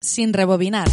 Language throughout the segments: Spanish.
sin rebobinar.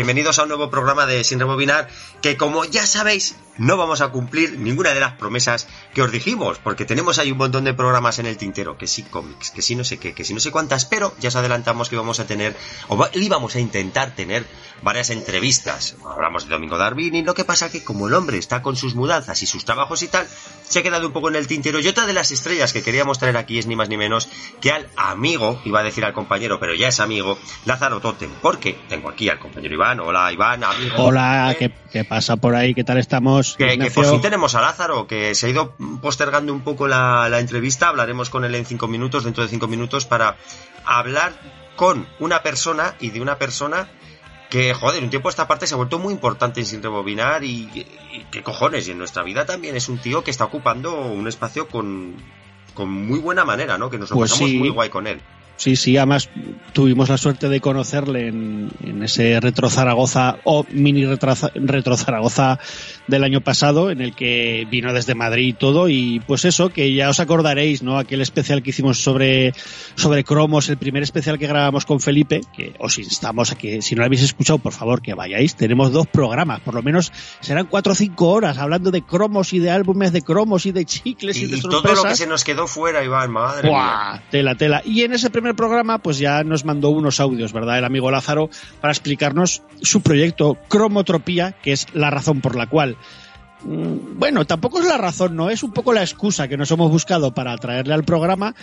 Bienvenidos a un nuevo programa de Sin Rebobinar, que como ya sabéis, no vamos a cumplir ninguna de las promesas que os dijimos, porque tenemos ahí un montón de programas en el tintero, que sí cómics, que sí no sé qué, que sí no sé cuántas, pero ya os adelantamos que vamos a tener, o íbamos a intentar tener varias entrevistas. Hablamos de Domingo Darwin y lo que pasa que como el hombre está con sus mudanzas y sus trabajos y tal, se ha quedado un poco en el tintero. Y otra de las estrellas que queríamos traer aquí es ni más ni menos que al amigo, iba a decir al compañero, pero ya es amigo, Lázaro Totem, porque tengo aquí al compañero Iván. Hola Iván, amigo. Hola, ¿qué, qué pasa por ahí? ¿Qué tal estamos? Que, que por fin tenemos a Lázaro, que se ha ido postergando un poco la, la entrevista. Hablaremos con él en cinco minutos, dentro de cinco minutos, para hablar con una persona y de una persona que, joder, un tiempo a esta parte se ha vuelto muy importante Sin Rebobinar y, y qué cojones, y en nuestra vida también es un tío que está ocupando un espacio con, con muy buena manera, ¿no? Que nos lo Pues pasamos sí. muy guay con él. Sí, sí, además tuvimos la suerte de conocerle en, en ese Retro Zaragoza o mini Retro, Retro Zaragoza del año pasado, en el que vino desde Madrid y todo, y pues eso, que ya os acordaréis, ¿no? Aquel especial que hicimos sobre, sobre cromos, el primer especial que grabamos con Felipe, que os instamos a que, si no lo habéis escuchado, por favor, que vayáis. Tenemos dos programas, por lo menos serán cuatro o cinco horas, hablando de cromos y de álbumes de cromos y de chicles y, Y, de y sorpresas. todo lo que se nos quedó fuera, Iván, madre mía. ¡Buah! Tela, tela. Y en ese primer programa, pues ya nos mandó unos audios, ¿verdad? El amigo Lázaro, para explicarnos su proyecto Cromotropía, que es la razón por la cual. mm, Bueno, tampoco es la razón, no es un poco la excusa que nos hemos buscado para traerle al programa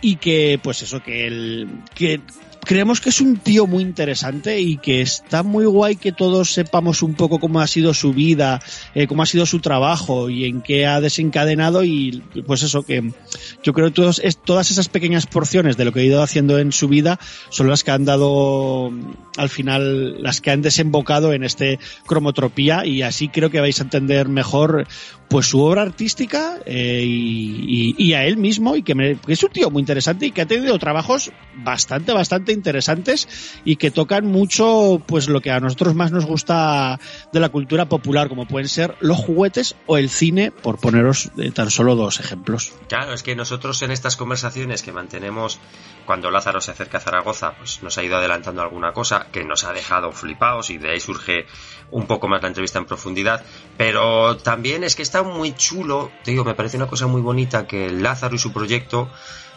y que, pues eso, que el, que creemos que es un tío muy interesante y que está muy guay que todos sepamos un poco cómo ha sido su vida, eh, cómo ha sido su trabajo y en qué ha desencadenado y pues eso que yo creo que todos, es, todas esas pequeñas porciones de lo que ha ido haciendo en su vida son las que han dado al final las que han desembocado en este cromotropía y así creo que vais a entender mejor pues su obra artística eh, y a él mismo y que, me- que es un tío muy interesante y que ha tenido trabajos bastante bastante interesantes y que tocan mucho pues lo que a nosotros más nos gusta de la cultura popular como pueden ser los juguetes o el cine por poneros tan solo dos ejemplos Claro, es que nosotros en estas conversaciones que mantenemos cuando Lázaro se acerca a Zaragoza, pues nos ha ido adelantando alguna cosa que nos ha dejado flipados y de ahí surge un poco más la entrevista en profundidad. Pero también es que está muy chulo, te digo, me parece una cosa muy bonita que Lázaro y su proyecto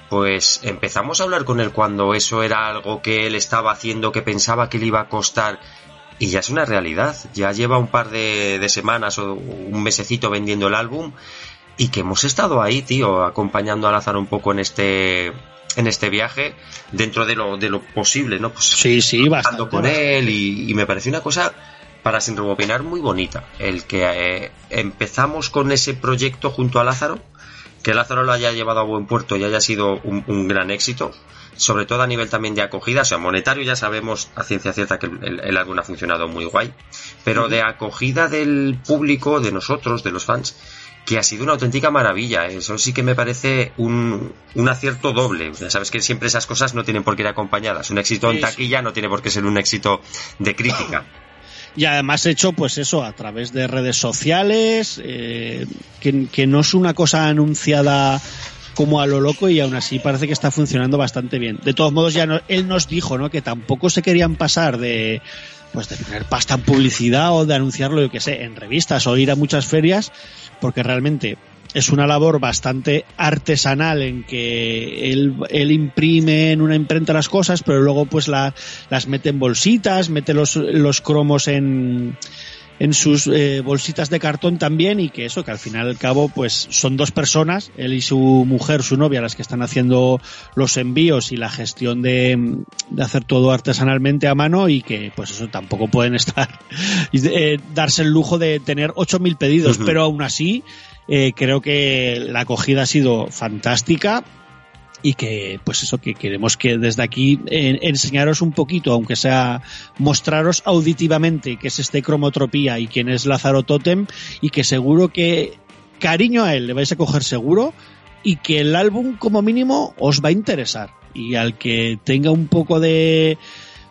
pues empezamos a hablar con él cuando eso era algo que él estaba haciendo, que pensaba que le iba a costar y ya es una realidad. Ya lleva un par de, de semanas o un mesecito vendiendo el álbum y que hemos estado ahí, tío, acompañando a Lázaro un poco en este en este viaje dentro de lo, de lo posible, ¿no? Pues sí sí bastante, con él y, y me pareció una cosa para sin rebobinar muy bonita el que eh, empezamos con ese proyecto junto a Lázaro que Lázaro lo haya llevado a buen puerto y haya sido un, un gran éxito sobre todo a nivel también de acogida o sea monetario ya sabemos a ciencia cierta que el, el álbum ha funcionado muy guay pero de acogida del público de nosotros de los fans que ha sido una auténtica maravilla. Eso sí que me parece un, un acierto doble. Ya sabes que siempre esas cosas no tienen por qué ir acompañadas. Un éxito en taquilla no tiene por qué ser un éxito de crítica. Y además hecho, pues eso, a través de redes sociales, eh, que, no es una cosa anunciada como a lo loco y aún así parece que está funcionando bastante bien. De todos modos, ya no, él nos dijo, ¿no? Que tampoco se querían pasar de pues de tener pasta en publicidad o de anunciarlo, yo que sé, en revistas o ir a muchas ferias, porque realmente es una labor bastante artesanal en que él, él imprime en una imprenta las cosas, pero luego pues la, las mete en bolsitas, mete los, los cromos en, en sus eh, bolsitas de cartón también y que eso, que al final al cabo pues son dos personas, él y su mujer, su novia, las que están haciendo los envíos y la gestión de, de hacer todo artesanalmente a mano y que pues eso tampoco pueden estar, eh, darse el lujo de tener 8.000 pedidos, pero aún así eh, creo que la acogida ha sido fantástica y que pues eso que queremos que desde aquí eh, enseñaros un poquito aunque sea mostraros auditivamente qué es este cromotropía y quién es Lázaro Totem y que seguro que cariño a él le vais a coger seguro y que el álbum como mínimo os va a interesar. Y al que tenga un poco de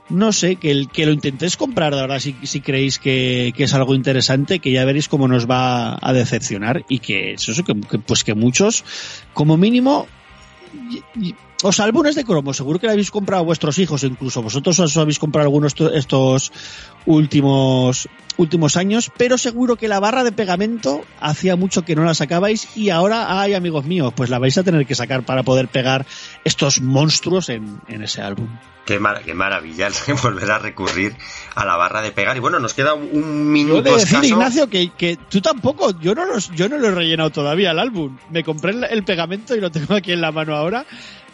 no sé, que, el, que lo intentéis comprar de ahora si, si creéis que, que, es algo interesante, que ya veréis cómo nos va a decepcionar y que eso, que pues que muchos, como mínimo, 你你 os álbumes de cromo, seguro que lo habéis comprado a vuestros hijos, incluso vosotros os habéis comprado algunos estos últimos últimos años, pero seguro que la barra de pegamento hacía mucho que no la sacabais y ahora, ay amigos míos, pues la vais a tener que sacar para poder pegar estos monstruos en, en ese álbum. Qué, mar qué maravilla volver a recurrir a la barra de pegar. Y bueno, nos queda un minuto. Yo de decir, Ignacio, que, que, tú tampoco, yo no, los, yo no lo he rellenado todavía el álbum. Me compré el, el pegamento y lo tengo aquí en la mano ahora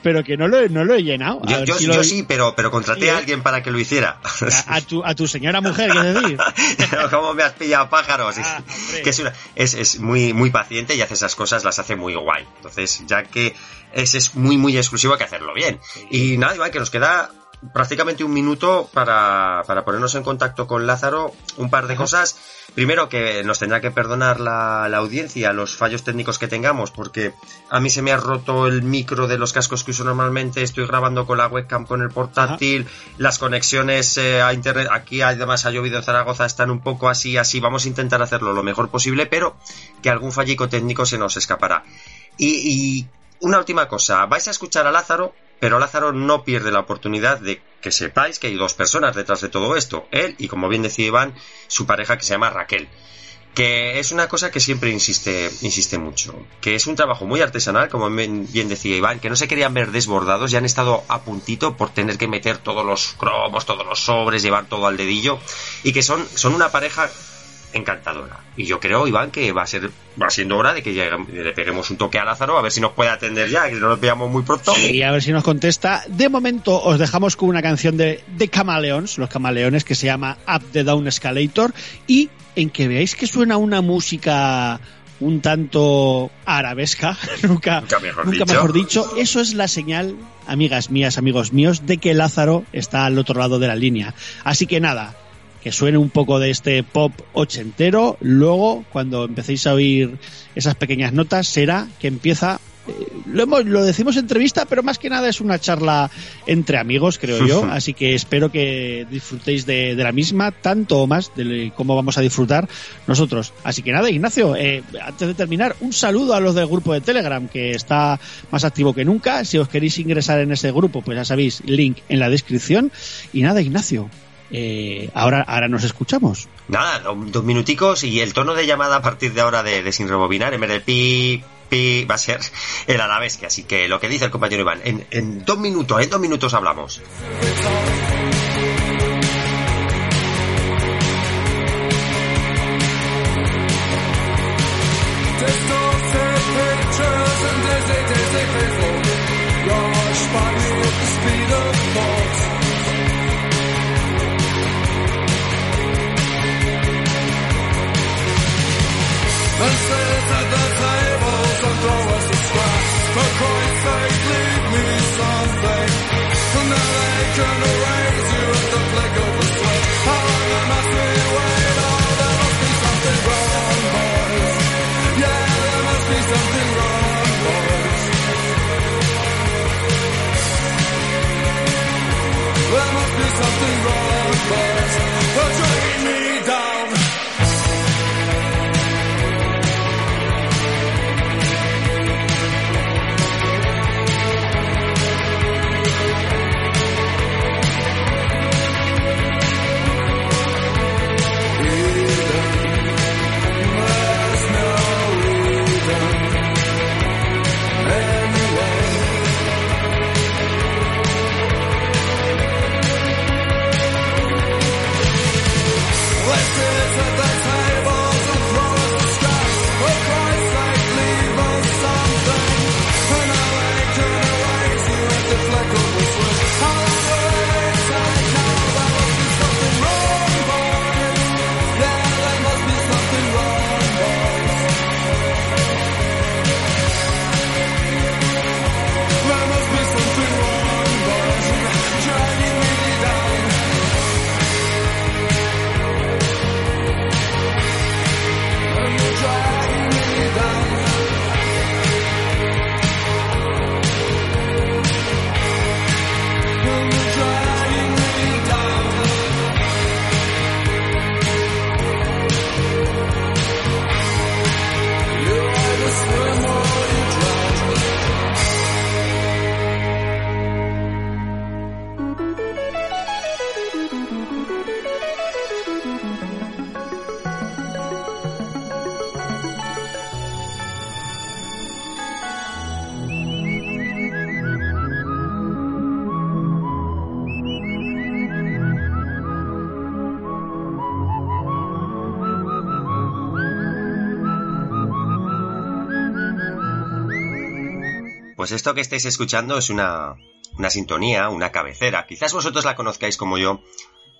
pero que no lo, no lo he llenado. A yo, yo, si yo lo... sí, pero, pero contraté Sí, a ¿eh? alguien para que lo hiciera. A, a tu, a tu señora mujer, ¿quieres decir? ¿Cómo me has pillado pájaros? Ah, que es, una, es, es, muy, muy paciente y hace esas cosas, las hace muy guay. Entonces, ya que es, es muy, muy exclusivo, hay que hacerlo bien. Y nada, igual que nos queda prácticamente un minuto para, para ponernos en contacto con Lázaro. Un par de Ajá. cosas. Primero que nos tendrá que perdonar la, la, audiencia los fallos técnicos que tengamos, porque a mí se me ha roto el micro de los cascos que uso normalmente, estoy grabando con la webcam con el portátil, Ajá. las conexiones eh, a internet, aquí además ha llovido en Zaragoza, están un poco así, así, vamos a intentar hacerlo lo mejor posible, pero que algún fallico técnico se nos escapará. Y, y una última cosa, vais a escuchar a Lázaro, pero Lázaro no pierde la oportunidad de que sepáis que hay dos personas detrás de todo esto. Él y, como bien decía Iván, su pareja que se llama Raquel. Que es una cosa que siempre insiste, insiste mucho. Que es un trabajo muy artesanal, como bien decía Iván, que no se querían ver desbordados, ya han estado a puntito por tener que meter todos los cromos, todos los sobres, llevar todo al dedillo. Y que son, son una pareja encantadora. Y yo creo, Iván, que va a ser va siendo hora de que le peguemos un toque a Lázaro, a ver si nos puede atender ya, que no nos veamos muy pronto. Sí, a ver si nos contesta. De momento os dejamos con una canción de, de Camaleons, los camaleones, que se llama Up the Down Escalator, y en que veáis que suena una música un tanto arabesca, nunca, nunca, mejor, nunca dicho. mejor dicho, eso es la señal, amigas mías, amigos míos, de que Lázaro está al otro lado de la línea. Así que nada, que suene un poco de este pop ochentero. Luego, cuando empecéis a oír esas pequeñas notas, será que empieza. Eh, lo, hemos, lo, decimos en entrevista, pero más que nada es una charla entre amigos, creo yo. Así que espero que disfrutéis de, de la misma, tanto o más de cómo vamos a disfrutar nosotros. Así que nada, Ignacio, eh, antes de terminar, un saludo a los del grupo de Telegram, que está más activo que nunca. Si os queréis ingresar en ese grupo, pues ya sabéis, link en la descripción. Y nada, Ignacio, eh, ahora, ahora nos escuchamos. Nada, dos minuticos y el tono de llamada a partir de ahora de, sin rebobinar, en vez del pi, pi, va a ser el arabesque. Así que lo que dice el compañero Iván, en dos minutos, en dos minutos hablamos. wrong. Pues esto que estáis escuchando es una, una sintonía, una cabecera. Quizás vosotros la conozcáis como yo,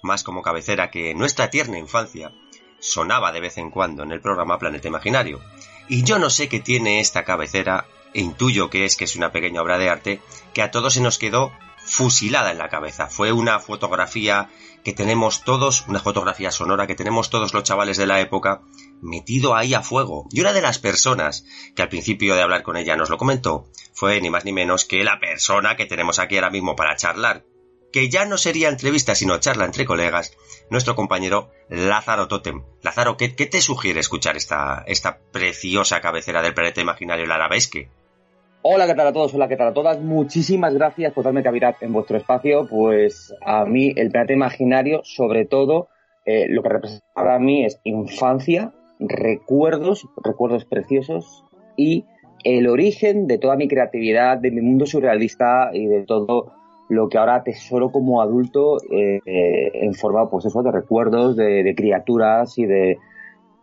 más como cabecera que en nuestra tierna infancia sonaba de vez en cuando en el programa Planeta Imaginario. Y yo no sé qué tiene esta cabecera, e intuyo que es que es una pequeña obra de arte, que a todos se nos quedó fusilada en la cabeza. Fue una fotografía que tenemos todos, una fotografía sonora que tenemos todos los chavales de la época, metido ahí a fuego. Y una de las personas que al principio de hablar con ella nos lo comentó fue ni más ni menos que la persona que tenemos aquí ahora mismo para charlar, que ya no sería entrevista sino charla entre colegas, nuestro compañero Lázaro Totem. Lázaro, ¿qué, te sugiere escuchar esta, esta preciosa cabecera del planeta imaginario, la arabesque? Hola, ¿qué tal a todos? Hola, ¿qué tal a todas? Muchísimas gracias por darme cabida en vuestro espacio. Pues a mí el planeta imaginario, sobre todo, eh, lo que representa para mí es infancia, recuerdos, recuerdos preciosos y el origen de toda mi creatividad, de mi mundo surrealista y de todo lo que ahora atesoro como adulto eh, en forma pues eso de recuerdos, de criaturas y de,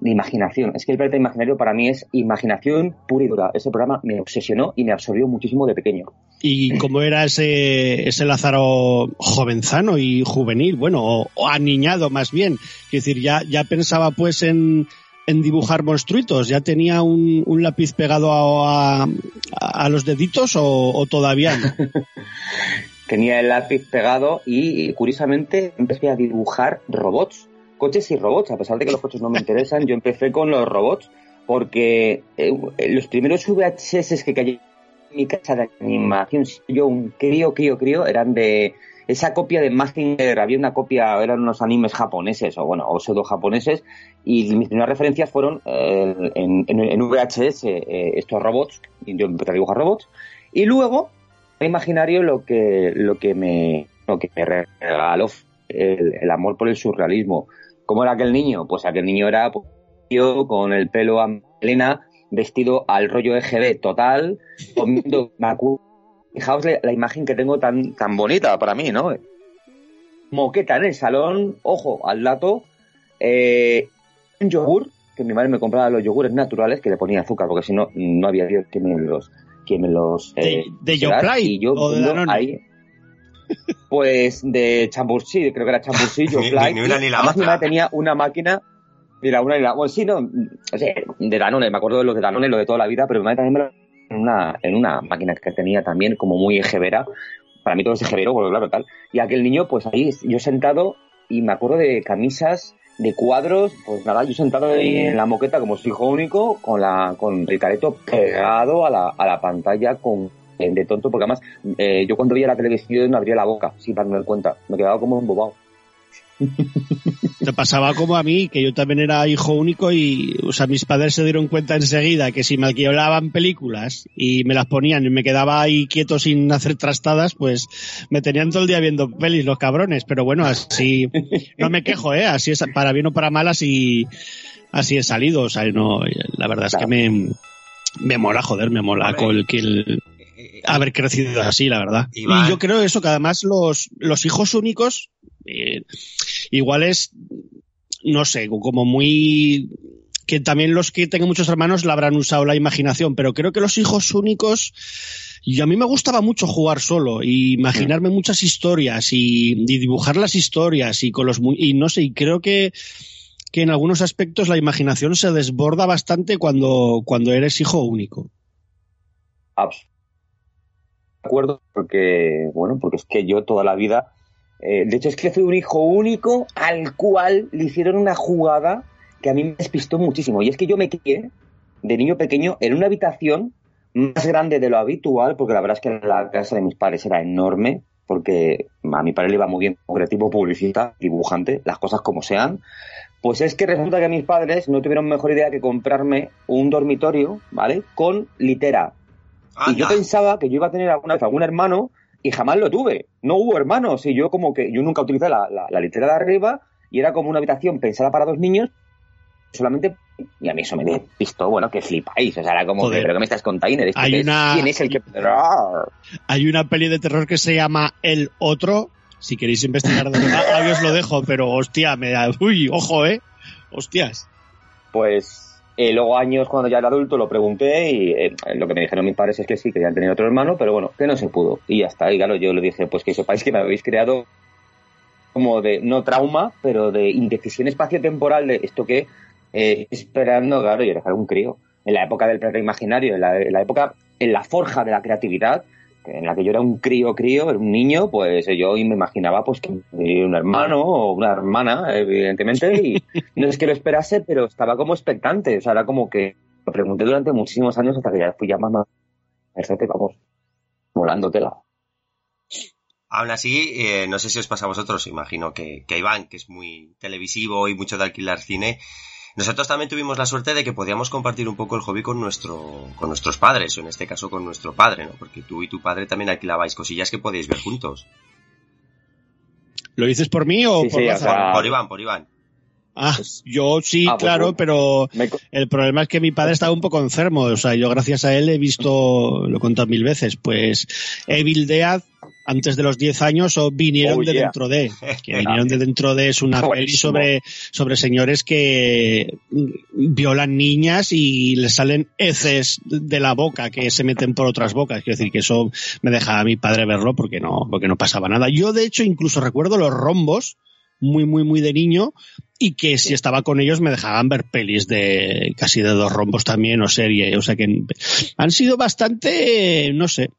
imaginación. Es que el planeta imaginario para mí es imaginación pura y dura. Ese programa me obsesionó y me absorbió muchísimo de pequeño. ¿Y cómo era ese, ese Lázaro jovenzano y juvenil? Bueno, o, aniñado más bien. Es decir, ya, ya pensaba pues en, en dibujar monstruitos. ¿Ya tenía un, un lápiz pegado a, a, los deditos o, todavía no? tenía el lápiz pegado y, curiosamente empecé a dibujar robots coches y robots. A pesar de que los coches no me interesan, yo empecé con los robots porque eh, los primeros VHS que cayó en mi casa de animación, yo un crío, crío, crío, eran de esa copia de Mazinger, había una copia, eran unos animes japoneses, o bueno, o pseudo japoneses, y mis primeras referencias fueron eh, en, en, VHS eh, estos robots, yo empecé a dibujar robots, y luego, imaginario lo que, lo que me, lo que me regaló el amor por el surrealismo. ¿Cómo era aquel niño? Pues aquel niño era pues, con el pelo a melena, vestido al rollo EGB total, comiendo Fijaos la, imagen que tengo tan, tan bonita para mí, ¿no? Moqueta en el salón, ojo al dato, eh, yogur, que mi madre me compraba los yogures naturales, que le ponía azúcar, porque si no, no había Dios que me los... Que me los eh, ¿De, de y yo o de ahí, pues de Chambursí, creo que era Chambursí, yo Ni, una ni la otra. tenía una máquina ni la una ni la bueno sí no o sea, de Danone me acuerdo de los de Danone lo de toda la vida pero mi madre también me lo en una en una máquina que tenía también como muy ejevera para mí todo es ejevero porque claro tal. Y aquel niño pues ahí yo sentado y me acuerdo de camisas de cuadros, pues nada, yo sentado ahí en la moqueta como su hijo único, con la, con el careto pegado a la, a la pantalla con de tonto, porque además eh, yo cuando veía la televisión no abría la boca, sin darme cuenta. Me quedaba como un bobado. Te pasaba como a mí, que yo también era hijo único y, o sea, mis padres se dieron cuenta enseguida que si me alquilaban películas y me las ponían y me quedaba ahí quieto sin hacer trastadas, pues me tenían todo el día viendo pelis los cabrones. Pero bueno, así, no me quejo, eh, así es, para bien o para mal, así, así he salido. O sea, no, la verdad es que me, me mola, joder, me mola con que el, haber crecido así, la verdad. Y yo creo eso, que además los, los hijos únicos, eh, igual es, no sé, como muy que también los que tengan muchos hermanos la habrán usado la imaginación, pero creo que los hijos únicos, y a mí me gustaba mucho jugar solo y imaginarme muchas historias y, dibujar las historias y con los y no sé, y creo que que en algunos aspectos la imaginación se desborda bastante cuando, cuando eres hijo único. Acuerdo porque, bueno, porque es que yo toda la vida, eh, de hecho es que fui un hijo único al cual le hicieron una jugada que a mí me despistó muchísimo. Y es que yo me quedé de niño pequeño en una habitación más grande de lo habitual, porque la verdad es que la casa de mis padres era enorme, porque a mi padre le iba muy bien como creativo, publicista, dibujante, las cosas como sean. Pues es que resulta que mis padres no tuvieron mejor idea que comprarme un dormitorio, ¿vale? Con litera, y yo pensaba que yo iba a tener alguna vez algún hermano y jamás lo tuve. No hubo hermanos y yo como que yo nunca utilicé la, la, litera de arriba y era como una habitación pensada para dos niños solamente y a mí eso me visto bueno, que flipáis, o sea, era como que, pero que me estás contando, hay una... ¿quién es el que Hay una peli de terror que se llama El Otro, si queréis investigar de verdad, os lo dejo, pero hostia, me da, uy, ojo, eh. Hostias. Pues Eh, luego años cuando ya era adulto lo pregunté y eh, lo que me dijeron mis padres es que sí, que ya han tenido otro hermano, pero bueno, que no se pudo. Y ya está. Y claro, yo le dije, pues que sepáis que me habéis creado como de, no trauma, pero de indecisión espacio-temporal de esto que eh, esperando, claro, yo era un crío. En la época del planeta imaginario, en la época, en la forja de la creatividad, en la que yo era un crío crío, era un niño, pues yo me imaginaba pues que un hermano o una hermana, evidentemente, y no es que lo esperase, pero estaba como expectante, o sea, era como que lo pregunté durante muchísimos años hasta que ya fui ya más vamos, volando tela. Aún así, eh, no sé si os pasa a vosotros, imagino que, que Iván, que es muy televisivo y mucho de alquilar cine, nosotros también tuvimos la suerte de que podíamos compartir un poco el hobby con nuestro, con nuestros padres, o en este caso con nuestro padre, ¿no? Porque tú y tu padre también alquilabais cosillas que podéis ver juntos. ¿Lo dices por mí o por, por Iván, por Iván. Ah, pues, yo sí, ah, pues claro, pero el problema es que mi padre estaba un poco enfermo. O sea, yo gracias a él he visto, lo he contado mil veces, pues Evil Dead antes de los 10 años o vinieron oh, de dentro de. Que vinieron de dentro de es una peli sobre, sobre señores que violan niñas y les salen heces de la boca que se meten por otras bocas. Quiero decir que eso me deja a mi padre verlo porque no, porque no pasaba nada. Yo de hecho incluso recuerdo los rombos muy, muy, muy de niño y que si estaba con ellos me dejaban ver pelis de casi de dos rombos también o serie. O sea que han sido bastante, no sé,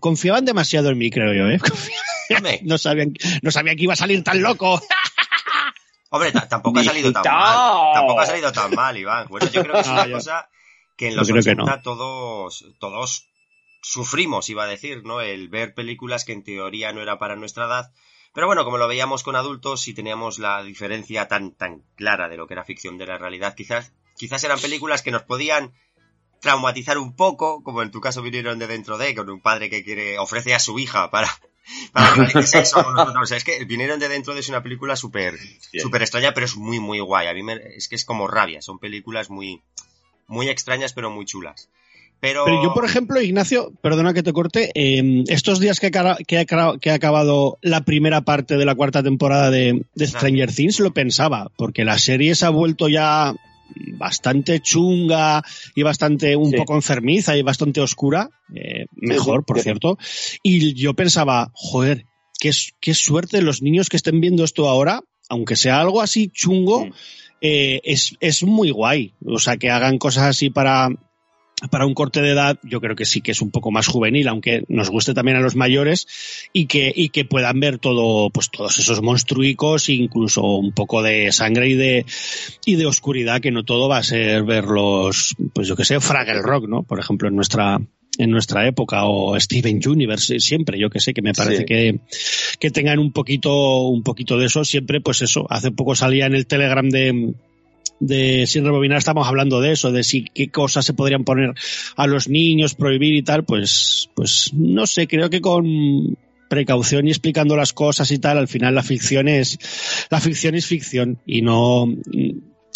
confiaban demasiado en mí, creo yo, ¿eh? no, sabían, no sabían que iba a salir tan loco. Hombre, tampoco ha salido tan mal. Tampoco ha salido tan mal, Iván. Bueno, yo creo que es una ah, cosa que en los 80 todos, todos sufrimos, iba a decir, ¿no? El ver películas que en teoría no era para nuestra edad. Pero bueno, como lo veíamos con adultos y teníamos la diferencia tan, tan clara de lo que era ficción de la realidad, quizás, quizás eran películas que nos podían traumatizar un poco, como en tu caso vinieron de dentro de, con un padre que quiere, ofrece a su hija para, para que sexo con nosotros. O sea, es que vinieron de dentro de es una película súper, súper extraña, pero es muy, muy guay. A mí me, es que es como rabia. Son películas muy, muy extrañas, pero muy chulas. Pero... yo, por ejemplo, Ignacio, perdona que te corte, em, estos días que, que, ha, acabado la primera parte de la cuarta temporada de, de Stranger Things, lo pensaba, porque la serie se ha vuelto ya bastante chunga y bastante un poco enfermiza y bastante oscura, eh, mejor, por cierto. Y yo pensaba, joder, qué, qué suerte los niños que estén viendo esto ahora, aunque sea algo así chungo, eh, es, es muy guay. O sea, que hagan cosas así para, para un corte de edad, yo creo que sí que es un poco más juvenil, aunque nos guste también a los mayores, y que, y que puedan ver todo, pues todos esos monstruicos, incluso un poco de sangre y de, y de oscuridad, que no todo va a ser verlos, pues yo que sé, Fraggle Rock, ¿no? Por ejemplo, en nuestra, en nuestra época, o Steven Universe, siempre, yo que sé, que me parece que, que tengan un poquito, un poquito de eso, siempre, pues eso, hace poco salía en el Telegram de, de sin rebobinar estamos hablando de eso, de si qué cosas se podrían poner a los niños, prohibir y tal, pues, pues no sé, creo que con precaución y explicando las cosas y tal, al final la ficción es, la ficción es ficción y no,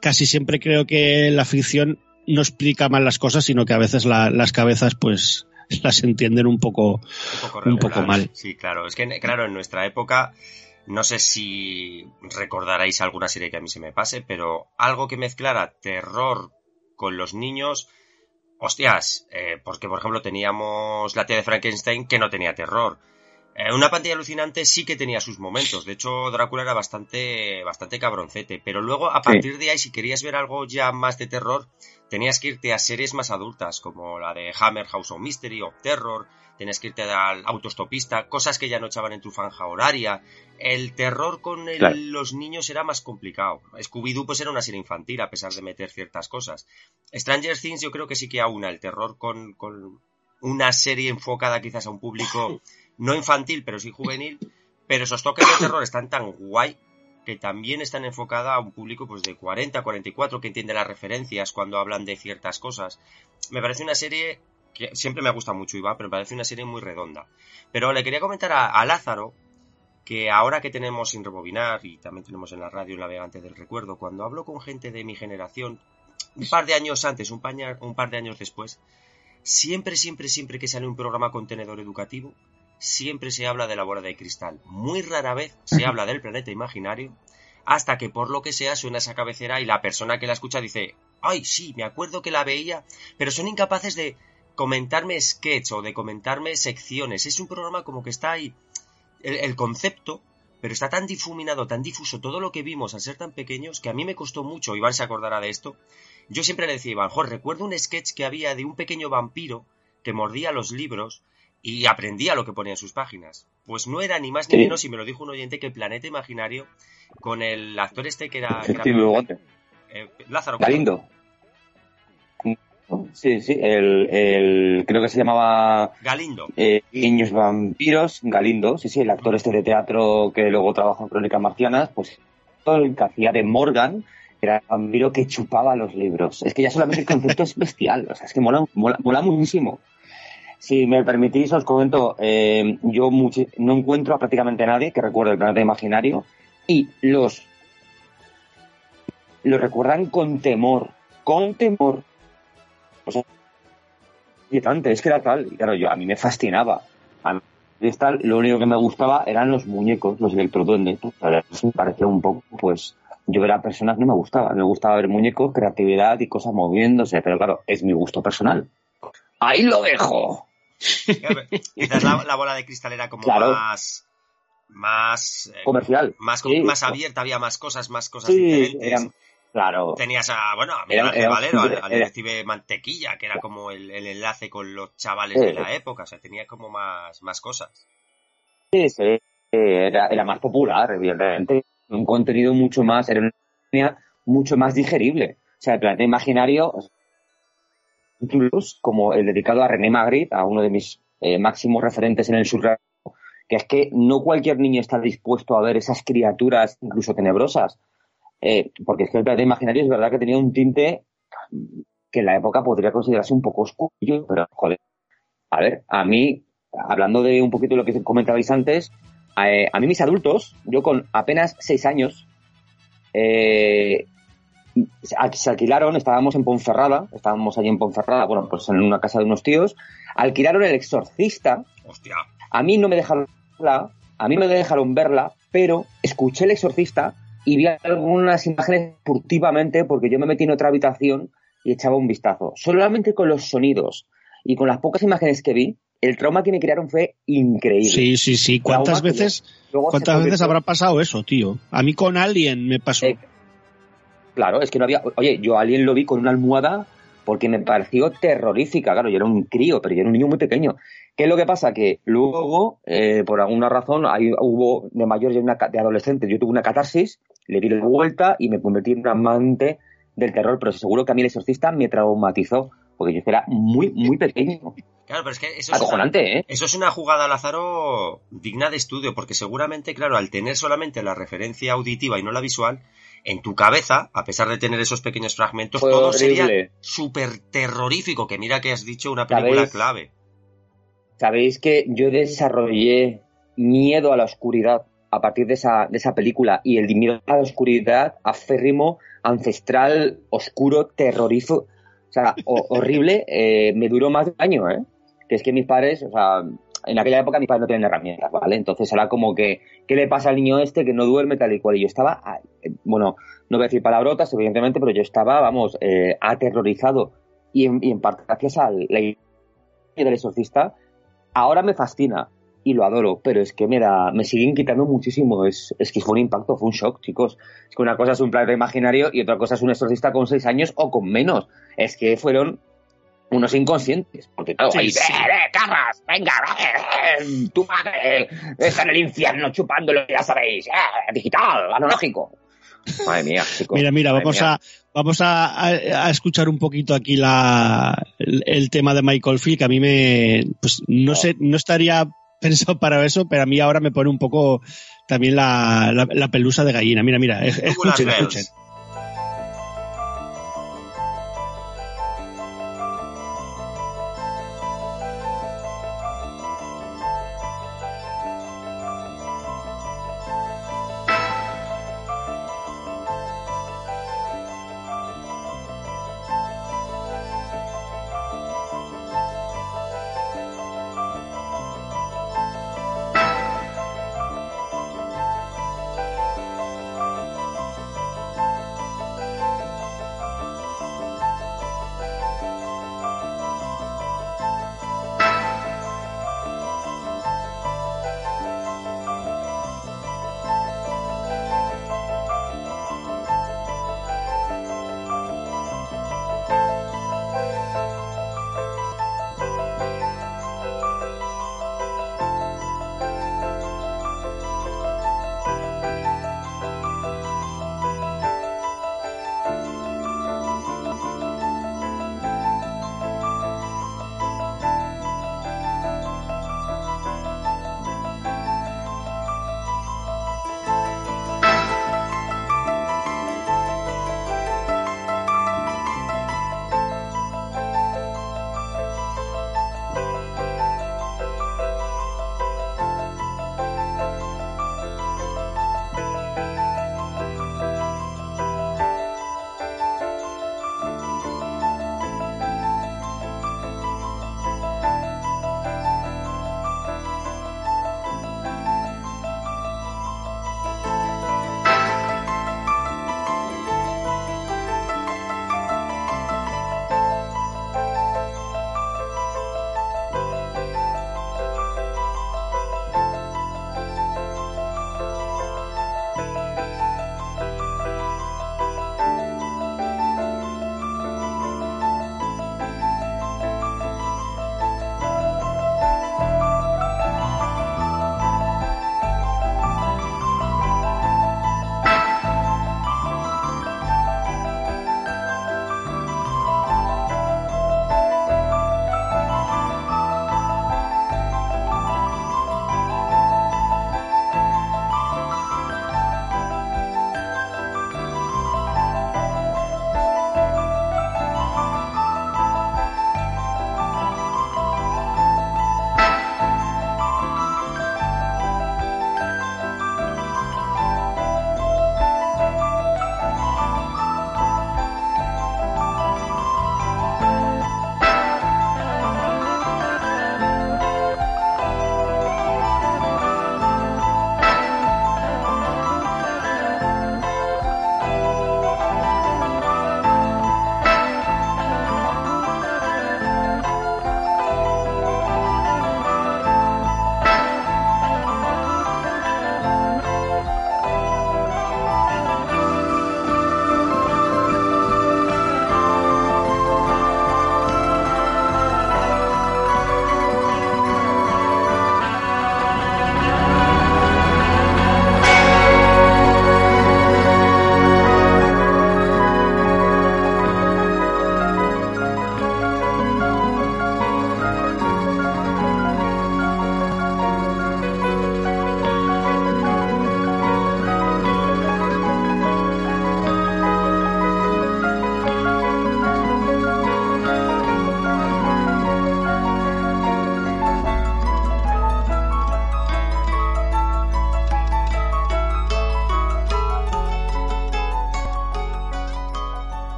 casi siempre creo que la ficción no explica mal las cosas, sino que a veces las cabezas pues las entienden un poco, un poco mal. Sí, claro, es que claro, en nuestra época no sé si recordaréis alguna serie que a mí se me pase, pero algo que mezclara terror con los niños. Hostias, eh, porque por ejemplo teníamos la tía de Frankenstein que no tenía terror. Eh, una pantalla alucinante sí que tenía sus momentos. De hecho, Drácula era bastante, bastante cabroncete. Pero luego, a partir de ahí, si querías ver algo ya más de terror, tenías que irte a series más adultas, como la de Hammer House of Mystery o Terror, tienes que irte al autostopista, cosas que ya no echaban en tu franja horaria. El terror con los niños era más complicado. Scooby-Doo pues era una serie infantil a pesar de meter ciertas cosas. Stranger Things yo creo que sí que aúna el terror con, con una serie enfocada quizás a un público no infantil pero sí juvenil. Pero esos toques de terror están tan guay que también están enfocadas a un público pues de 40, 44 que entiende las referencias cuando hablan de ciertas cosas. Me parece una serie que siempre me gusta mucho Iván, pero me parece una serie muy redonda. Pero le quería comentar a, Lázaro que ahora que tenemos sin rebobinar y también tenemos en la radio navegante del recuerdo, cuando hablo con gente de mi generación, un par de años antes, un, un par de años después, siempre, siempre, siempre que sale un programa contenedor educativo, siempre se habla de la bola de cristal. Muy rara vez se habla del planeta imaginario. hasta que por lo que sea suena esa cabecera y la persona que la escucha dice, ay, sí, me acuerdo que la veía, pero son incapaces de comentarme sketch o de comentarme secciones. Es un programa como que está ahí, el, concepto, pero está tan difuminado, tan difuso todo lo que vimos al ser tan pequeños que a mí me costó mucho, Iván se acordará de esto. Yo siempre le decía a Iván, Jorge, recuerdo un sketch que había de un pequeño vampiro que mordía los libros y aprendía lo que ponía en sus páginas. Pues no era ni más ni menos, y me lo dijo un oyente, que el planeta imaginario con el actor este que era... Eh, Lázaro. Galindo. Sí, sí, el, creo que se llamaba... Galindo. Eh, Niños Vampiros, Galindo, sí, sí, el actor este de teatro que luego trabajó en Crónicas Marcianas, pues todo el que hacía de Morgan era el vampiro que chupaba los libros. Es que ya solamente el concepto es bestial, o sea, es que mola, mola muchísimo. Si me permitís, os comento, eh, yo no encuentro a prácticamente nadie que recuerde el planeta imaginario y los lo recuerdan con temor, con temor. O sea, es que era tal, claro, yo a mí me fascinaba. A mí tal, lo único que me gustaba eran los muñecos, los electroduendes. Me parecía un poco, pues, yo ver a personas no me gustaba. Me gustaba ver muñecos, creatividad y cosas moviéndose, pero claro, es mi gusto personal. Ahí lo dejo. Quizás la, bola de cristal era como más más eh, comercial. más, más abierta había más cosas más cosas diferentes. claro. Tenías a bueno a Miguel Ángel Valero al, detective Mantequilla que era como el, enlace con los chavales de la época o sea tenía como más más cosas. Sí sí era, era más popular evidentemente. Un contenido mucho más era una mucho más digerible. O sea el planeta imaginario como el dedicado a René Magritte, a uno de mis eh, máximos referentes en el surrealismo, que es que no cualquier niño está dispuesto a ver esas criaturas incluso tenebrosas, eh, porque es que el planeta imaginario es verdad que tenía un tinte que en la época podría considerarse un poco oscuro, pero joder, a ver, a mí, hablando de un poquito de lo que comentabais antes, eh, a mí mis adultos, yo con apenas seis años, eh, se alquilaron, estábamos en Ponferrada, estábamos allí en Ponferrada, bueno, pues en una casa de unos tíos, alquilaron el exorcista. Hostia. A mí no me dejaron verla, a mí me dejaron verla, pero escuché el exorcista y vi algunas imágenes furtivamente porque yo me metí en otra habitación y echaba un vistazo. Solamente con los sonidos y con las pocas imágenes que vi, el trauma que me crearon fue increíble. Sí, sí, sí. ¿Cuántas veces, ¿cuántas veces habrá pasado eso, tío? A mí con Alien me pasó. Eh, Claro, es que no había. Oye, yo a alguien lo vi con una almohada porque me pareció terrorífica. Claro, yo era un crío, pero yo era un niño muy pequeño. ¿Qué es lo que pasa? Que luego, eh, por alguna razón, ahí hubo de mayor y una, de adolescente, yo tuve una catarsis, le di la vuelta y me convertí en un amante del terror, pero seguro que a mí el exorcista me traumatizó, porque yo era muy, muy pequeño. Claro, pero es que eso es, una, ¿eh? eso es una jugada, Lázaro, digna de estudio, porque seguramente, claro, al tener solamente la referencia auditiva y no la visual, en tu cabeza, a pesar de tener esos pequeños fragmentos, todo sería súper terrorífico, que mira que has dicho una película clave. Sabéis que yo desarrollé miedo a la oscuridad a partir de esa, de esa película y el miedo a la oscuridad aférrimo, ancestral, oscuro, terrorífico, o sea, horrible, eh, me duró más de un año, ¿eh? Que es que mis padres, o sea, en aquella época mis padres no tenían herramientas, ¿vale? Entonces era como que, ¿qué le pasa al niño este que no duerme tal y cual? Y yo estaba, ah, bueno, no voy a decir palabrotas, evidentemente, pero yo estaba, vamos, eh, aterrorizado. Y en, parte gracias a la idea del exorcista, ahora me fascina y lo adoro, pero es que me da, me siguen quitando muchísimo. Es, es que fue un impacto, fue un shock, chicos. Es que una cosa es un planeta imaginario y otra cosa es un exorcista con seis años o con menos. Es que fueron unos inconscientes. Porque claro, ahí, eh, carras! ¡Venga! Eh, ¡Tu madre está en el infierno chupándolo, ya sabéis! Eh, ¡Digital! ¡Analógico! Madre mía, chicos. Mira, mira, vamos a vamos a, escuchar un poquito aquí la, el, tema de Michael Field, que a mí me, pues no sé, no estaría pensado para eso, pero a mí ahora me pone un poco también la, la, pelusa de gallina. Mira, mira, escuchen, escuchen.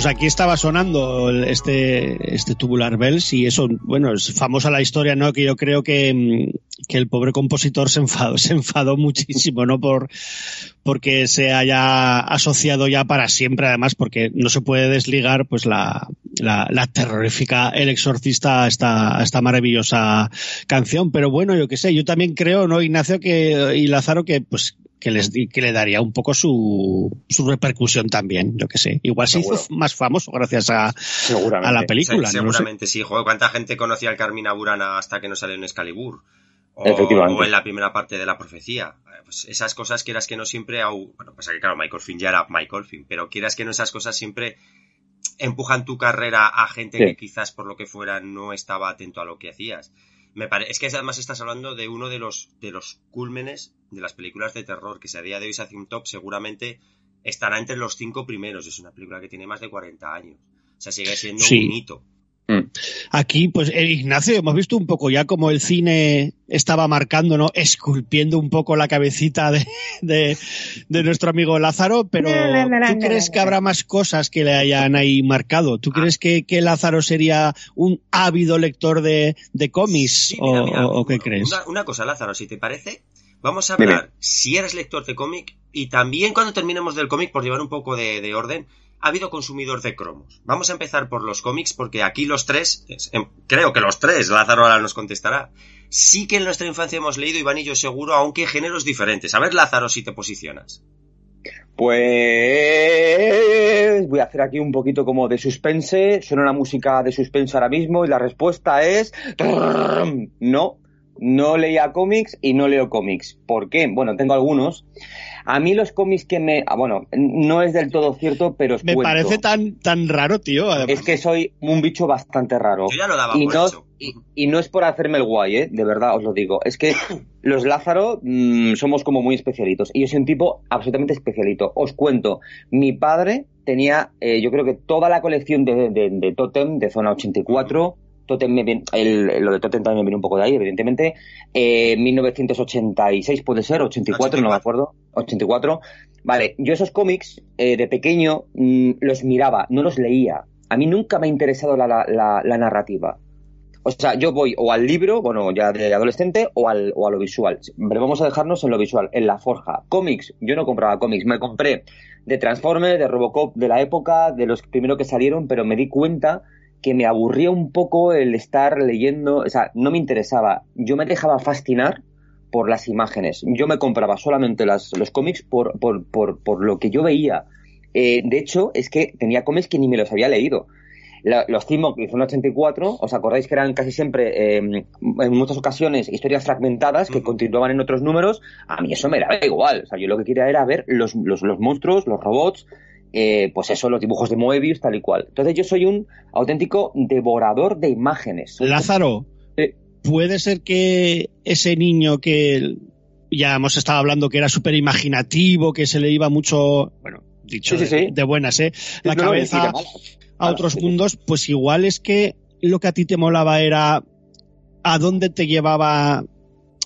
Pues aquí estaba sonando este, este Tubular Bells y eso, bueno, es famosa la historia, ¿no? Que yo creo que, mm, que el pobre compositor se enfadó, se enfadó muchísimo, ¿no? Por, porque se haya asociado ya para siempre, además, porque no se puede desligar, pues, la, la, terrorífica El Exorcista, esta, esta maravillosa canción. Pero bueno, yo qué sé, yo también creo, ¿no, Ignacio, que, y Lázaro, que, pues, que, les, que le daría un poco su, su repercusión también, yo que sé. Igual se hizo más famoso gracias a, a la película. Seguramente sí, joder, ¿cuánta gente conocía al Carmina Burana hasta que no salió en Excalibur? O, o, en la primera parte de la profecía. Pues esas cosas quieras que no siempre, bueno, pasa que claro, Michael Finn ya era Michael Finn, pero quieras que no esas cosas siempre empujan tu carrera a gente sí. que quizás por lo que fuera no estaba atento a lo que hacías. Me es que además estás hablando de uno de los, de los cúlmenes de las películas de terror, que si a día de hoy se hace un top, seguramente estará entre los cinco primeros. Es una película que tiene más de 40 años. O sea, sigue siendo sí. un hito. Aquí, pues, eh, Ignacio, hemos visto un poco ya como el cine estaba marcando, ¿no? Esculpiendo un poco la cabecita de, de, de nuestro amigo Lázaro, pero ¿tú crees que habrá más cosas que le hayan ahí marcado? ¿Tú crees que, que Lázaro sería un ávido lector de, de cómics? Sí, mira, o, mira, o, qué crees? Una, una, cosa, Lázaro, si te parece, vamos a hablar si eres lector de cómic y también cuando terminemos del cómic, por llevar un poco de, de orden, ha habido consumidor de cromos. Vamos a empezar por los cómics porque aquí los tres, em, creo que los tres, Lázaro ahora nos contestará, sí que en nuestra infancia hemos leído Iván y yo seguro, aunque géneros diferentes. A ver, Lázaro, si te posicionas. Pues voy a hacer aquí un poquito como de suspense. Suena una música de suspense ahora mismo y la respuesta es no. No leía cómics y no leo cómics. ¿Por qué? Bueno, tengo algunos. A mí los cómics que me... Ah, bueno, no es del todo cierto, pero os Me cuento. parece tan, tan raro, tío. Además. Es que soy un bicho bastante raro. Yo ya lo daba y por no, hecho. y, y, no es por hacerme el guay, ¿eh? De verdad, os lo digo. Es que los Lázaro mmm, somos como muy especialitos. Y yo soy un tipo absolutamente especialito. Os cuento, mi padre tenía, eh, yo creo que toda la colección de, de, de Totem, de Zona 84... Totem me viene, el, lo de Totem también me viene un poco de ahí, evidentemente. Eh, 1986 puede ser, 84, 84, no me acuerdo. 84. Vale, yo esos cómics eh, de pequeño mmm, los miraba, no los leía. A mí nunca me ha interesado la, la, la, la, narrativa. O sea, yo voy o al libro, bueno, ya de adolescente, o, al, o a lo visual. Pero vamos a dejarnos en lo visual, en la forja. Cómics, yo no compraba cómics, me compré de Transformers, de Robocop de la época, de los primeros que salieron, pero me di cuenta que me aburría un poco el estar leyendo, o sea, no me interesaba. Yo me dejaba fascinar por las imágenes. Yo me compraba solamente las, los cómics por, por, por, por, lo que yo veía. Eh, de hecho, es que tenía cómics que ni me los había leído. La, los Timok y Zona 84, ¿os acordáis que eran casi siempre, eh, en muchas ocasiones, historias fragmentadas que uh -huh. continuaban en otros números? A mí eso me daba igual. O sea, yo lo que quería era ver los, los, los monstruos, los robots, eh, pues eso, los dibujos de Moebius, tal y cual. Entonces yo soy un auténtico devorador de imágenes. Lázaro, ¿puede ser que ese niño que ya hemos estado hablando que era súper imaginativo, que se le iba mucho, bueno, dicho sí, sí, de, buenas, ¿eh? La no, cabeza a otros mundos, pues igual es que lo que a ti te molaba era a dónde te llevaba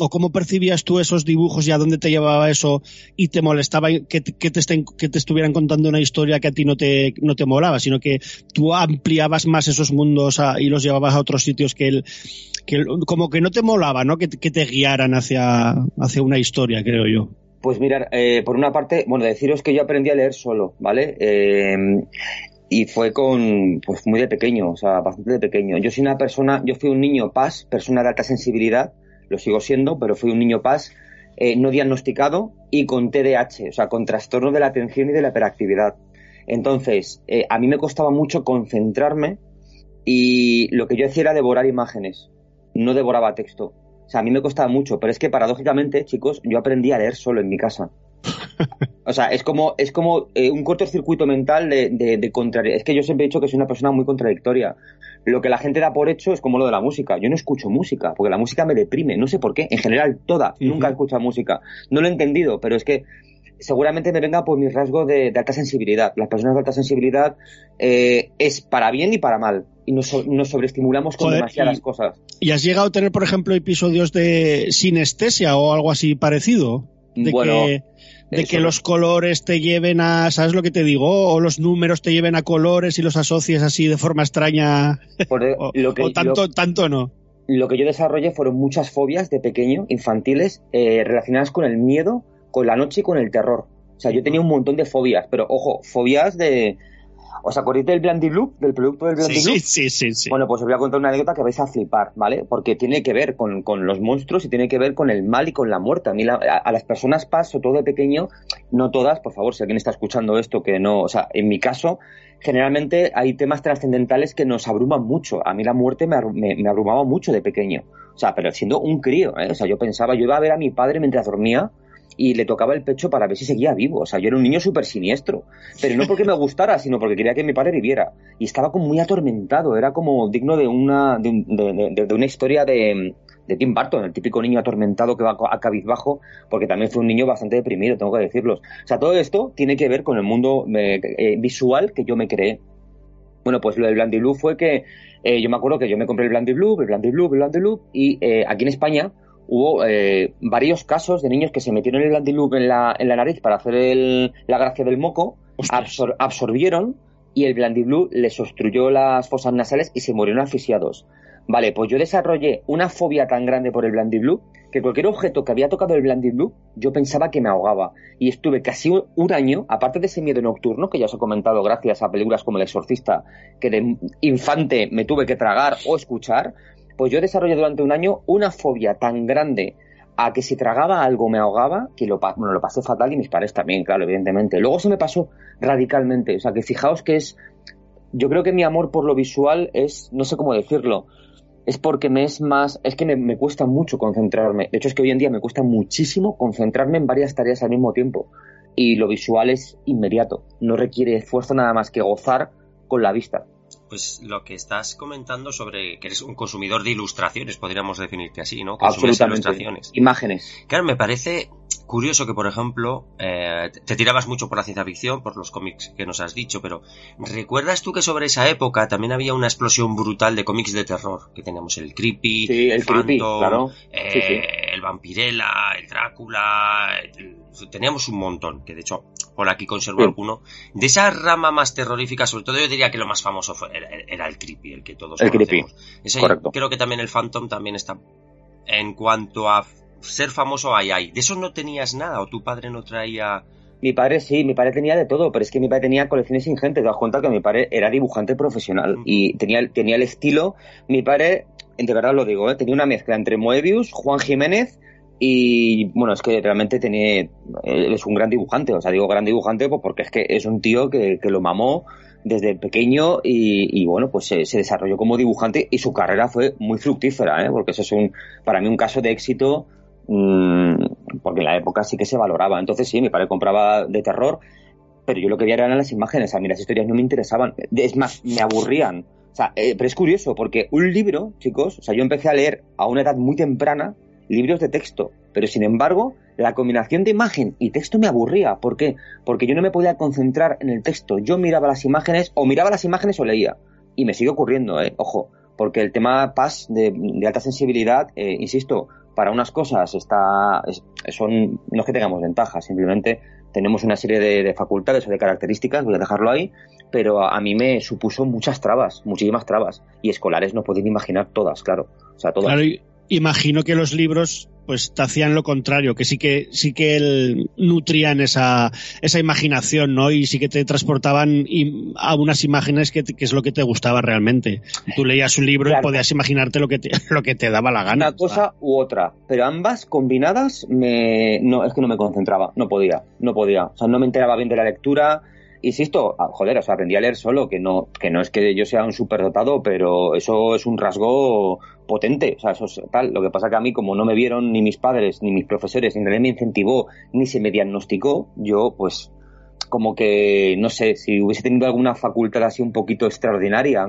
o cómo percibías tú esos dibujos y a dónde te llevaba eso y te molestaba que, que, te, estén, que te estuvieran contando una historia que a ti no te, no te molaba, sino que tú ampliabas más esos mundos y los llevabas a otros sitios que, el, que como que no te molaba, ¿no? Que, que te guiaran hacia, hacia una historia, creo yo. Pues mirar, eh, por una parte, bueno, deciros que yo aprendí a leer solo, ¿vale? Eh, y fue con, pues muy de pequeño, o sea, bastante de pequeño. Yo soy una persona, yo fui un niño paz, persona de alta sensibilidad, lo sigo siendo, pero fui un niño paz eh, no diagnosticado y con TDAH, o sea, con trastorno de la atención y de la hiperactividad. Entonces, eh, a mí me costaba mucho concentrarme y lo que yo hacía era devorar imágenes, no devoraba texto. O sea, a mí me costaba mucho, pero es que paradójicamente, chicos, yo aprendí a leer solo en mi casa. O sea, es como, es como eh, un cortocircuito mental de, de, de contraria. Es que yo siempre he dicho que soy una persona muy contradictoria. Lo que la gente da por hecho es como lo de la música. Yo no escucho música, porque la música me deprime. No sé por qué. En general, toda. Uh -huh. Nunca he escuchado música. No lo he entendido, pero es que seguramente me venga por mi rasgo de, de alta sensibilidad. Las personas de alta sensibilidad eh, es para bien y para mal. Y nos, nos sobreestimulamos con Joder, demasiadas y, cosas. ¿Y has llegado a tener, por ejemplo, episodios de sinestesia o algo así parecido? De bueno, que de que los colores te lleven a, ¿sabes lo que te digo? O los números te lleven a colores y los asocies así de forma extraña. o, lo que, tanto, tanto no. Lo que yo desarrollé fueron muchas fobias de pequeño, infantiles, eh, relacionadas con el miedo, con la noche y con el terror. O sea, yo tenía un montón de fobias, pero ojo, fobias de, ¿Os acordáis del Blandy Blue? ¿Del producto del Blandy sí, Sí, sí, sí. Bueno, pues os voy a contar una anécdota que vais a flipar, ¿vale? Porque tiene que ver con, los monstruos y tiene que ver con el mal y con la muerte. A mí, a, las personas paso todo de pequeño, no todas, por favor, si alguien está escuchando esto, que no, o sea, en mi caso, generalmente hay temas trascendentales que nos abruman mucho. A mí la muerte me, me, abrumaba mucho de pequeño. O sea, pero siendo un crío, ¿eh? O sea, yo pensaba, yo iba a ver a mi padre mientras dormía y le tocaba el pecho para ver si seguía vivo. O sea, yo era un niño súper siniestro. Pero no porque me gustara, sino porque quería que mi padre viviera. Y estaba como muy atormentado. Era como digno de una, de, una historia de, Tim Burton, el típico niño atormentado que va a cabizbajo, porque también fue un niño bastante deprimido, tengo que decirlo. O sea, todo esto tiene que ver con el mundo eh, eh, visual que yo me creé. Bueno, pues lo del Blandy Blue fue que eh, yo me acuerdo que yo me compré el Blandy Blue, el Blandy Blue, el Blandy Blue, y aquí en España hubo eh, varios casos de niños que se metieron el Blandiloop en la, en la nariz para hacer la gracia del moco, absorbieron y el Blandiblue les obstruyó las fosas nasales y se murieron asfixiados. Vale, pues yo desarrollé una fobia tan grande por el Blandiblue que cualquier objeto que había tocado el Blandiblue yo pensaba que me ahogaba. Y estuve casi un año, aparte de ese miedo nocturno, que ya os he comentado gracias a películas como El Exorcista, que de infante me tuve que tragar o escuchar, pues yo desarrollé durante un año una fobia tan grande a que si tragaba algo me ahogaba, que lo, lo pasé fatal y mis padres también, claro, evidentemente. Luego se me pasó radicalmente, o sea que fijaos que es, yo creo que mi amor por lo visual es, no sé cómo decirlo, es porque me es más, es que me, me cuesta mucho concentrarme. De hecho es que hoy en día me cuesta muchísimo concentrarme en varias tareas al mismo tiempo. Y lo visual es inmediato, no requiere esfuerzo nada más que gozar con la vista pues lo que estás comentando sobre que eres un consumidor de ilustraciones, podríamos definirte así, ¿no? Absolutamente. ilustraciones. Imágenes. Claro, me parece curioso que, por ejemplo, eh, te tirabas mucho por la ciencia ficción, por los cómics que nos has dicho, pero ¿recuerdas tú que sobre esa época también había una explosión brutal de cómics de terror? Que teníamos el Creepy, el, Phantom, eh, el Vampirella, el Drácula, teníamos un montón, que de hecho por aquí conservo alguno. De esa rama más terrorífica, sobre todo yo diría que lo más famoso era, el Creepy, el que todos el conocemos. Creepy, Creo que también el Phantom también está en cuanto a ser famoso hay hay. ¿De eso no tenías nada o tu padre no traía...? Mi padre sí, mi padre tenía de todo, pero es que mi padre tenía colecciones ingentes. Te das cuenta que mi padre era dibujante profesional y tenía, tenía el estilo. Mi padre, de verdad lo digo, ¿eh? tenía una mezcla entre Moebius, Juan Jiménez y bueno, es que realmente tenía, es un gran dibujante. O sea, digo gran dibujante pues porque es que es un tío que, que lo mamó desde pequeño y, bueno, pues se, desarrolló como dibujante y su carrera fue muy fructífera, ¿eh? porque eso es un, para mí un caso de éxito Mm, porque en la época sí que se valoraba. Entonces sí, mi padre compraba de terror, pero yo lo que veía eran las imágenes. A mí las historias no me interesaban. Es más, me aburrían. O sea, eh, pero es curioso, porque un libro, chicos, o sea, yo empecé a leer a una edad muy temprana libros de texto, pero sin embargo, la combinación de imagen y texto me aburría. ¿Por qué? Porque yo no me podía concentrar en el texto. Yo miraba las imágenes, o miraba las imágenes o leía. Y me sigue ocurriendo, ¿eh? Ojo, porque el tema PAS de, alta sensibilidad, eh, insisto, para unas cosas está, son, no es que tengamos ventajas, simplemente tenemos una serie de, facultades o de características, voy a dejarlo ahí, pero a, mí me supuso muchas trabas, muchísimas trabas, y escolares no pueden imaginar todas, claro, o sea, todas. Imagino que los libros pues te hacían lo contrario, que sí que sí que el, nutrían esa, esa imaginación, ¿no? Y sí que te transportaban a unas imágenes que, es lo que te gustaba realmente. Tú leías un libro y podías imaginarte lo que te, lo que te daba la gana. Una cosa u otra, pero ambas combinadas me no es que no me concentraba, no podía, no podía, o sea, no me enteraba bien de la lectura, insisto, ah, joder, o sea, aprendí a leer solo, que no, que no es que yo sea un superdotado, pero eso es un rasgo potente, o sea, eso es tal. Lo que pasa que a mí, como no me vieron ni mis padres, ni mis profesores, ni nadie me incentivó, ni se me diagnosticó, yo, pues, como que, no sé, si hubiese tenido alguna facultad así un poquito extraordinaria,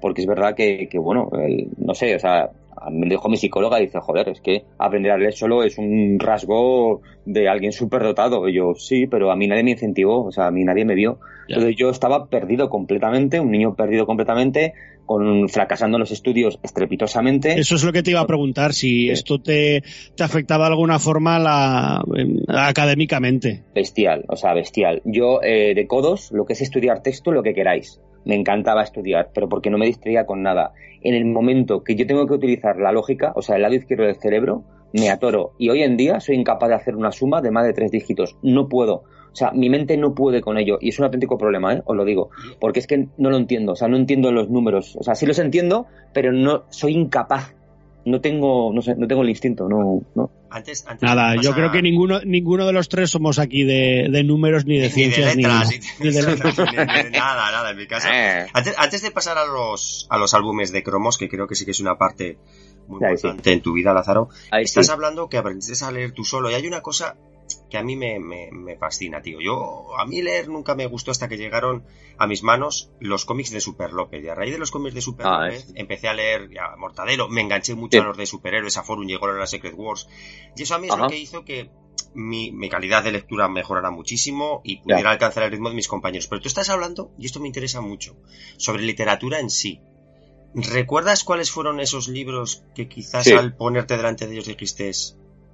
porque es verdad que, que bueno, no sé, o sea, me dijo mi psicóloga, dice, joder, es que aprender a leer solo es un rasgo de alguien súper dotado. Y yo, sí, pero a mí nadie me incentivó, o sea, a mí nadie me vio. Entonces yo estaba perdido completamente, un niño perdido completamente, con, fracasando en los estudios estrepitosamente. Eso es lo que te iba a preguntar, si esto te, te, afectaba de alguna forma la, académicamente. Bestial, o sea, bestial. Yo, eh, de codos, lo que es estudiar texto, lo que queráis. Me encantaba estudiar, pero porque no me distraía con nada. En el momento que yo tengo que utilizar la lógica, o sea, el lado izquierdo del cerebro, me atoro. Y hoy en día soy incapaz de hacer una suma de más de tres dígitos. No puedo. O sea, mi mente no puede con ello y es un auténtico problema, ¿eh? os lo digo, porque es que no lo entiendo, o sea, no entiendo los números, o sea, sí los entiendo, pero no soy incapaz. No tengo, no sé, no tengo el instinto, no, no. Antes, Nada, yo creo que ninguno, ninguno de los tres somos aquí de, números ni de ciencias ni, de, nada, nada, en mi caso. Eh. Antes, de pasar a los, a los álbumes de cromos, que creo que sí que es una parte muy importante en tu vida, Lázaro, estás hablando que aprendiste a leer tú solo y hay una cosa que a mí me, me, fascina, tío. Yo, a mí leer nunca me gustó hasta que llegaron a mis manos los cómics de Super López. Y a raíz de los cómics de Super ah, López empecé a leer ya, Mortadelo, me enganché mucho a los de superhéroes, a Forum llegó a la Secret Wars. Y eso a mí es lo que hizo que mi, mi, calidad de lectura mejorara muchísimo y pudiera alcanzar el ritmo de mis compañeros. Pero tú estás hablando, y esto me interesa mucho, sobre literatura en sí. ¿Recuerdas cuáles fueron esos libros que quizás al ponerte delante de ellos dijiste,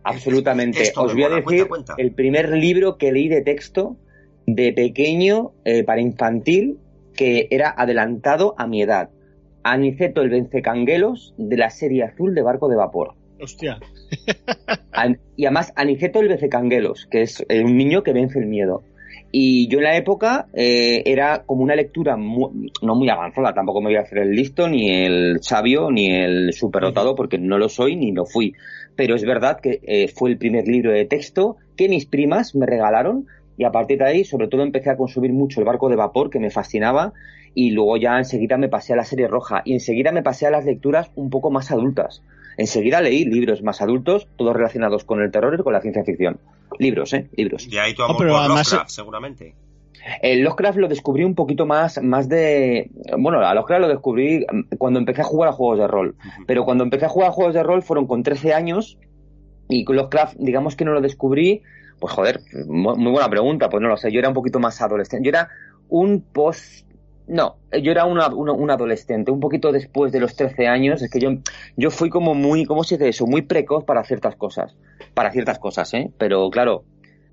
Absolutamente. Os voy a decir el primer libro que leí de texto de pequeño eh, para infantil que era adelantado a mi edad. Aniceto el Vencecanguelos de la serie azul de Barco de Vapor. Hostia. y además Aniceto el Vencecanguelos, que es eh, un niño que vence el miedo. Y yo en la época eh, era como una lectura no muy avanzada, tampoco me voy a hacer el listo, ni el sabio, ni el superdotado, porque no lo soy ni lo fui pero es verdad que eh, fue el primer libro de texto que mis primas me regalaron y a partir de ahí sobre todo empecé a consumir mucho el barco de vapor que me fascinaba y luego ya enseguida me pasé a la serie roja y enseguida me pasé a las lecturas un poco más adultas. Enseguida leí libros más adultos, todos relacionados con el terror y con la ciencia ficción. Libros, ¿eh? Libros. Y ahí tu amor por seguramente. El Lovecraft lo descubrí un poquito más, más de. Bueno, a Lovecraft lo descubrí cuando empecé a jugar a juegos de rol. Pero cuando empecé a jugar a juegos de rol fueron con 13 años y Lovecraft, digamos que no lo descubrí. Pues joder, muy, buena pregunta, pues no lo sé. Yo era un poquito más adolescente. Yo era un post. No, yo era una, un adolescente, un poquito después de los 13 años. Es que yo, yo fui como muy, ¿cómo se dice eso? Muy precoz para ciertas cosas. Para ciertas cosas, ¿eh? Pero claro,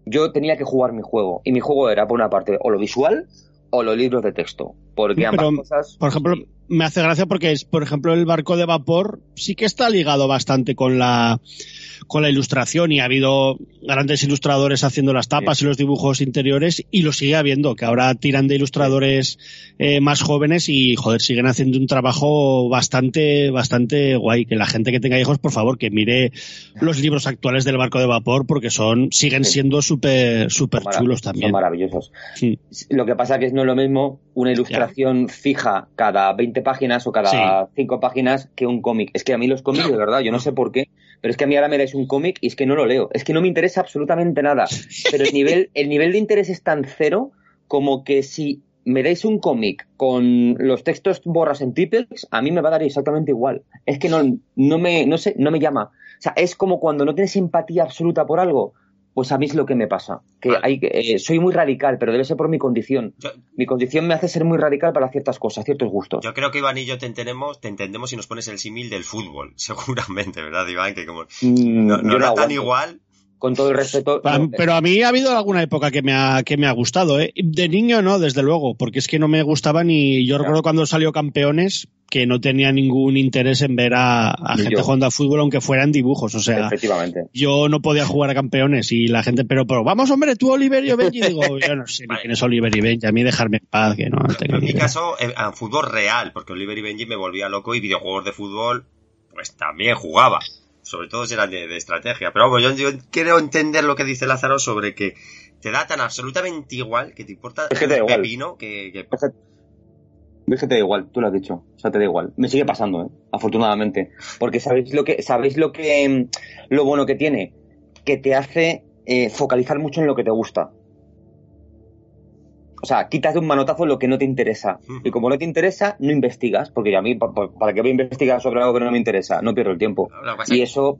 yo tenía que jugar mi juego. Y mi juego era, por una parte, o lo visual o los libros de texto. Porque ambas cosas. Por ejemplo, me hace gracia porque es, por ejemplo, el barco de vapor sí que está ligado bastante con la con la ilustración y ha habido grandes ilustradores haciendo las tapas y los dibujos interiores y lo sigue habiendo, que ahora tiran de ilustradores eh, más jóvenes y joder, siguen haciendo un trabajo bastante, bastante guay. Que la gente que tenga hijos, por favor, que mire los libros actuales del barco de vapor porque son, siguen siendo súper, súper chulos también. Son maravillosos. Lo que pasa que es no es lo mismo una ilustración fija cada 20 páginas o cada 5 páginas que un cómic. Es que a mí los cómics, de verdad, yo no sé por qué, pero es que a mí ahora me dais un cómic y es que no lo leo. Es que no me interesa absolutamente nada. Pero el nivel, el nivel de interés es tan cero como que si me dais un cómic con los textos borras en Tipex, a mí me va a dar exactamente igual. Es que no, no me, no sé, no me llama. O sea, es como cuando no tienes empatía absoluta por algo pues a mí es lo que me pasa. Que hay, eh, soy muy radical, pero debe ser por mi condición. mi condición me hace ser muy radical para ciertas cosas, ciertos gustos. Yo creo que Iván y yo te entendemos, te entendemos si nos pones el símil del fútbol, seguramente, ¿verdad, Iván? Que como mm, no, no tan igual, con todo el respeto. Pero a mí ha habido alguna época que me ha, que me ha gustado, ¿eh? De niño no, desde luego, porque es que no me gustaba ni. Yo recuerdo cuando salió Campeones que no tenía ningún interés en ver a, gente jugando a fútbol, aunque fueran dibujos. O sea, Efectivamente. yo no podía jugar a campeones y la gente, pero, pero vamos, hombre, tú, Oliver y Benji. Digo, yo no sé ni quién es Oliver y Benji, a mí dejarme en paz, que no. en mi caso, en, fútbol real, porque Oliver y Benji me volvía loco y videojuegos de fútbol, pues también jugaba sobre todo si eran de, estrategia. Pero vamos, yo, quiero entender lo que dice Lázaro sobre que te da tan absolutamente igual que te importa es que te igual. pepino que... que... Es que te da igual, tú lo has dicho. O sea, te da igual. Me sigue pasando, ¿eh? afortunadamente. Porque sabéis lo que, sabéis lo que, lo bueno que tiene, que te hace eh, focalizar mucho en lo que te gusta. O sea, quitas de un manotazo lo que no te interesa. Y como no te interesa, no investigas, porque a mí, ¿para qué voy a investigar sobre algo que no me interesa? No pierdo el tiempo. Y eso,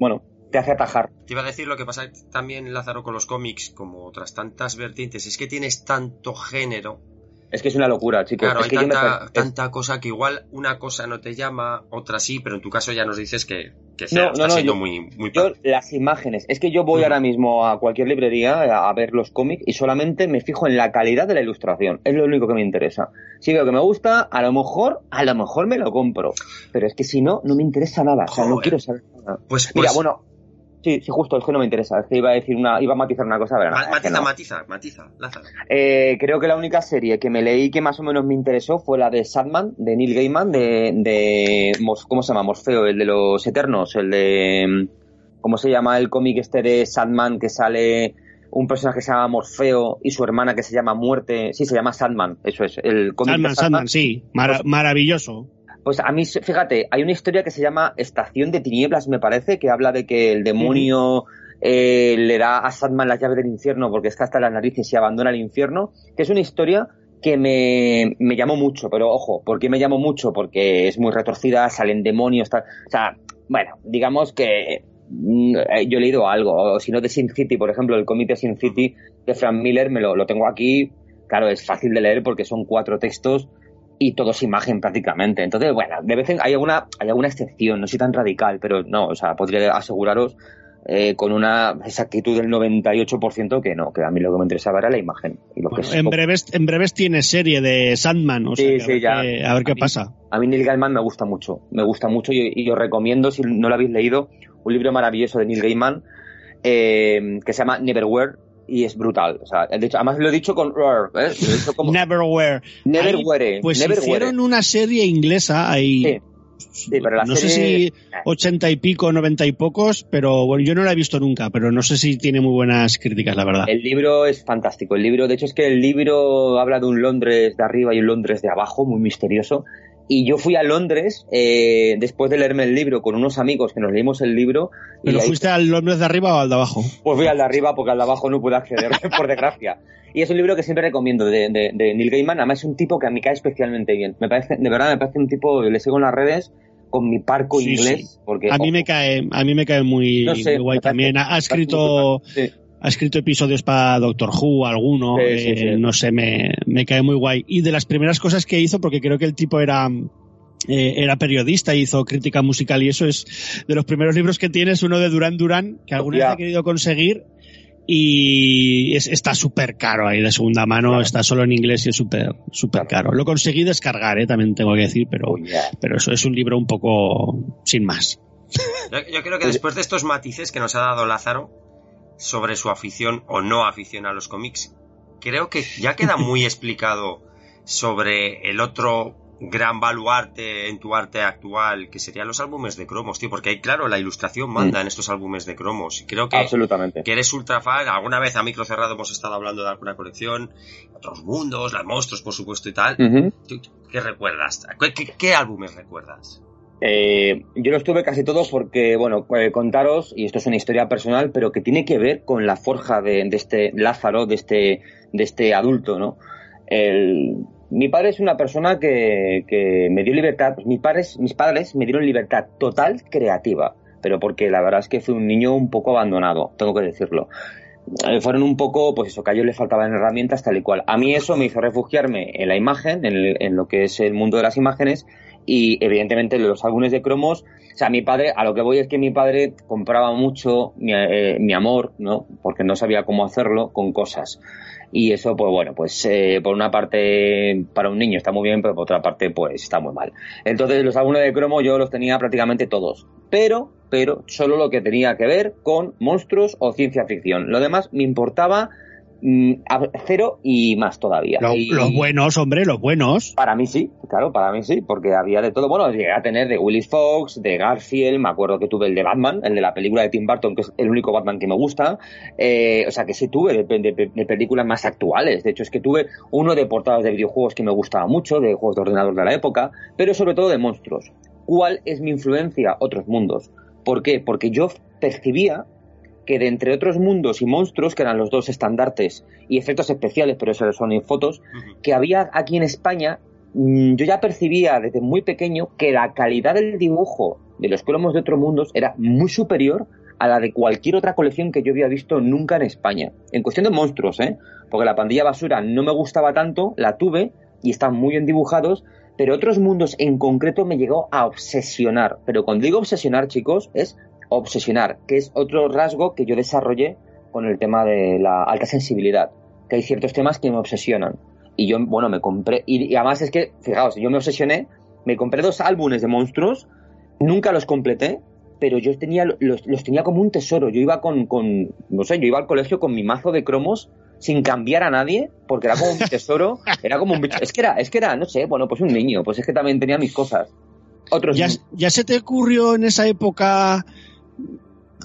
bueno, te hace atajar. Te iba a decir lo que pasa también, Lázaro, con los cómics, como otras tantas vertientes, es que tienes tanto género es que es una locura, chicos. Claro, hay tanta, tanta, cosa que igual una cosa no te llama, otra sí, pero en tu caso ya nos dices que, que está siendo muy, muy... Yo, las imágenes. Es que yo voy ahora mismo a cualquier librería a, ver los cómics y solamente me fijo en la calidad de la ilustración. Es lo único que me interesa. Si veo que me gusta, a lo mejor, a lo mejor me lo compro. Pero es que si no, no me interesa nada. O sea, no quiero saber nada. Pues, Mira, pues bueno, Sí, sí, justo, es que no me interesa. Es que iba a decir una, iba a matizar una cosa, ¿verdad? matiza, matiza, matiza, Lázaro. Eh, creo que la única serie que me leí que más o menos me interesó fue la de Sandman, de Neil Gaiman, de, de ¿cómo se llama? Morfeo, el de los Eternos, el de, ¿cómo se llama el cómic este de Sandman que sale un personaje que se llama Morfeo y su hermana que se llama Muerte? Sí, se llama Sandman, eso es. El cómic Sandman, Sandman, sí, pues maravilloso. Pues a mí, fíjate, hay una historia que se llama Estación de Tinieblas, me parece, que habla de que el demonio eh, le da a Sandman las llaves del infierno porque está hasta las narices y abandona el infierno, que es una historia que me, me llamó mucho, pero ojo, ¿por qué me llamó mucho? Porque es muy retorcida, salen demonios, tal, o sea, bueno, digamos que mm, eh, yo he leído algo, o si no de Sin City, por ejemplo, el de Sin City de Frank Miller, me lo, lo tengo aquí, claro, es fácil de leer porque son cuatro textos y todo es imagen prácticamente. Entonces, bueno, de vez en hay alguna, hay alguna excepción, no soy tan radical, pero no, o sea, podría aseguraros eh, con una exactitud del 98% que no, que a mí lo que me interesaba era la imagen. Y lo que en, breves, en breves tiene serie de Sandman, o sea, sí, a, ver a ver qué pasa. A mí Neil Gaiman me gusta mucho, me gusta mucho y, y, os recomiendo, si no lo habéis leído, un libro maravilloso de Neil Gaiman eh, que se llama Neverwhere, y es brutal. O sea, de hecho, además lo he dicho con ¿eh? Neverwhere. Neverwhere. Pues hicieron una serie inglesa ahí. Sí. pero la no sé si ochenta y pico, noventa y pocos, pero bueno, yo no la he visto nunca, pero no sé si tiene muy buenas críticas, la verdad. El libro es fantástico. El libro, de hecho, es que el libro habla de un Londres de arriba y un Londres de abajo, muy misterioso. Y yo fui a Londres eh, después de leerme el libro con unos amigos que nos leímos el libro. ¿Pero fuiste al Londres de arriba o al de abajo? Pues fui al de arriba porque al de abajo no pude acceder, por desgracia. Y es un libro que siempre recomiendo de, de, Neil Gaiman. Además es un tipo que a mí cae especialmente bien. Me parece, de verdad, me parece un tipo, le sigo en las redes con mi parco inglés. Porque, a mí me cae, a mí me cae muy, guay también. Ha, escrito, ha escrito episodios para Doctor Who, alguno, eh, no sé, me, me, cae muy guay. Y de las primeras cosas que hizo, porque creo que el tipo era, eh, era periodista, hizo crítica musical y eso es de los primeros libros que tienes, uno de Duran Duran, que alguna vez he querido conseguir y está súper caro ahí de segunda mano, está solo en inglés y es súper súper caro. Lo conseguí descargar, ¿eh? también tengo que decir, pero, pero eso es un libro un poco sin más. yo creo que después de estos matices que nos ha dado Lázaro, sobre su afición o no afición a los cómics, creo que ya queda muy explicado sobre el otro gran baluarte en tu arte actual, que serían los álbumes de cromos, tío, porque claro, la ilustración manda mm. en estos álbumes de cromos. Y creo que, Absolutamente. que eres ultra fan. Alguna vez a micro cerrado hemos estado hablando de alguna colección, otros mundos, los monstruos, por supuesto, y tal. ¿Qué recuerdas? qué álbumes recuerdas? Eh, yo los tuve casi todos porque, bueno, eh, contaros, y esto es una historia personal, pero que tiene que ver con la forja de, este Lázaro, de este, de este adulto, ¿no? mi padre es una persona que, me dio libertad, mis padres, mis padres me dieron libertad total creativa, pero porque la verdad es que fui un niño un poco abandonado, tengo que decirlo. Eh, fueron un poco, pues eso, que a ellos les faltaban herramientas tal y cual. A mí eso me hizo refugiarme en la imagen, en, en lo que es el mundo de las imágenes, y evidentemente los álbumes de cromos, o sea, mi padre, a lo que voy es que mi padre compraba mucho mi, eh, mi amor, ¿no? Porque no sabía cómo hacerlo con cosas. Y eso, pues bueno, pues eh, por una parte para un niño está muy bien, pero por otra parte, pues está muy mal. Entonces los álbumes de cromo yo los tenía prácticamente todos. Pero, pero, solo lo que tenía que ver con monstruos o ciencia ficción. Lo demás me importaba cero y más todavía. Los buenos, hombre, los buenos. Para mí sí, claro, para mí sí, porque había de todo. Bueno, llegué a tener de Willis Fox, de Garfield, me acuerdo que tuve el de Batman, el de la película de Tim Burton, que es el único Batman que me gusta. Eh, o sea, que sí tuve de, películas más actuales. De hecho, es que tuve uno de portadas de videojuegos que me gustaba mucho, de juegos de ordenador de la época, pero sobre todo de monstruos. ¿Cuál es mi influencia? Otros mundos. ¿Por qué? Porque yo percibía que de entre otros mundos y monstruos, que eran los dos estandartes y efectos especiales, pero eso son en fotos, que había aquí en España, mm, yo ya percibía desde muy pequeño que la calidad del dibujo de los cromos de otros mundos era muy superior a la de cualquier otra colección que yo había visto nunca en España. En cuestión de monstruos, ¿eh? Porque la pandilla basura no me gustaba tanto, la tuve y están muy bien dibujados, pero otros mundos en concreto me llegó a obsesionar. Pero cuando digo obsesionar, chicos, es obsesionar, que es otro rasgo que yo desarrollé con el tema de la alta sensibilidad, que hay ciertos temas que me obsesionan. Y yo, bueno, me compré, y, además es que, fijaos, yo me obsesioné, me compré dos álbumes de monstruos, nunca los completé, pero yo tenía, los, tenía como un tesoro. Yo iba con, con, no sé, yo iba al colegio con mi mazo de cromos sin cambiar a nadie, porque era como un tesoro, era como un bicho. Es que era, es que era, no sé, bueno, pues un niño, pues es que también tenía mis cosas. Otros ¿Ya, ¿Ya se te ocurrió en esa época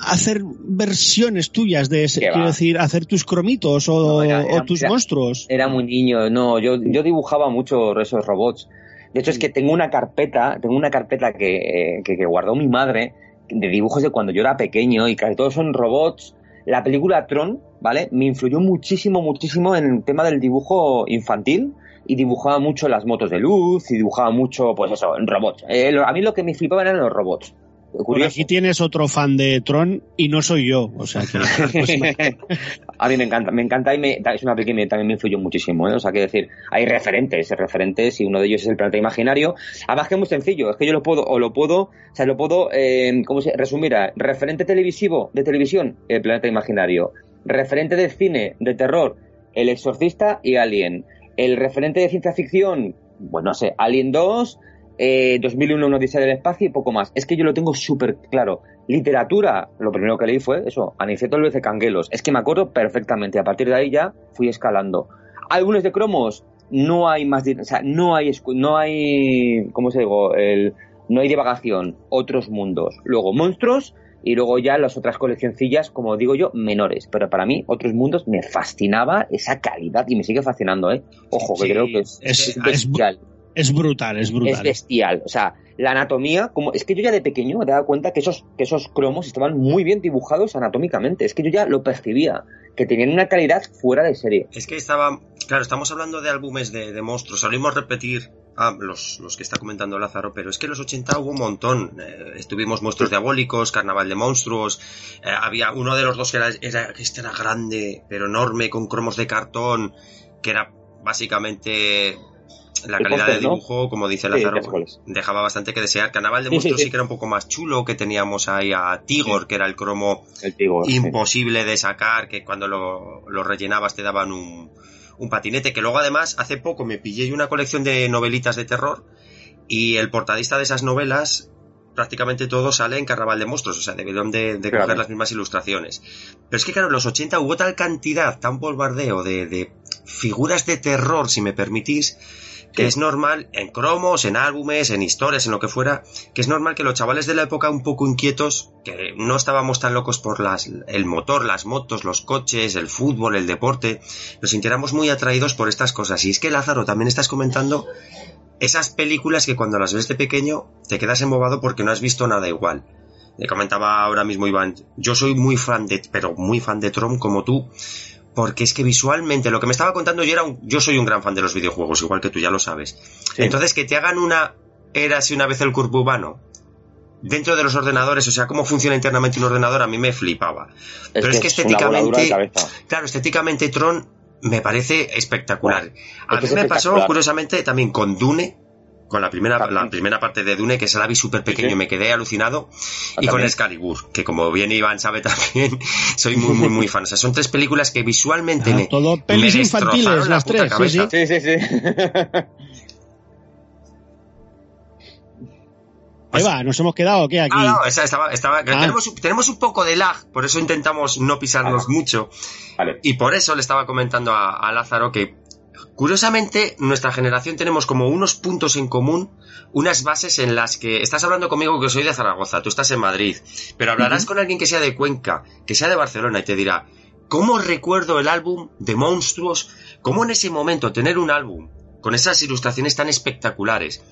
hacer versiones tuyas de ese, quiero decir, hacer tus cromitos o, tus monstruos. Era muy niño, no, yo, yo dibujaba mucho esos robots. De hecho, es que tengo una carpeta, tengo una carpeta que, que, guardó mi madre de dibujos de cuando yo era pequeño y casi todos son robots. La película Tron, ¿vale? Me influyó muchísimo, muchísimo en el tema del dibujo infantil y dibujaba mucho las motos de luz y dibujaba mucho, pues eso, en robots. Eh, a mí lo que me flipaba eran los robots. Curioso. aquí tienes otro fan de Tron y no soy yo. O sea, a mí me encanta, me encanta y me, es una película que también me influyó muchísimo. ¿eh? O sea, que decir, hay referentes, referentes y uno de ellos es el planeta imaginario. Además que es muy sencillo, es que yo lo puedo, o lo puedo, o sea, lo puedo, eh, ¿cómo se resumir? referente televisivo de televisión, el planeta imaginario. Referente de cine, de terror, el exorcista y Alien. El referente de ciencia ficción, bueno, no sé, Alien 2, eh, 2001 una odisea del espacio y poco más. Es que yo lo tengo súper claro. Literatura, lo primero que leí fue eso, Aniceto Luis de Canguelos. Es que me acuerdo perfectamente. A partir de ahí ya fui escalando. Álbumes de cromos, no hay más, o sea, no hay, no hay, ¿cómo se digo? El, no hay divagación, otros mundos. Luego monstruos y luego ya las otras coleccioncillas, como digo yo, menores. Pero para mí, otros mundos me fascinaba esa calidad y me sigue fascinando, ¿eh? Ojo, que creo que es, es, bestial. Es brutal, es brutal. Es bestial. O sea, la anatomía, como es que yo ya de pequeño me daba cuenta que esos, que esos cromos estaban muy bien dibujados anatómicamente. Es que yo ya lo percibía, que tenían una calidad fuera de serie. Es que estaba, claro, estamos hablando de álbumes de, monstruos. Salimos repetir los, los, que está comentando Lázaro, pero es que en los 80 hubo un montón. Eh, estuvimos Monstruos Diabólicos, Carnaval de Monstruos. Eh, había uno de los dos que era, era, este era grande, pero enorme, con cromos de cartón, que era básicamente la calidad de dibujo, como dice Lázaro, dejaba bastante que desear. Carnaval de Monstruos sí, que era un poco más chulo, que teníamos ahí a Tigor, que era el cromo imposible de sacar, que cuando lo, rellenabas te daban un, un, patinete, que luego además hace poco me pillé una colección de novelitas de terror y el portadista de esas novelas prácticamente todo sale en Carnaval de Monstruos, o sea, debieron de, de coger las mismas ilustraciones. Pero es que, claro, en los 80 hubo tal cantidad, tan bombardeo de, de figuras de terror, si me permitís, que es normal en cromos, en álbumes, en historias, en lo que fuera, que es normal que los chavales de la época un poco inquietos, que no estábamos tan locos por las, el motor, las motos, los coches, el fútbol, el deporte, nos sintiéramos muy atraídos por estas cosas. Y es que Lázaro también estás comentando esas películas que cuando las ves de pequeño te quedas embobado porque no has visto nada igual. Le comentaba ahora mismo Iván, yo soy muy fan de, pero muy fan de Tron como tú, porque es que visualmente lo que me estaba contando yo era un, yo soy un gran fan de los videojuegos, igual que tú ya lo sabes. Entonces que te hagan una era si una vez el cuerpo humano dentro de los ordenadores, o sea, cómo funciona internamente un ordenador, a mí me flipaba. Pero es que estéticamente, claro, estéticamente Tron me parece espectacular. A mí me pasó, curiosamente, también con Dune, con la primera, la primera parte de Dune, que se la vi súper pequeño me quedé alucinado, ah, y con Excalibur, que como bien Iván sabe también, soy muy, muy, muy fan. O sea, son tres películas que visualmente ah, me. Todo pelis infantiles, las tres. Sí, sí, sí. Ahí va, nos hemos quedado, ¿qué aquí? Ah, no, estaba, estaba, tenemos, tenemos, un poco de lag, por eso intentamos no pisarnos mucho. Vale. Y por eso le estaba comentando a Lázaro que Curiosamente, nuestra generación tenemos como unos puntos en común, unas bases en las que estás hablando conmigo que soy de Zaragoza, tú estás en Madrid, pero hablarás con alguien que sea de Cuenca, que sea de Barcelona y te dirá, ¿cómo recuerdo el álbum de Monstruos? ¿Cómo en ese momento tener un álbum con esas ilustraciones tan espectaculares?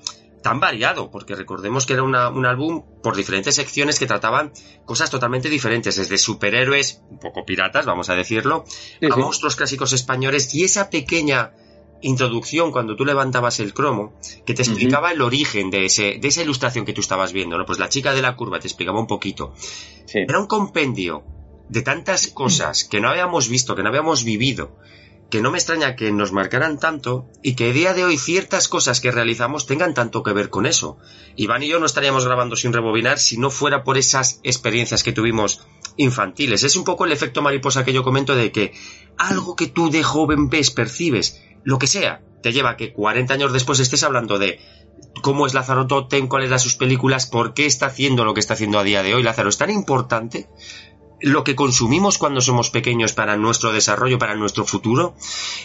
Tan variado, porque recordemos que era un álbum por diferentes secciones que trataban cosas totalmente diferentes, desde superhéroes, un poco piratas, vamos a decirlo, a monstruos clásicos españoles y esa pequeña introducción cuando tú levantabas el cromo que te explicaba el origen de, ese, de esa ilustración que tú estabas viendo, ¿no? Pues la chica de la curva te explicaba un poquito. Era un compendio de tantas cosas que no habíamos visto, que no habíamos vivido, que no me extraña que nos marcaran tanto y que a día de hoy ciertas cosas que realizamos tengan tanto que ver con eso. Iván y yo no estaríamos grabando sin rebobinar si no fuera por esas experiencias que tuvimos infantiles. Es un poco el efecto mariposa que yo comento de que algo que tú de joven ves, percibes, lo que sea, te lleva a que 40 años después estés hablando de cómo es Lázaro Totem, cuáles son sus películas, por qué está haciendo lo que está haciendo a día de hoy. Lázaro es tan importante lo que consumimos cuando somos pequeños para nuestro desarrollo, para nuestro futuro,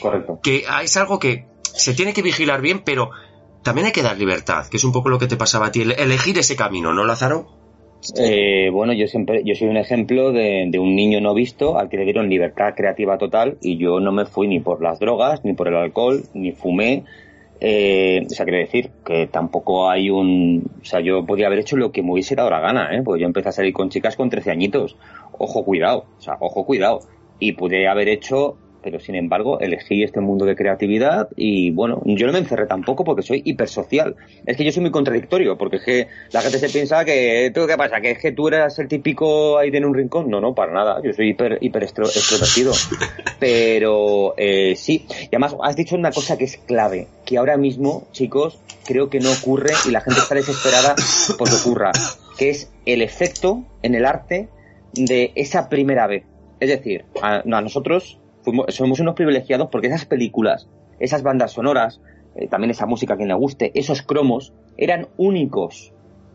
Correcto. que es algo que se tiene que vigilar bien, pero también hay que dar libertad, que es un poco lo que te pasaba a ti, elegir ese camino, ¿no, Lázaro? Eh, bueno, yo siempre, yo soy un ejemplo de, un niño no visto al que le dieron libertad creativa total y yo no me fui ni por las drogas, ni por el alcohol, ni fumé. Eh, o sea, quiero decir que tampoco hay un... O sea, yo podía haber hecho lo que me hubiese dado la gana, ¿eh? Pues yo empecé a salir con chicas con 13 añitos ojo cuidado, o sea, ojo cuidado. Y pude haber hecho, pero sin embargo, elegí este mundo de creatividad y bueno, yo no me encerré tampoco porque soy hipersocial. Es que yo soy muy contradictorio, porque es que la gente se piensa que, ¿tú qué pasa? ¿Que es que tú eras el típico ahí de en un rincón? No, no, para nada. Yo soy hiper, hiper extrovertido. Pero eh, sí, y además has dicho una cosa que es clave, que ahora mismo, chicos, creo que no ocurre y la gente está desesperada porque ocurra, que es el efecto en el arte de esa primera vez. Es decir, a, nosotros somos unos privilegiados porque esas películas, esas bandas sonoras, eh, también esa música que le guste, esos cromos, eran únicos,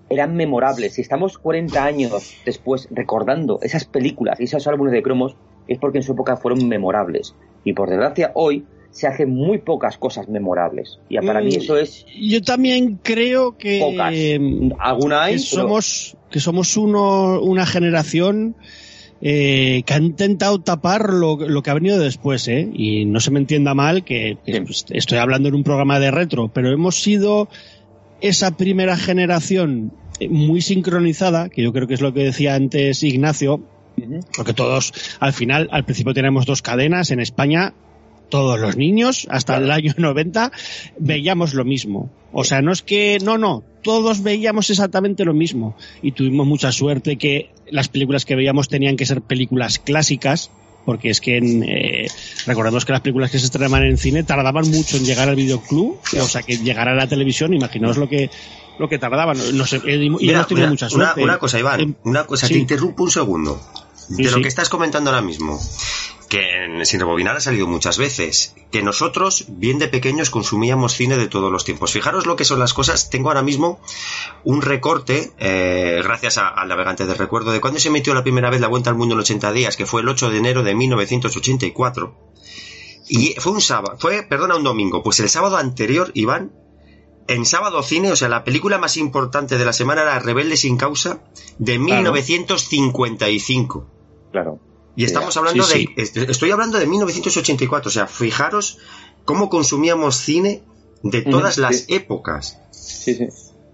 eran memorables. Si estamos 40 años después recordando esas películas y esos álbumes de cromos, es porque en su época fueron memorables. Y por desgracia, hoy se hacen muy pocas cosas memorables. Y para mí mm, eso es. Yo también creo que. Pocas. Alguna hay. Que somos, que somos uno, una generación. Eh, que ha intentado tapar lo, lo, que ha venido después, ¿eh? Y no se me entienda mal que, pues, estoy hablando en un programa de retro, pero hemos sido esa primera generación muy sincronizada, que yo creo que es lo que decía antes Ignacio, porque todos, al final, al principio tenemos dos cadenas en España, todos los niños, hasta el año 90, veíamos lo mismo. O sea, no es que, no, no, todos veíamos exactamente lo mismo. Y tuvimos mucha suerte que las películas que veíamos tenían que ser películas clásicas, porque es que eh, recordemos que las películas que se estrenaban en cine tardaban mucho en llegar al videoclub, o sea, que llegar a la televisión, imaginaos lo que lo que tardaban. No sé, y hemos tenido mucha suerte. Una, cosa, Iván, em, una cosa, te interrumpo un segundo. De lo que estás comentando ahora mismo que en Sin Rebobinar ha salido muchas veces, que nosotros, bien de pequeños, consumíamos cine de todos los tiempos. Fijaros lo que son las cosas. Tengo ahora mismo un recorte, eh, gracias al navegante del recuerdo, de cuando se emitió la primera vez La Vuelta al Mundo en 80 días, que fue el 8 de enero de 1984. Y fue un sábado, fue, perdona, un domingo. Pues el sábado anterior, Iván, en sábado cine, o sea, la película más importante de la semana era Rebelde sin causa, de 1955. Claro. Y estamos hablando de. Estoy hablando de 1984. O sea, fijaros cómo consumíamos cine de todas las épocas. Sí, sí.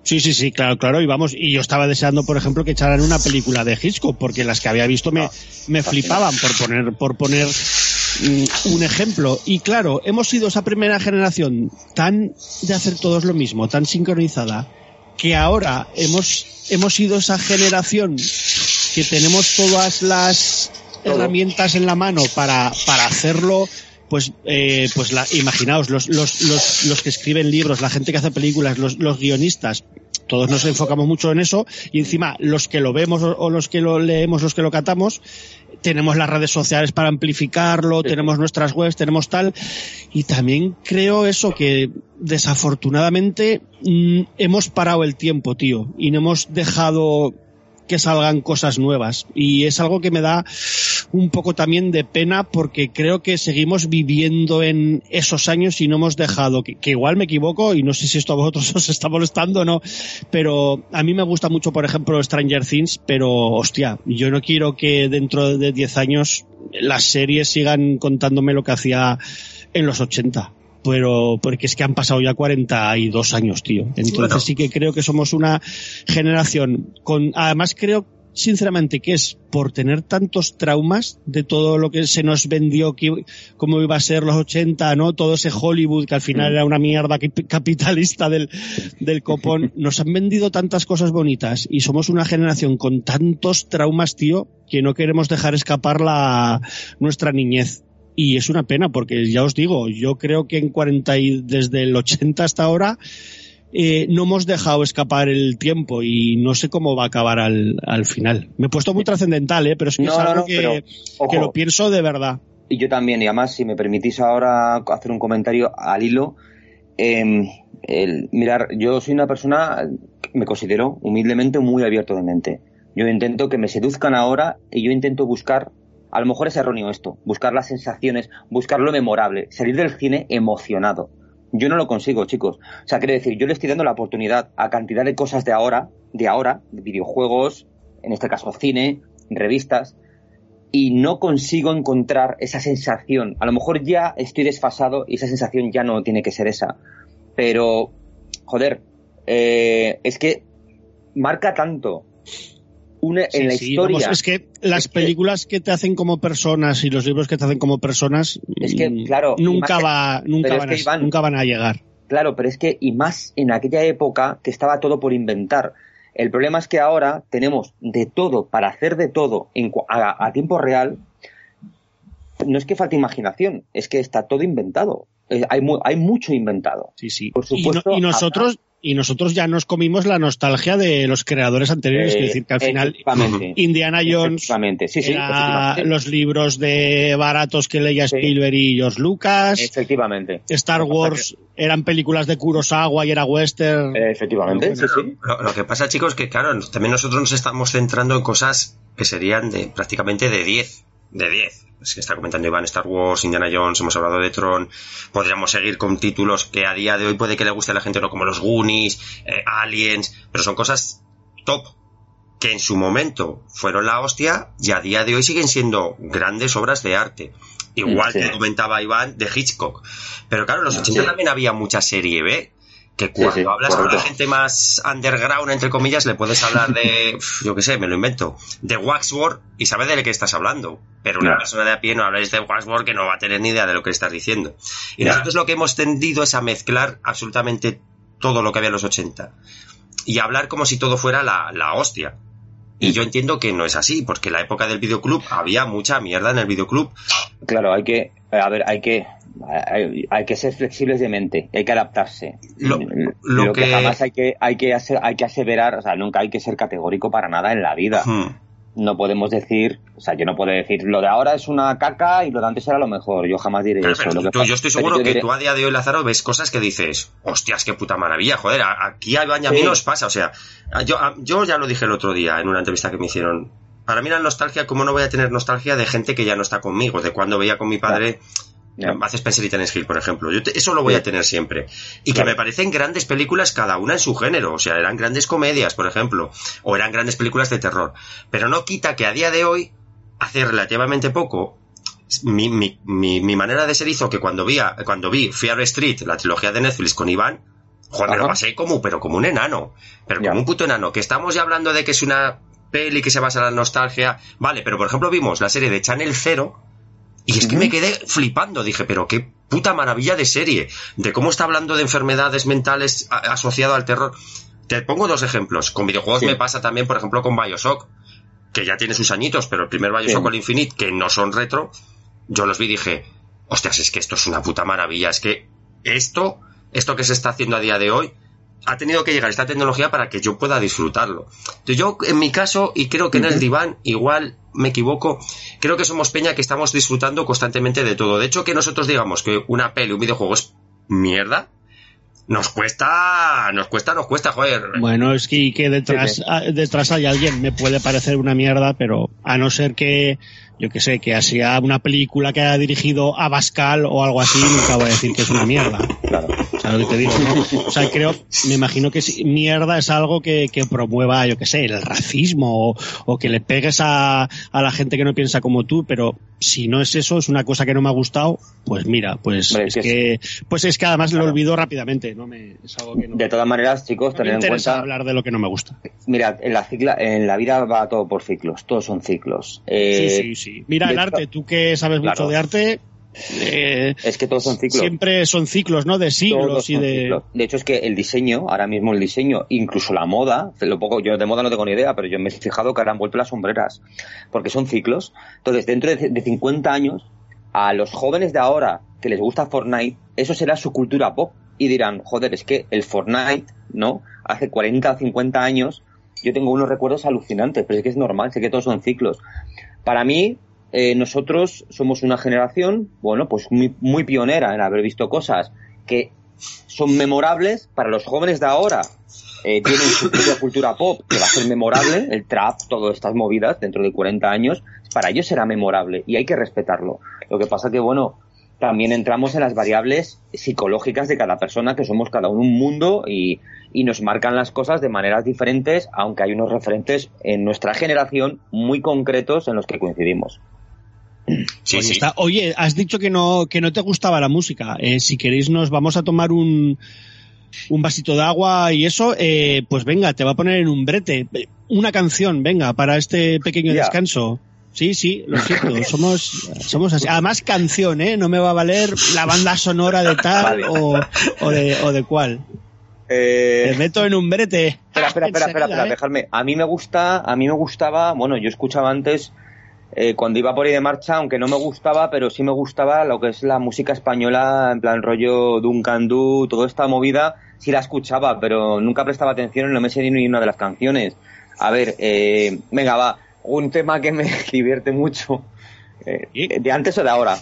Sí, sí, sí, claro, claro. Y vamos, y yo estaba deseando, por ejemplo, que echaran una película de Hitchcock, porque las que había visto me, me flipaban por poner, por poner mm, un ejemplo. Y claro, hemos sido esa primera generación tan de hacer todos lo mismo, tan sincronizada, que ahora hemos, hemos sido esa generación que tenemos todas las herramientas en la mano para, para hacerlo, pues, eh, pues la, imaginaos, los, los, los, los, que escriben libros, la gente que hace películas, los, los guionistas, todos nos enfocamos mucho en eso y encima los que lo vemos o, los que lo leemos, los que lo catamos, tenemos las redes sociales para amplificarlo, tenemos nuestras webs, tenemos tal. Y también creo eso que desafortunadamente mm, hemos parado el tiempo, tío, y no hemos dejado que salgan cosas nuevas. Y es algo que me da un poco también de pena porque creo que seguimos viviendo en esos años y no hemos dejado, que, igual me equivoco y no sé si esto a vosotros os está molestando o no, pero a mí me gusta mucho, por ejemplo, Stranger Things, pero hostia, yo no quiero que dentro de 10 años las series sigan contándome lo que hacía en los 80 pero porque es que han pasado ya 42 años, tío. Entonces sí que creo que somos una generación con, además creo sinceramente que es por tener tantos traumas de todo lo que se nos vendió que cómo iba a ser los 80, ¿no? Todo ese Hollywood que al final mm. era una mierda capitalista del, del copón. Nos han vendido tantas cosas bonitas y somos una generación con tantos traumas, tío, que no queremos dejar escapar la, nuestra niñez. Y es una pena porque ya os digo, yo creo que en 40 y desde el 80 hasta ahora eh, no hemos dejado escapar el tiempo y no sé cómo va a acabar al, al final. Me he puesto muy trascendental, ¿eh? pero es que es algo que, que, lo pienso de verdad. Y yo también, y además, si me permitís ahora hacer un comentario al hilo, eh, el, mirar, yo soy una persona, me considero humildemente muy abierto de mente. Yo intento que me seduzcan ahora y yo intento buscar a lo mejor es erróneo esto, buscar las sensaciones, buscar lo memorable, salir del cine emocionado. Yo no lo consigo, chicos. O sea, quiero decir, yo le estoy dando la oportunidad a cantidad de cosas de ahora, de ahora, de videojuegos, en este caso cine, revistas, y no consigo encontrar esa sensación. A lo mejor ya estoy desfasado y esa sensación ya no tiene que ser esa. Pero, joder, eh, es que marca tanto en la historia. es que las películas que te hacen como personas y los libros que te hacen como personas es que, mm, claro, nunca, va, nunca, van a, nunca van a llegar. Claro, pero es que, y más en aquella época que estaba todo por inventar. El problema es que ahora tenemos de todo para hacer de todo en, a, tiempo real. No es que falte imaginación, es que está todo inventado. Hay, hay mucho inventado. Sí, sí. Por supuesto, y, nosotros, y nosotros ya nos comimos la nostalgia de los creadores anteriores, es decir, que al final Indiana Jones sí, los libros de baratos que leía Spielberg y George Lucas. Efectivamente. Star Wars eran películas de Kurosawa y era western. Efectivamente, sí, sí. Lo, que pasa, chicos, que claro, también nosotros nos estamos centrando en cosas que serían de prácticamente de 10 de 10. Es que está comentando Iván Star Wars, Indiana Jones, hemos hablado de Tron. Podríamos seguir con títulos que a día de hoy puede que le guste a la gente, no como los Goonies, eh, Aliens, pero son cosas top que en su momento fueron la hostia y a día de hoy siguen siendo grandes obras de arte. Igual que comentaba Iván de Hitchcock. Pero claro, en los 80 también había mucha serie B que cuando hablas con la gente más underground, entre comillas, le puedes hablar de, yo qué sé, me lo invento, de Waxworth y sabe de qué estás hablando. Pero una persona de a pie no habláis de Waxworth que no va a tener ni idea de lo que estás diciendo. Y nosotros lo que hemos tendido es a mezclar absolutamente todo lo que había en los 80 y hablar como si todo fuera la, la hostia. Y yo entiendo que no es así, porque en la época del videoclub había mucha mierda en el videoclub. Claro, hay que, a ver, hay que, hay, que ser flexibles de mente, hay que adaptarse. Lo, que... jamás hay que, hay que, hay que aseverar, o sea, nunca hay que ser categórico para nada en la vida. Hmm no podemos decir, o sea, yo no puedo decir lo de ahora es una caca y lo de antes era lo mejor. Yo jamás diré eso. yo estoy seguro que tú a día de hoy, Lázaro, ves cosas que dices, hostias, qué puta maravilla, joder, aquí a Iván y a mí nos pasa, o sea, yo, yo ya lo dije el otro día en una entrevista que me hicieron. Para mí la nostalgia, ¿cómo no voy a tener nostalgia de gente que ya no está conmigo? De cuando veía con mi padre. Hace Spencer y Tennis Hill, por ejemplo. Yo eso lo voy a tener siempre. Y que me parecen grandes películas cada una en su género. O sea, eran grandes comedias, por ejemplo. O eran grandes películas de terror. Pero no quita que a día de hoy, hace relativamente poco, mi, mi, mi, manera de ser hizo que cuando vi, cuando vi Fear Street, la trilogía de Netflix con Iván, joder, me lo pasé como, pero como un enano. Pero como un puto enano. Que estamos ya hablando de que es una peli que se basa en la nostalgia. Vale, pero por ejemplo vimos la serie de Channel Zero y es que me quedé flipando, dije, pero qué puta maravilla de serie, de cómo está hablando de enfermedades mentales asociado al terror. Te pongo dos ejemplos. Con videojuegos me pasa también, por ejemplo, con Bioshock, que ya tiene sus añitos, pero el primer Bioshock al Infinite, que no son retro, yo los vi y dije, hostias, es que esto es una puta maravilla, es que esto, esto que se está haciendo a día de hoy, ha tenido que llegar esta tecnología para que yo pueda disfrutarlo. Yo, en mi caso, y creo que en el diván, igual me equivoco, creo que somos peña que estamos disfrutando constantemente de todo. De hecho, que nosotros digamos que una peli, un videojuego es mierda, nos cuesta, nos cuesta, nos cuesta, joder. Bueno, es que, que detrás, detrás hay alguien, me puede parecer una mierda, pero a no ser que yo que sé, que sea una película que haya dirigido a Bascal o algo así, nunca voy a decir que es una mierda. Claro. O sea, lo que te digo, ¿no? O sea, creo, me imagino que si- mierda es algo que, que promueva, yo que sé, el racismo o, o que le pegues a, a la gente que no piensa como tú, pero si no es eso, es una cosa que no me ha gustado, pues mira, pues Hombre, es es que, pues es que además lo olvido rápidamente, no me, es algo que no, De todas maneras, chicos, no me tened en cuenta. hablar de lo que no me gusta. Mirad, en la, cicla, en la vida va todo por ciclos, todos son ciclos. Eh, sí, sí, sí. Mira el arte, tú que sabes mucho Claro. de arte, eh, Es que todos son ciclos. siempre son ciclos, ¿no? De siglos y de... ciclos. De hecho, es que el diseño, ahora mismo el diseño, incluso la moda, lo poco, yo de moda no tengo ni idea, pero yo me he fijado que ahora han vuelto las sombreras, porque son ciclos. Entonces, dentro de, de 50 años, a los jóvenes de ahora que les gusta Fortnite, eso será su cultura pop. Y dirán, joder, es que el Fortnite, ¿no? Hace 40 o 50 años, yo tengo unos recuerdos alucinantes, pero es que es normal, sé que todos son ciclos. Para mí, eh, nosotros somos una generación, bueno, pues muy, muy pionera en haber visto cosas que son memorables para los jóvenes de ahora. Eh, tienen su propia cultura pop que va a ser memorable, el trap, todas estas movidas dentro de 40 años, para ellos será memorable y hay que respetarlo. Lo que pasa que, bueno, también entramos en las variables psicológicas de cada persona, que somos cada uno un mundo y, y nos marcan las cosas de maneras diferentes, aunque hay unos referentes en nuestra generación muy concretos en los que coincidimos. Sí, Oye, sí. está- oye, has dicho que no, que no te gustaba la música. Eh, si queréis nos vamos a tomar un, un vasito de agua y eso, eh, pues venga, te va a poner en un brete. Una canción, venga, para este pequeño descanso. Sí, sí, lo siento, somos, somos así. Además, canción, ¿eh? No me va a valer la banda sonora de tal Vale. o, o, de, o de cuál. Te meto en un brete. Espera, espera, espera, espera, ¿eh? dejadme. A mí me gusta, a mí me gustaba, bueno, yo escuchaba antes eh, cuando iba por ahí de marcha, aunque no me gustaba, pero sí me gustaba lo que es la música española, en plan rollo Duncan Du, toda esta movida, sí la escuchaba, pero nunca prestaba atención y no me sé ni una de las canciones. A ver, eh, venga, va, un tema que me divierte mucho. Eh. ¿De antes o de ahora?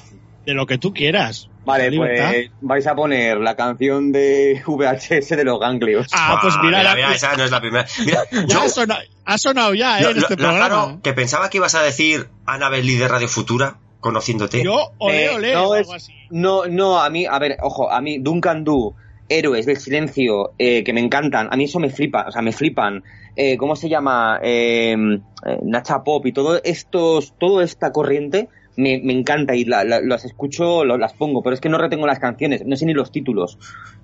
De lo que tú quieras. Vale, pues vais a poner la canción de VHS de los ganglios. Ah, pues Ah, mira, mira, la- mira, esa no es la primera. Mira, yo, ha sonado, ha sonado ya, ¿eh? lo- en este lo- que pensaba que ibas a decir Annabelle de Radio Futura, conociéndote. Yo, ole, Eh, ole, no, o es- algo así. No, no, a mí, a ver, ojo, a mí Duncan Du, Héroes del Silencio, eh, que me encantan, a mí eso me flipa, o sea, me flipan. Eh, ¿Cómo se llama? Eh, eh, Nacha Pop y todo estos, toda esta corriente me, me encanta y la- la- las escucho, lo- las pongo, pero es que no retengo las canciones, no sé ni los títulos.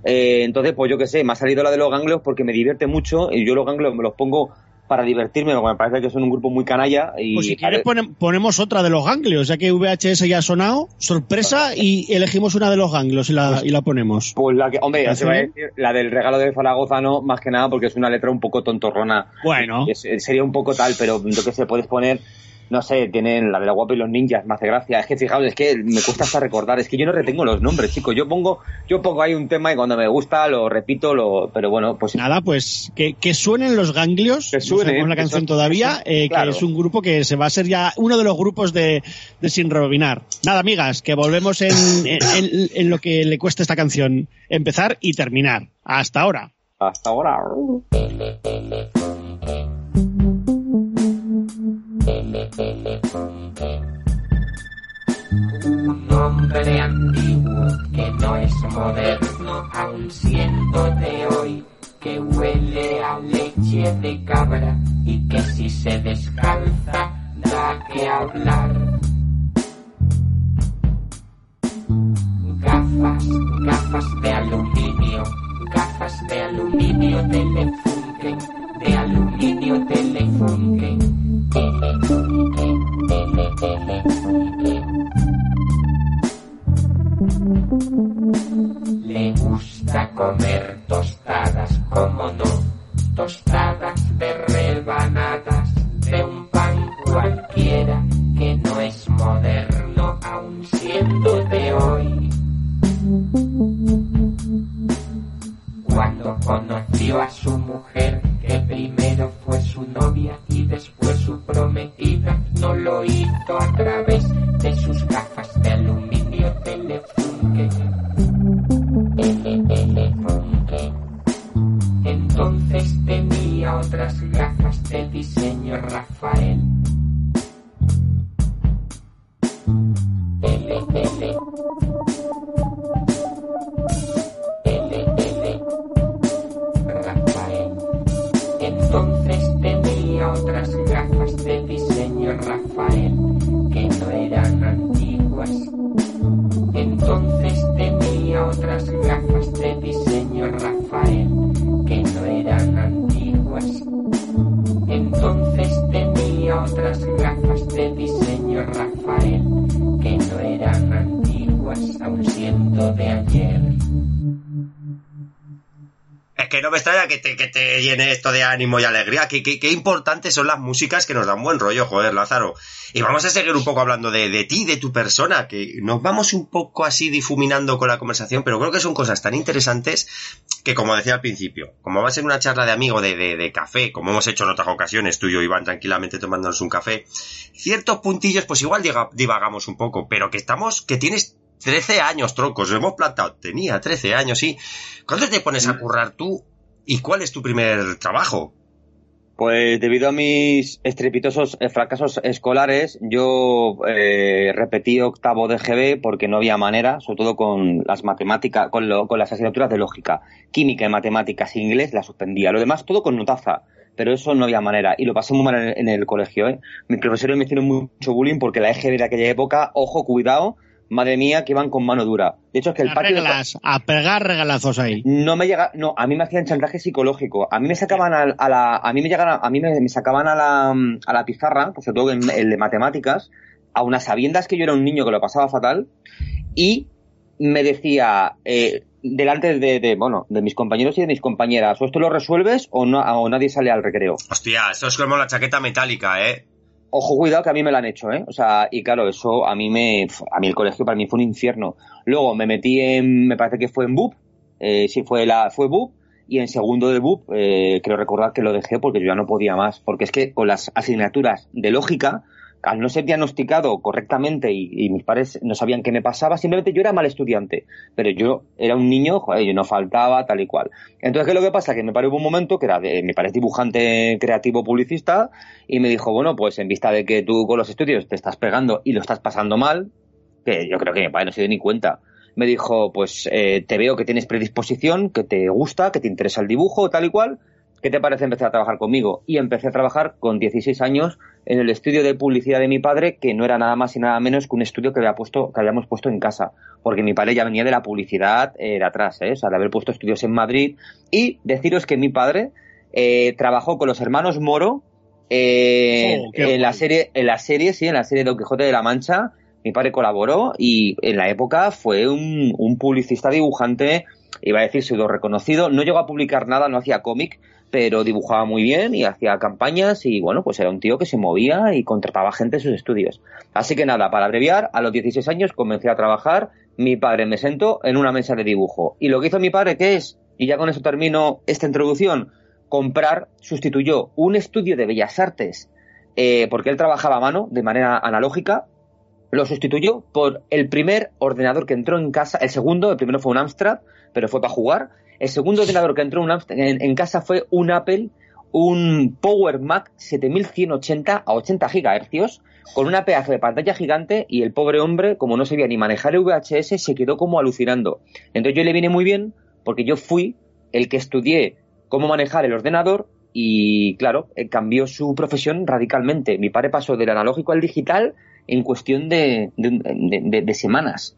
Eh, entonces, pues yo qué sé, me ha salido la de los ganglios porque me divierte mucho y yo los ganglios me los pongo para divertirme, porque me parece que son un grupo muy canalla y Pues si quieres ver, ponem- ponemos otra de los ganglios, ya que VHS ya ha sonado, sorpresa, y elegimos una de los ganglios y la, y la ponemos. Pues la que, hombre, se va a ¿Parece decir, la del regalo de Zaragoza no, más que nada porque es una letra un poco tontorrona. Bueno, Es- sería un poco tal, pero yo que sé, puedes poner, no sé, tienen la de la guapa y los ninjas, me hace gracia. Es que fijaos, es que me cuesta hasta recordar, es que yo no retengo los nombres, chicos. Yo pongo, yo pongo ahí un tema y cuando me gusta lo repito, lo, pero bueno, pues nada, pues que, que suenen los ganglios, Que no suenen, sabemos la canción todavía, eh, claro. que es un grupo que se va a ser ya uno de los grupos de, de Sin Rebobinar. Nada, amigas, que volvemos en, en- en- en lo que le cuesta esta canción, empezar y terminar. Hasta ahora. hasta ahora. Un hombre antiguo que no es moderno, aun siendo de hoy, que huele a leche de cabra y que si se descalza da que hablar. Gafas, gafas de aluminio, gafas de aluminio telefunken, de aluminio telefunken. Le gusta comer tostadas, como no, tostadas de rebanadas, de un pan cualquiera que no es moderno, aun siendo de hoy. Cuando conoció a su mujer, que primero fue su novia y después su prometida, no lo hizo a través de sus gafas de aluminio telefunken. Tele- telefunken. Entonces tenía otras gafas de diseño Rafael. unas gafas de diseño Rafael que no eran antiguas. Entonces tenía otras gafas de diseño Rafael que no eran antiguas, aun siendo de ayer. Es que no me extraña que te, que te llene esto de ánimo y alegría. Qué, qué, qué importantes son las músicas que nos dan buen rollo, joder, Lázaro. Y vamos a seguir un poco hablando de, de ti, de tu persona, que nos vamos un poco así difuminando con la conversación, pero creo que son cosas tan interesantes que, como decía al principio, como va a ser una charla de amigo de, de, de café, como hemos hecho en otras ocasiones, tú y yo, Iván, tranquilamente tomándonos un café, ciertos puntillos, pues igual divagamos un poco, pero que estamos, que tienes 13 años, troncos, hemos plantado, tenía 13 años, sí. ¿Cuándo te pones a currar tú? ¿Y cuál es tu primer trabajo? Pues debido a mis estrepitosos eh, fracasos escolares, yo eh, repetí octavo de GB porque no había manera, sobre todo con las matemáticas, con, lo- con las asignaturas de lógica, química y matemáticas e inglés, la suspendía. Lo demás todo con notaza, pero eso no había manera. Y lo pasé muy mal en, el- en el colegio. ¿eh? Mis profesores me hicieron mucho bullying porque la EGB de aquella época, ojo, cuidado, madre mía, que iban con mano dura. De hecho, es que el patio... de- reglas, a pegar regalazos ahí. no me llega, no, a mí me hacían chantaje psicológico. A mí me sacaban a, a la, a mí me llegaban, a mí me, me sacaban a la, a la pizarra, pues sobre todo en el de matemáticas, a unas sabiendas que yo era un niño que lo pasaba fatal, y me decía, eh, delante de, de, bueno, de mis compañeros y de mis compañeras, o esto lo resuelves o no, o nadie sale al recreo. Hostia, esto es como la chaqueta metálica, ¿eh? Ojo, cuidado que a mí me lo han hecho, ¿eh? O sea, y claro, eso a mí me, a mí el colegio para mí fue un infierno. Luego me metí en, me parece que fue en BUP, eh, sí fue la, fue BUP, y en segundo de BUP, eh, creo recordar que lo dejé porque yo ya no podía más, porque es que con las asignaturas de lógica, al no ser diagnosticado correctamente y, mis padres no sabían qué me pasaba, simplemente yo era mal estudiante, pero yo era un niño, joder, yo no faltaba, tal y cual. Entonces, ¿qué es lo que pasa? Que me paré un momento, que era de, mi padre dibujante creativo publicista, y me dijo, bueno, pues en vista de que tú con los estudios te estás pegando y lo estás pasando mal, que yo creo que mi padre no se dio ni cuenta, me dijo, pues eh, te veo que tienes predisposición, que te gusta, que te interesa el dibujo, tal y cual, ¿qué te parece empezar a trabajar conmigo? Y empecé a trabajar con 16 años en el estudio de publicidad de mi padre, que no era nada más y nada menos que un estudio que, había puesto, que habíamos puesto en casa, porque mi padre ya venía de la publicidad eh, de atrás, ¿eh? o sea, de haber puesto estudios en Madrid, y deciros que mi padre eh, trabajó con los hermanos Moro eh, Oh, en la serie, en la serie, sí, en la serie Don Quijote de la Mancha, mi padre colaboró y en la época fue un, un publicista dibujante, iba a decir pseudo reconocido, no llegó a publicar nada, no hacía cómic, pero dibujaba muy bien y hacía campañas y bueno, pues era un tío que se movía y contrataba gente en sus estudios. Así que nada, para abreviar, a los 16 años comencé a trabajar, mi padre me sentó en una mesa de dibujo y lo que hizo mi padre, ¿qué es? Y ya con eso termino esta introducción, comprar, sustituyó un estudio de bellas artes, eh, porque él trabajaba a mano, de manera analógica, lo sustituyó por el primer ordenador que entró en casa, el segundo, el primero fue un Amstrad, pero fue para jugar, el segundo ordenador que entró en, casa fue un Apple, un Power Mac 7180 a 80 gigahercios, con una pedazo de pantalla gigante y el pobre hombre, como no sabía ni manejar el VHS, se quedó como alucinando. Entonces yo le vine muy bien porque yo fui el que estudié cómo manejar el ordenador y claro, eh, cambió su profesión radicalmente. Mi padre pasó del analógico al digital en cuestión de, de, de- de- de semanas.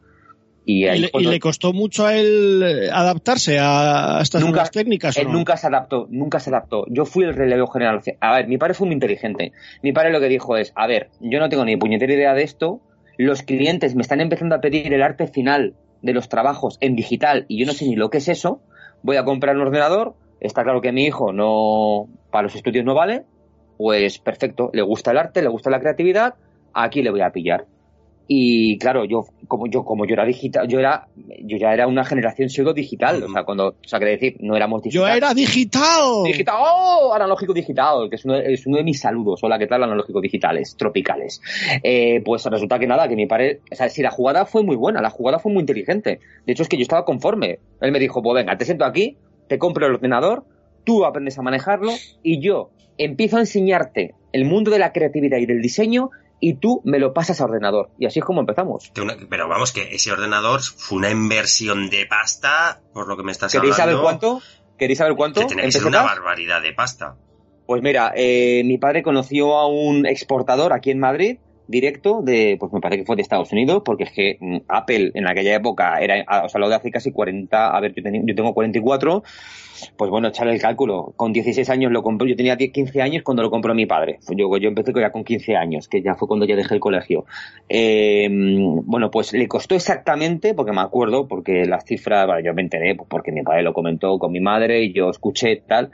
Y, ¿Y ahí le, y costó mucho a él eh, adaptarse a, a estas Nunca- nuevas técnicas? ¿o él no? nunca se adaptó, nunca se adaptó. Yo fui el relevo general. A ver, mi padre fue muy inteligente. Mi padre lo que dijo es, a ver, yo no tengo ni puñetera idea de esto, los clientes me están empezando a pedir el arte final de los trabajos en digital y yo no sé ni lo que es eso, voy a comprar un ordenador, está claro que mi hijo no, para los estudios no vale, pues perfecto, le gusta el arte, le gusta la creatividad, aquí le voy a pillar. Y claro, yo como yo como yo era digital, yo era yo ya era una generación pseudo digital, o sea, cuando, o sea, quiere decir, no éramos Yo digital. era digital. Digital, ¡oh! Analógico digital, que es uno, de, es uno de mis saludos. Hola, ¿qué tal? Analógico digitales, tropicales. Eh, pues resulta que nada, que mi padre, o sea, si la jugada fue muy buena, la jugada fue muy inteligente. De hecho, es que yo estaba conforme. Él me dijo, pues venga, te siento aquí, te compro el ordenador, tú aprendes a manejarlo y yo empiezo a enseñarte el mundo de la creatividad y del diseño y tú me lo pasas a ordenador. Y así es como empezamos. Pero vamos, que ese ordenador fue una inversión de pasta, por lo que me estás ¿Queréis saber hablando. cuánto? ¿Queréis saber cuánto? Que tiene que ¿En ser una barbaridad de pasta. Pues mira, eh, mi padre conoció a un exportador aquí en Madrid directo de, pues me parece que fue de Estados Unidos, porque es que mm, Apple en aquella época era, o sea, lo de hace casi 40, a ver, yo, tenía- yo tengo 44, pues bueno, echarle el cálculo, con 16 años lo compró, yo tenía 10, 15 años cuando lo compró mi padre, yo, yo empecé ya con 15 años, que ya fue cuando ya dejé el colegio. Eh, bueno, pues le costó exactamente, porque me acuerdo, porque las cifras, bueno, yo me enteré, pues porque mi padre lo comentó con mi madre y yo escuché tal,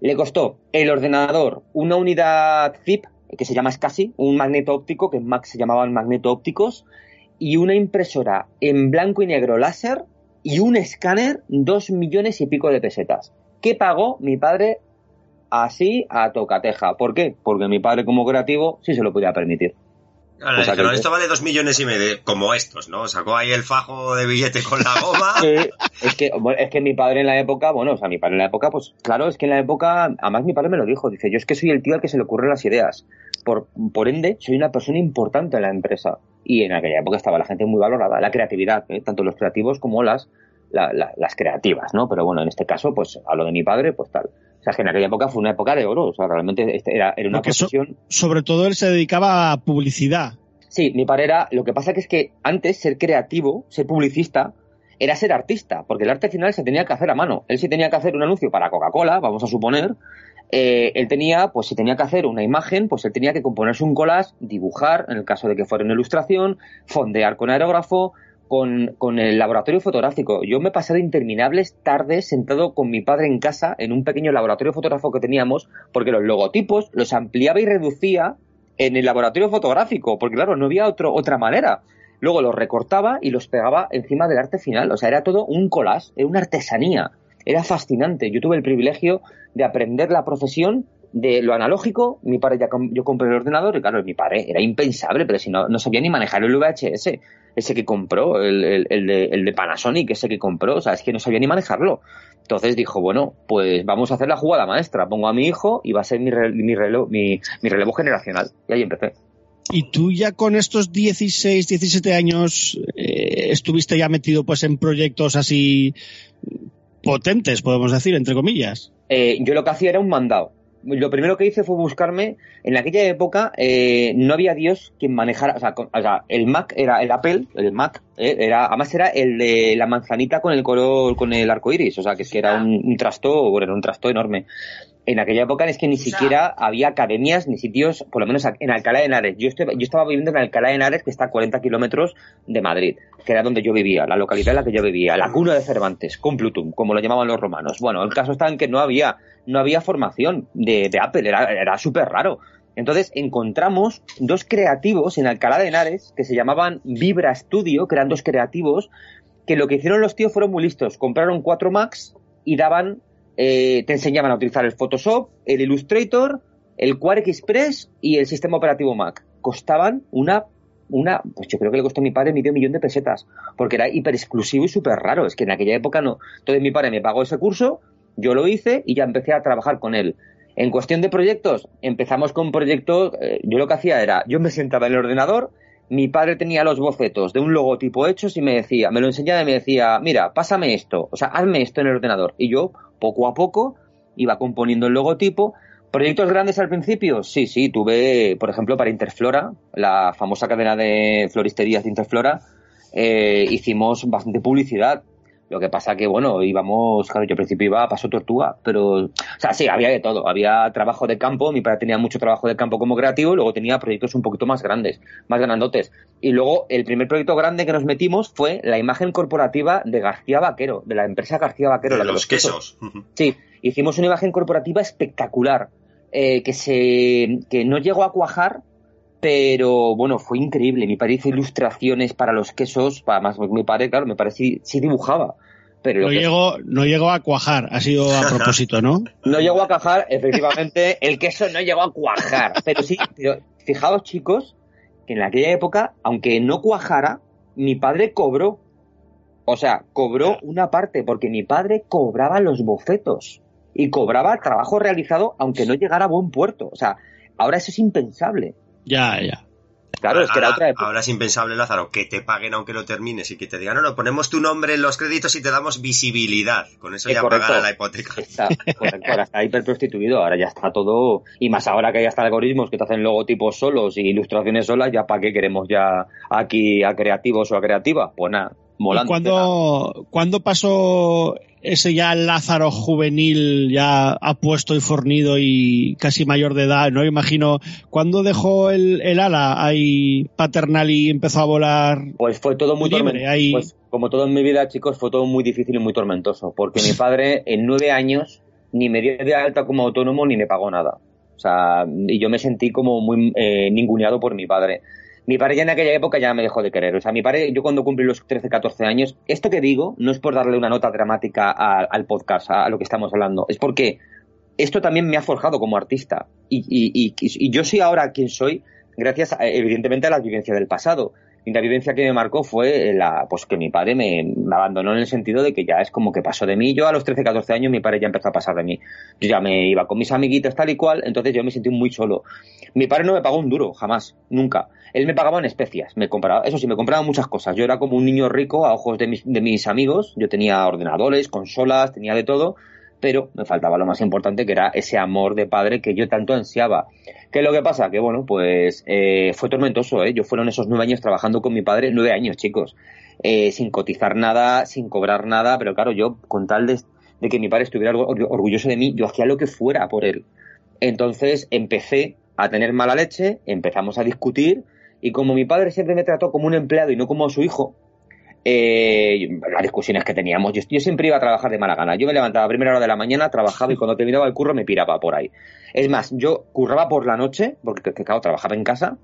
le costó el ordenador una unidad zip que se llama SCSI, un magneto óptico, que en Mac se llamaban magneto ópticos, y una impresora en blanco y negro láser y un escáner, dos millones y pico de pesetas. ¿Qué pagó mi padre así a tocateja? ¿Por qué? Porque mi padre como creativo sí se lo podía permitir. Ahora, dijeron, aquel- esto vale dos millones y medio, como estos, ¿no? Sacó ahí el fajo de billete con la goma. Sí, es que, bueno, es que mi padre en la época, bueno, o sea, mi padre en la época, pues claro, es que en la época, además mi padre me lo dijo, dice, yo es que soy el tío al que se le ocurren las ideas. Por, por ende, soy una persona importante en la empresa. Y en aquella época estaba la gente muy valorada, la creatividad, ¿eh? tanto los creativos como las, la- la- las creativas, ¿no? Pero bueno, en este caso, pues a lo de mi padre, pues tal. O sea, que en aquella época fue una época de oro, o sea, realmente este era, era una Porque so- profesión Sobre todo él se dedicaba a publicidad. Sí, mi padre era. Lo que pasa que es que antes ser creativo, ser publicista, era ser artista, porque el arte final se tenía que hacer a mano. Él sí tenía que hacer un anuncio para Coca-Cola, vamos a suponer. eh, él tenía, pues si tenía que hacer una imagen, pues él tenía que componerse un collage, dibujar, en el caso de que fuera una ilustración, fondear con aerógrafo, con, con el laboratorio fotográfico. Yo me he pasado interminables tardes sentado con mi padre en casa en un pequeño laboratorio fotográfico que teníamos, porque los logotipos los ampliaba y reducía en el laboratorio fotográfico, porque claro, no había otro, otra manera. Luego los recortaba y los pegaba encima del arte final. O sea, era todo un collage, era una artesanía. Era fascinante. Yo tuve el privilegio de aprender la profesión de lo analógico. Mi padre ya com- yo compré el ordenador y claro, mi padre era impensable, pero si no, no sabía ni manejar el VHS, ese que compró, el, el- el de, el de Panasonic, ese que compró, o sea, es que no sabía ni manejarlo. Entonces dijo, bueno, pues vamos a hacer la jugada maestra. Pongo a mi hijo y va a ser mi, re- mi, relevo, mi, mi relevo generacional. Y ahí empecé. Y tú ya con estos 16, 17 años eh, estuviste ya metido pues en proyectos así potentes, podemos decir, entre comillas. Eh, yo lo que hacía era un mandado. Lo primero que hice fue buscarme, en aquella época eh, no había Dios quien manejara, o sea, con- o sea, el Mac era el Apple, el Mac, eh, era, además era el de la manzanita con el color, con el arco iris, o sea, que es que era un, un trasto, bueno, era un trasto enorme. En aquella época es que ni siquiera había academias ni sitios, por lo menos en Alcalá de Henares. Yo, estoy- yo estaba viviendo en Alcalá de Henares, que está a 40 kilómetros de Madrid, que era donde yo vivía, la localidad en la que yo vivía, la cuna de Cervantes, Complutum, como lo llamaban los romanos. Bueno, el caso está en que no había, no había formación de, Apple, era, era súper raro. Entonces encontramos dos creativos en Alcalá de Henares que se llamaban Vibra Studio, que eran dos creativos, que lo que hicieron los tíos fueron muy listos. Compraron cuatro Macs y daban, eh, te enseñaban a utilizar el Photoshop, el Illustrator, el Quark Express y el sistema operativo Mac. Costaban una, una, pues yo creo que le costó a mi padre medio millón de pesetas, porque era hiper exclusivo y súper raro. Es que en aquella época no. Entonces mi padre me pagó ese curso, yo lo hice y ya empecé a trabajar con él. En cuestión de proyectos, empezamos con proyectos, eh, yo lo que hacía era, yo me sentaba en el ordenador, mi padre tenía los bocetos de un logotipo hechos y me decía, me lo enseñaba y me decía, mira, pásame esto, o sea, hazme esto en el ordenador. Y yo, poco a poco, iba componiendo el logotipo. ¿Proyectos grandes al principio? Sí, sí, tuve, por ejemplo, para Interflora, la famosa cadena de floristerías de Interflora, eh, hicimos bastante publicidad. Lo que pasa que, bueno, íbamos, claro, yo al principio iba a paso tortuga, pero, o sea, sí, había de todo. Había trabajo de campo, mi padre tenía mucho trabajo de campo como creativo, luego tenía proyectos un poquito más grandes, más grandotes. Y luego, el primer proyecto grande que nos metimos fue la imagen corporativa de García Vaquero, de la empresa García Vaquero, la de de los quesos. Sí, hicimos una imagen corporativa espectacular, eh, que se, que no llegó a cuajar, pero bueno, fue increíble. Mi padre hizo ilustraciones para los quesos, para más mi padre, claro, mi padre sí, sí dibujaba. Pero No llegó, no llegó a cuajar, ha sido a propósito, ¿no? no llegó a cuajar, efectivamente, el queso no llegó a cuajar. Pero sí, pero fijaos chicos, que en aquella época, aunque no cuajara, mi padre cobró. O sea, cobró una parte, porque mi padre cobraba los bocetos. Y cobraba el trabajo realizado, aunque no llegara a buen puerto. O sea, ahora eso es impensable. Ya, ya. Claro, es que era ahora, otra época. ahora es impensable, Lázaro, que te paguen aunque lo termines y que te digan, no, no, ponemos tu nombre en los créditos y te damos visibilidad. Con eso ya correcto. pagará la hipoteca. Está, correcto, ahora está hiperprostituido, ahora ya está todo, y más ahora que hay hasta algoritmos que te hacen logotipos solos y ilustraciones solas, ya para qué queremos ya aquí a creativos o a creativas, pues nada, ¿Y molando. cuándo, cuándo pasó ese ya Lázaro juvenil, ya apuesto y fornido y casi mayor de edad, ¿no? Imagino, ¿cuándo dejó el, el ala ahí paternal y empezó a volar? Pues fue todo muy Libre, ahí. Pues como todo en mi vida, chicos, fue todo muy difícil y muy tormentoso, porque mi padre en nueve años ni me dio de alta como autónomo ni me pagó nada. O sea, y yo me sentí como muy eh, ninguneado por mi padre. Mi padre ya en aquella época ya me dejó de querer. O sea, mi padre, yo cuando cumplí los 13, 14 años, esto que digo no es por darle una nota dramática al podcast, a, lo que estamos hablando, es porque esto también me ha forjado como artista. Y, yo soy ahora quien soy gracias, a- evidentemente, a la vivencia del pasado. La vivencia que me marcó fue la, pues que mi padre me, me abandonó en el sentido de que ya es como que pasó de mí. Yo a los 13, 14 años mi padre ya empezó a pasar de mí. Yo ya me iba con mis amiguitas tal y cual, entonces yo me sentí muy solo. Mi padre no me pagó un duro, jamás, nunca. Él me pagaba en especias, me compraba, eso sí, me compraba muchas cosas. Yo era como un niño rico a ojos de mis, de mis amigos. Yo tenía ordenadores, consolas, tenía de todo, pero me faltaba lo más importante que era ese amor de padre que yo tanto ansiaba. ¿Qué es lo que pasa? Que bueno, pues eh, fue tormentoso, ¿eh? Yo fueron esos nueve años trabajando con mi padre, nueve años, chicos, eh, sin cotizar nada, sin cobrar nada, pero claro, yo con tal de, de que mi padre estuviera orgu- orgulloso de mí, yo hacía lo que fuera por él. Entonces empecé a tener mala leche, empezamos a discutir y como mi padre siempre me trató como un empleado y no como su hijo, eh, las discusiones que teníamos, yo, siempre iba a trabajar de mala gana. Yo me levantaba a primera hora de la mañana, trabajaba y cuando terminaba el curro me piraba por ahí. Es más, yo curraba por la noche, porque que, claro, trabajaba en casa,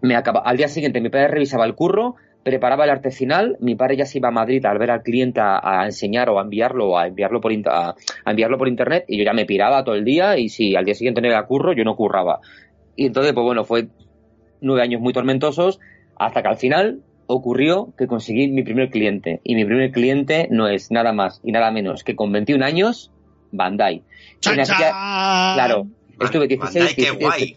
me al día siguiente mi padre revisaba el curro, preparaba el arte final, mi padre ya se iba a Madrid al ver al cliente a, a enseñar o a enviarlo a enviarlo por a, a enviarlo por internet y yo ya me piraba todo el día y si al día siguiente no era curro, yo no curraba. Y entonces, pues bueno, fue nueve años muy tormentosos hasta que al final ocurrió que conseguí mi primer cliente. Y mi primer cliente no es nada más y nada menos que con 21 años, Bandai. Claro, estuve 16, Bandai, qué 17, guay.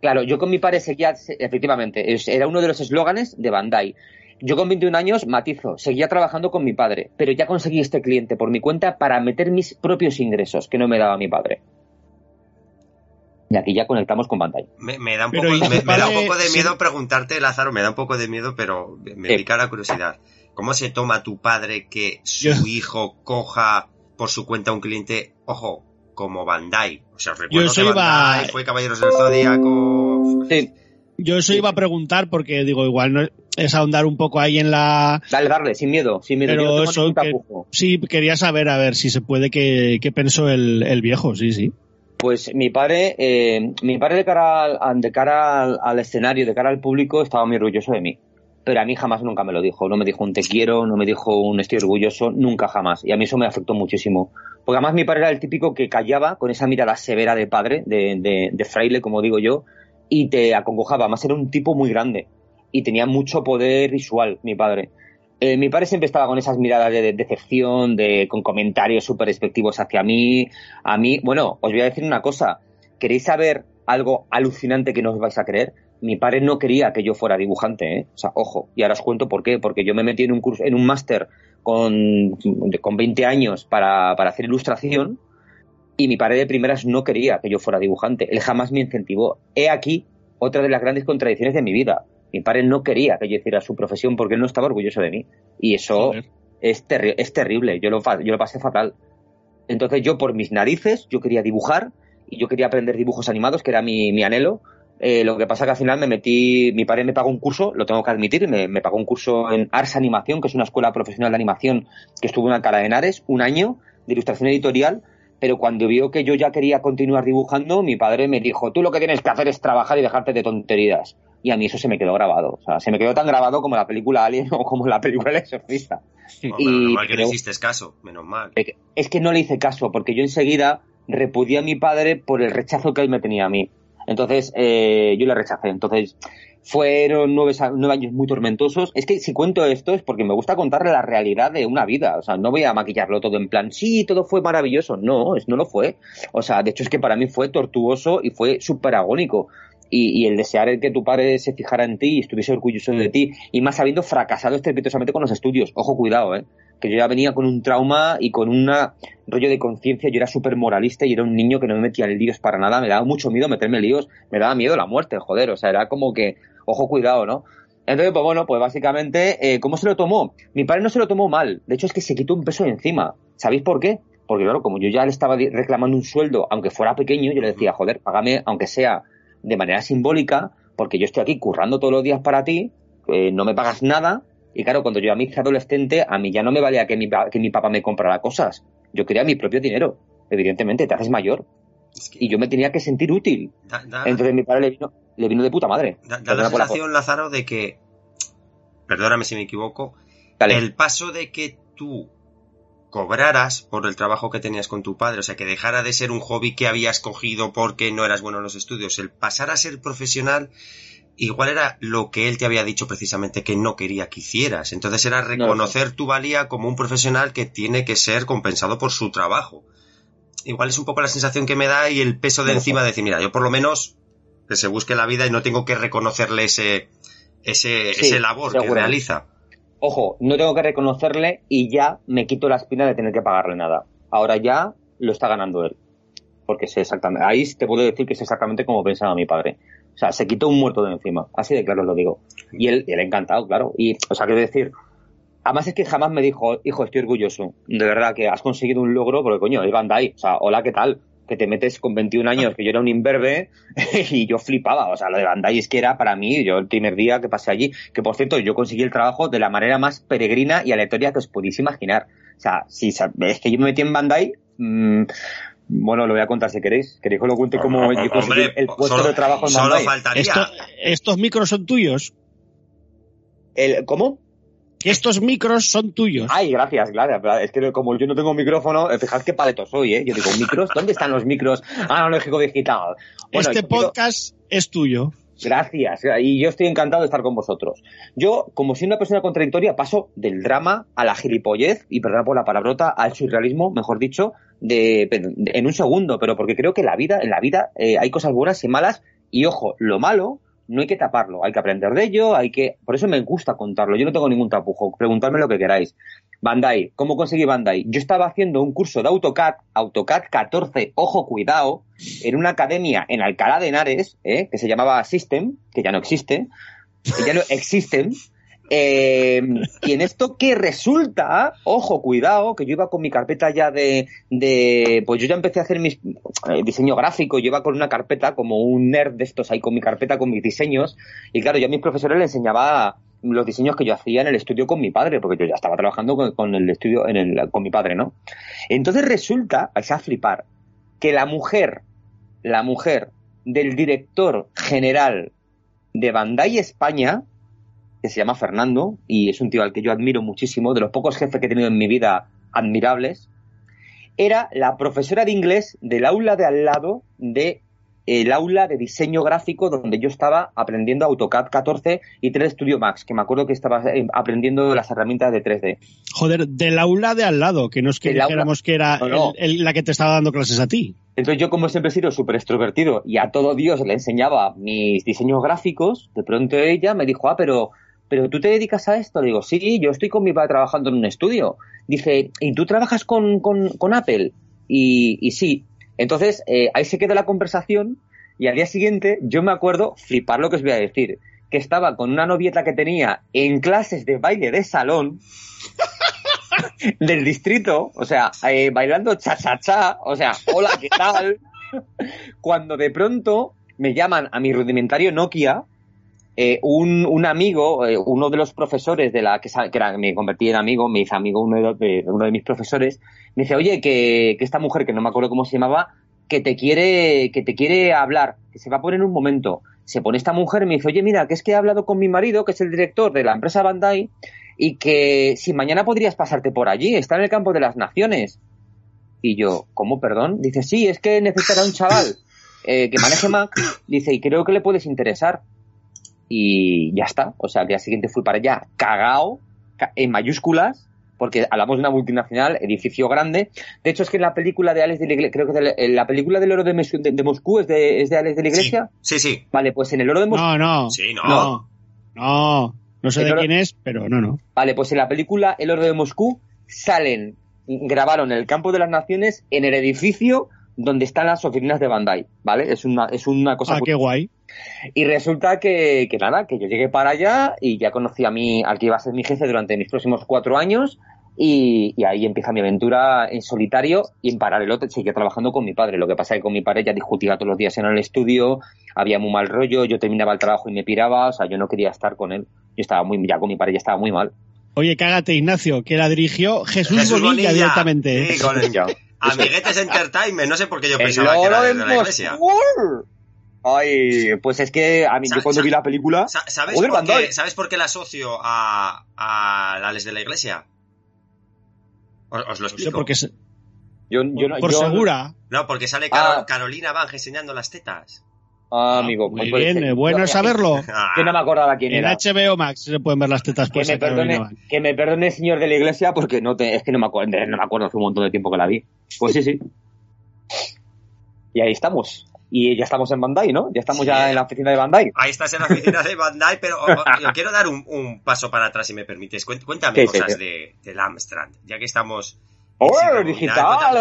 Claro, yo con mi padre seguía, efectivamente, era uno de los eslóganes de Bandai. Yo con 21 años, matizo, seguía trabajando con mi padre, pero ya conseguí este cliente por mi cuenta para meter mis propios ingresos que no me daba mi padre. Y aquí ya conectamos con Bandai. Me, me da un poco, ¿y me, tu me da un padre poco de sí- miedo preguntarte, Lázaro, me da un poco de miedo, pero me Sí. pica la curiosidad. ¿Cómo se toma tu padre que su Yo- hijo coja por su cuenta un cliente, ojo, como Bandai? O sea, recuerdo Yo que Bandai fue Caballeros del Zodíaco. Sí, Yo eso iba a preguntar porque digo, igual no es ahondar un poco ahí en la... dale, darle, sin miedo, sin miedo. Pero yo no tengo eso que- tapujo. Sí, quería saber a ver si se puede que, que pensó el, el viejo, sí, sí. Pues mi padre, eh, mi padre de cara, al, de cara al, escenario, de cara al público, estaba muy orgulloso de mí. Pero a mí jamás nunca me lo dijo. No me dijo un te quiero, no me dijo un estoy orgulloso, nunca jamás. Y a mí eso me afectó muchísimo. Porque además mi padre era el típico que callaba con esa mirada severa de padre, de, de, de fraile, como digo yo, y te acongojaba. Además era un tipo muy grande y tenía mucho poder visual, mi padre. Eh, mi padre siempre estaba con esas miradas de, de decepción, de, con comentarios súper despectivos hacia mí. A mí, bueno, os voy a decir una cosa. ¿Queréis saber algo alucinante que no os vais a creer? Mi padre no quería que yo fuera dibujante, ¿eh? O sea, ojo. Y ahora os cuento por qué. Porque yo me metí en un curso, en un máster con, con 20 años para, para hacer ilustración y mi padre de primeras no quería que yo fuera dibujante. Él jamás me incentivó. He aquí otra de las grandes contradicciones de mi vida. Mi padre no quería que yo hiciera su profesión porque él no estaba orgulloso de mí. Y eso es, terri- es terrible. Yo lo, yo lo pasé fatal. Entonces yo por mis narices, yo quería dibujar y yo quería aprender dibujos animados, que era mi, mi anhelo. Eh, lo que pasa que al final me metí, mi padre me pagó un curso, lo tengo que admitir, me, me pagó un curso en Ars Animación, que es una escuela profesional de animación que estuvo en Alcalá de Henares, un año de ilustración editorial, pero cuando vio que yo ya quería continuar dibujando, mi padre me dijo, tú lo que tienes que hacer es trabajar y dejarte de tonterías. Y a mí eso se me quedó grabado, o sea, se me quedó tan grabado como la película Alien o como la película El Exorcista. Bueno, Y- menos mal que no pero- hiciste caso, menos mal. Es que no le hice caso, porque yo enseguida repudié a mi padre por el rechazo que él me tenía a mí. Entonces, eh, yo le rechacé. Entonces, fueron nueve, nueve años muy tormentosos. Es que si cuento esto es porque me gusta contarle la realidad de una vida. O sea, no voy a maquillarlo todo en plan, sí, todo fue maravilloso. No, es, no lo fue. O sea, de hecho es que para mí fue tortuoso y fue súper agónico. Y, el desear que tu padre se fijara en ti y estuviese orgulloso de ti, y más habiendo fracasado estrepitosamente con los estudios. Ojo, cuidado, ¿eh? que yo ya venía con un trauma y con un rollo de conciencia, yo era súper moralista y era un niño que no me metía en líos para nada, me daba mucho miedo meterme en líos, me daba miedo la muerte, joder, o sea, era como que, ojo, cuidado, ¿no? Entonces, pues bueno, pues básicamente, eh, ¿cómo se lo tomó? Mi padre no se lo tomó mal, de hecho es que se quitó un peso de encima. ¿Sabéis por qué? Porque claro, como yo ya le estaba reclamando un sueldo, aunque fuera pequeño, yo le decía, joder, págame, aunque sea de manera simbólica, porque yo estoy aquí currando todos los días para ti, eh, no me pagas nada, y claro, cuando yo a mi hija adolescente, a mí ya no me valía que mi, que mi papá me comprara cosas. Yo quería mi propio dinero. Evidentemente, te haces mayor. Y yo me tenía que sentir útil. Entonces mi padre le vino, le vino de puta madre. Da, la sensación, Lázaro, de que, perdóname si me equivoco, el paso de que tú cobraras por el trabajo que tenías con tu padre, o sea, que dejara de ser un hobby que habías cogido porque no eras bueno en los estudios, el pasar a ser profesional, igual era lo que él te había dicho precisamente que no quería que hicieras. Entonces era reconocer tu valía como un profesional que tiene que ser compensado por su trabajo. Igual es un poco la sensación que me da y el peso de encima de decir, mira, yo por lo menos que se busque la vida y no tengo que reconocerle ese, ese, ese labor que realiza. Ojo, no tengo que reconocerle y ya me quito la espina de tener que pagarle nada. Ahora ya lo está ganando él. Porque sé exactamente, ahí te puedo decir que es exactamente como pensaba mi padre. O sea, se quitó un muerto de encima. Así de claro lo digo. Y él, él encantado, claro. Y, o sea, quiero decir, además es que jamás me dijo, hijo, estoy orgulloso. De verdad que has conseguido un logro, porque coño, es Bandai. O sea, hola, ¿qué tal? Que te metes con 21 años, que yo era un imberbe y yo flipaba. O sea, lo de Bandai es que era para mí, yo el primer día que pasé allí, que por cierto, yo conseguí el trabajo de la manera más peregrina y aleatoria que os podéis imaginar. O sea, si es que yo me metí en Bandai, mmm, bueno, lo voy a contar si queréis. ¿Queréis que lo cuente como el puesto de trabajo en Solo faltaría. ¿Estos micros son tuyos? ¿El, ¿Cómo? Estos micros son tuyos. Ay, gracias, gracias. Es que como yo no tengo micrófono, eh, fijad qué paleto soy, ¿eh? Yo digo, ¿micros? ¿Dónde están los micros analógico digital? este podcast es tuyo. Gracias, y yo estoy encantado de estar con vosotros. Yo, como soy una persona contradictoria, paso del drama a la gilipollez, y perdón por la palabrota, al surrealismo, mejor dicho, de, en un segundo, pero porque creo que la vida, en la vida eh, hay cosas buenas y malas, y ojo, lo malo no hay que taparlo, hay que aprender de ello, hay que, por eso me gusta contarlo, yo no tengo ningún tapujo, preguntadme lo que queráis. Bandai, ¿cómo conseguí Bandai? Yo estaba haciendo un curso de AutoCAD, AutoCAD 14, ojo, cuidado, en una academia en Alcalá de Henares, ¿eh? que se llamaba System, que ya no existe, que ya no existen, eh, y en esto que resulta, ojo, cuidado, que yo iba con mi carpeta ya de, pues yo ya empecé a hacer mi eh, diseño gráfico, yo iba con una carpeta como un nerd de estos ahí con mi carpeta con mis diseños, y claro, yo a mis profesores les enseñaba los diseños que yo hacía en el estudio con mi padre, porque yo ya estaba trabajando con, el estudio en el, con mi padre, ¿no? Entonces resulta, vais a flipar, que la mujer, la mujer del director general de Bandai España, que se llama Fernando, y es un tío al que yo admiro muchísimo, de los pocos jefes que he tenido en mi vida admirables, era la profesora de inglés del aula de al lado de el aula de diseño gráfico donde yo estaba aprendiendo AutoCAD 14 y 3 Studio Max, que me acuerdo que estaba eh, aprendiendo las herramientas de 3D. Joder, del aula de al lado, que no es que dijéramos que era la que te estaba dando clases a ti. Entonces yo como siempre he sido súper extrovertido y a todo Dios le enseñaba mis diseños gráficos, de pronto ella me dijo, ah, pero, pero tú te dedicas a esto. Le digo, sí, yo estoy con mi padre trabajando en un estudio. Dice, ¿y tú trabajas con, con, Apple? Y, y sí, entonces, eh, ahí se queda la conversación y al día siguiente yo me acuerdo flipar lo que os voy a decir, que estaba con una novieta que tenía en clases de baile de salón del distrito, o sea, eh, bailando cha-cha-cha, o sea, hola, ¿qué tal? Cuando de pronto me llaman a mi rudimentario Nokia, eh, un, amigo, uno de los profesores de la que, que me convertí en amigo, me hizo amigo uno de, uno de mis profesores, me dice, oye, que, esta mujer, que no me acuerdo cómo se llamaba, que te quiere, que te quiere hablar, que se va a poner en un momento. Se pone esta mujer y me dice, oye, mira, que es que he hablado con mi marido, que es el director de la empresa Bandai, y que si mañana podrías pasarte por allí, está en el campo de las naciones. Y yo, ¿cómo, perdón? Dice, sí, es que necesitará un chaval eh, que maneje Mac. Dice, y creo que le puedes interesar. Y ya está. O sea, al día siguiente fui para allá, cagao, en mayúsculas, porque hablamos de una multinacional, edificio grande. De hecho, es que en la película de Alex de la Iglesia, creo que de la, en la película del oro de, Mes- de- de Moscú es de, es de Alex de la Iglesia. Sí, sí. sí. Vale, pues en el oro de Moscú. No, no. Sí, no. No. No. No sé de quién es, pero no, no. Vale, pues en la película El oro de Moscú salen, grabaron el campo de las naciones en el edificio donde están las oficinas de Bandai, ¿vale? Es una, es una cosa Ah, qué guay. Y resulta que, que nada, que yo llegué para allá y ya conocí a mi, al que iba a ser mi jefe durante mis próximos cuatro años y, y ahí empieza mi aventura en solitario y en paralelo seguía trabajando con mi padre. Lo que pasa es que con mi padre ya discutía todos los días en el estudio, había muy mal rollo, yo terminaba el trabajo y me piraba, o sea, yo no quería estar con él. Yo estaba muy, ya con mi padre ya estaba muy mal. Oye, cágate, Ignacio, que la dirigió Jesús, Jesús Bonilla, Bonilla. directamente. ¿eh? Sí, con el- Ya. Amiguetes Entertainment, no sé por qué yo pensaba que era de la iglesia. Ay, pues es que a mí yo cuando vi la película, Sa- ¿Sabes, Joder, por qué, ¿Sabes por qué la asocio a, a la Alex de la iglesia? Os, os lo No sé, explico. porque se- yo, yo no- por yo- segura. No, porque sale Ah. Carolina Bange enseñando las tetas. Ah, amigo, Muy puede bien, ser. eh, bueno saberlo. Ah, Yo no me acordaba quién En era. HBO Max se pueden ver las tetas Que me, Carolina perdone, que me perdone señor de la iglesia porque no te, es que no me acuerdo, no me acuerdo hace un montón de tiempo que la vi. Pues sí, sí. Y ahí estamos. Y ya estamos en Bandai, ¿no? Ya estamos Sí. ya en la oficina de Bandai. Ahí estás en la oficina de Bandai, pero quiero dar un, un paso para atrás, si me permites. Cuént- Cuéntame Sí, cosas sí. de, del Amstrad, ya que estamos... ¡Oh, en digital!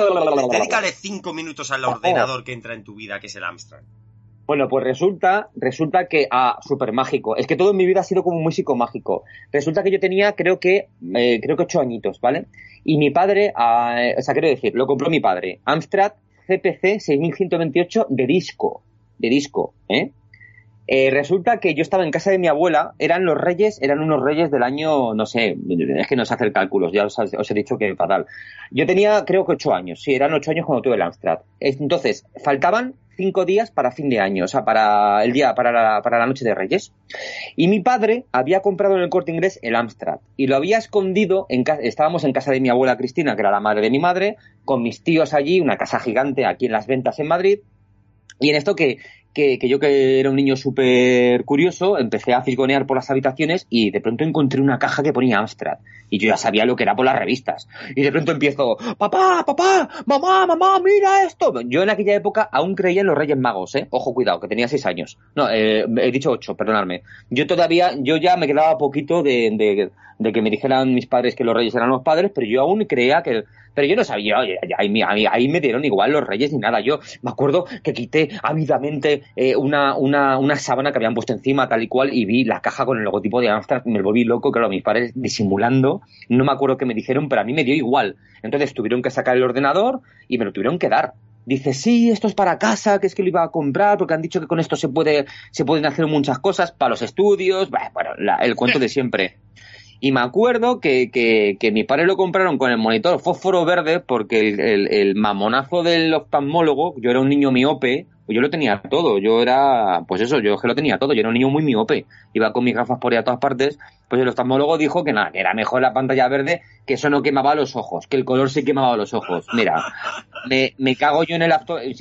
Dedícale cinco minutos al ordenador que entra en tu vida, que es el Amstrad. Bueno, pues resulta, resulta que, ah, súper mágico. Es que todo en mi vida ha sido como muy psicomágico. Resulta que yo tenía, creo que, eh, creo que ocho añitos, ¿vale? Y mi padre, ah, eh, o sea, quiero decir, lo compró mi padre. Amstrad CPC 6128 de disco, de disco, ¿eh? Eh, resulta que yo estaba en casa de mi abuela, eran los reyes, eran unos reyes del año, no sé, es que no sé hacer cálculos, ya os, os he dicho que fatal. Yo tenía, creo que ocho años, sí, eran ocho años cuando tuve el Amstrad. Entonces, faltaban cinco días para fin de año, o sea, para el día, para la, para la noche de Reyes. Y mi padre había comprado en el corte inglés el Amstrad y lo había escondido, en estábamos en casa de mi abuela Cristina, que era la madre de mi madre, con mis tíos allí, una casa gigante aquí en las ventas en Madrid. Y en esto que, que, yo que era un niño súper curioso, empecé a fisgonear por las habitaciones y de pronto encontré una caja que ponía Amstrad. Y yo ya sabía lo que era por las revistas. Y de pronto empiezo, papá, papá, mamá, mamá, mira esto. Yo en aquella época aún creía en los Reyes Magos, ¿eh? Ojo, cuidado, que tenía seis años. No, eh, he dicho ocho, perdonadme. Yo todavía, yo ya me quedaba poquito de que me dijeran mis padres que los Reyes eran los padres, pero yo aún creía que... Pero yo no sabía, ahí, me- dieron igual los reyes ni nada. Yo me acuerdo que quité ávidamente eh, una, una, una sábana que habían puesto encima, tal y cual, y vi la caja con el logotipo de Amstrad, me volví loco, claro, mis padres disimulando, no me acuerdo qué me dijeron, pero a mí me dio igual. Entonces tuvieron que sacar el ordenador y me lo tuvieron que dar. Dice, sí, esto es para casa, que es que lo iba a comprar, porque han dicho que con esto se puede, se pueden hacer muchas cosas para los estudios, bueno, la- el cuento de siempre. Y me acuerdo que, que, que mi padre lo compraron con el monitor fósforo verde porque el, el- el mamonazo del oftalmólogo, yo era un niño miope, yo lo tenía todo. Yo era, pues eso, yo que lo tenía todo. Yo era un niño muy miope. Iba con mis gafas por ahí a todas partes. Pues el oftalmólogo dijo que nada, que era mejor la pantalla verde, que eso no quemaba los ojos, que el color sí quemaba los ojos. Mira, me, me cago yo en el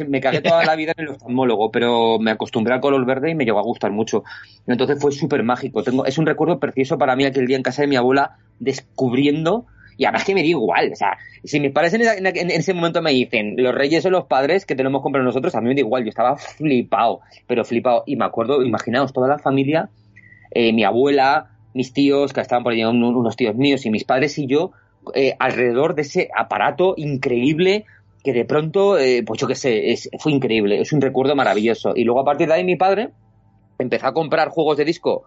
me cagué toda la vida en el oftalmólogo, pero me acostumbré al color verde y me llegó a gustar mucho. Entonces fue súper mágico. Tengo, es un recuerdo precioso para mí aquel día en casa de mi abuela descubriendo, y además que me dio igual, o sea, si mis padres en, ese momento me dicen, los reyes son los padres que tenemos que comprar nosotros, a mí me da igual, yo estaba flipado, pero flipado. Y me acuerdo, imaginaos, toda la familia, eh, mi abuela, mis tíos, que estaban por allí, un- unos tíos míos, y mis padres y yo, eh, alrededor de ese aparato increíble que de pronto, eh, pues yo qué sé, fue increíble, es un recuerdo maravilloso. Y luego a partir de ahí mi padre empezó a comprar juegos de disco.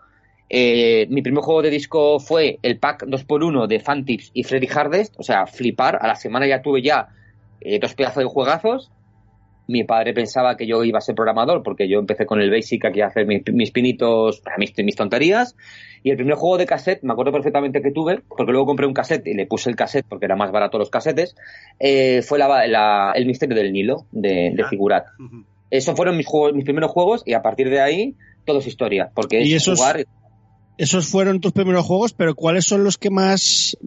Eh, mi primer juego de disco fue el pack 2x1 de Fantips y Freddy Hardest, o sea, flipar. A la semana ya tuve ya eh, dos pedazos de juegazos. Mi padre pensaba que yo iba a ser programador porque yo empecé con el Basic aquí a hacer mis, mis pinitos, mis, mis tonterías. Y el primer juego de cassette, me acuerdo perfectamente que tuve, porque luego compré un cassette y le puse el cassette porque era más barato los cassettes, eh, fue la- la- el misterio del Nilo de, de Ah. Figurat. Esos fueron mis, juegos, mis primeros juegos y a partir de ahí todo es historia, porque es Y esos- jugar Esos fueron tus primeros juegos, pero ¿cuáles son los que más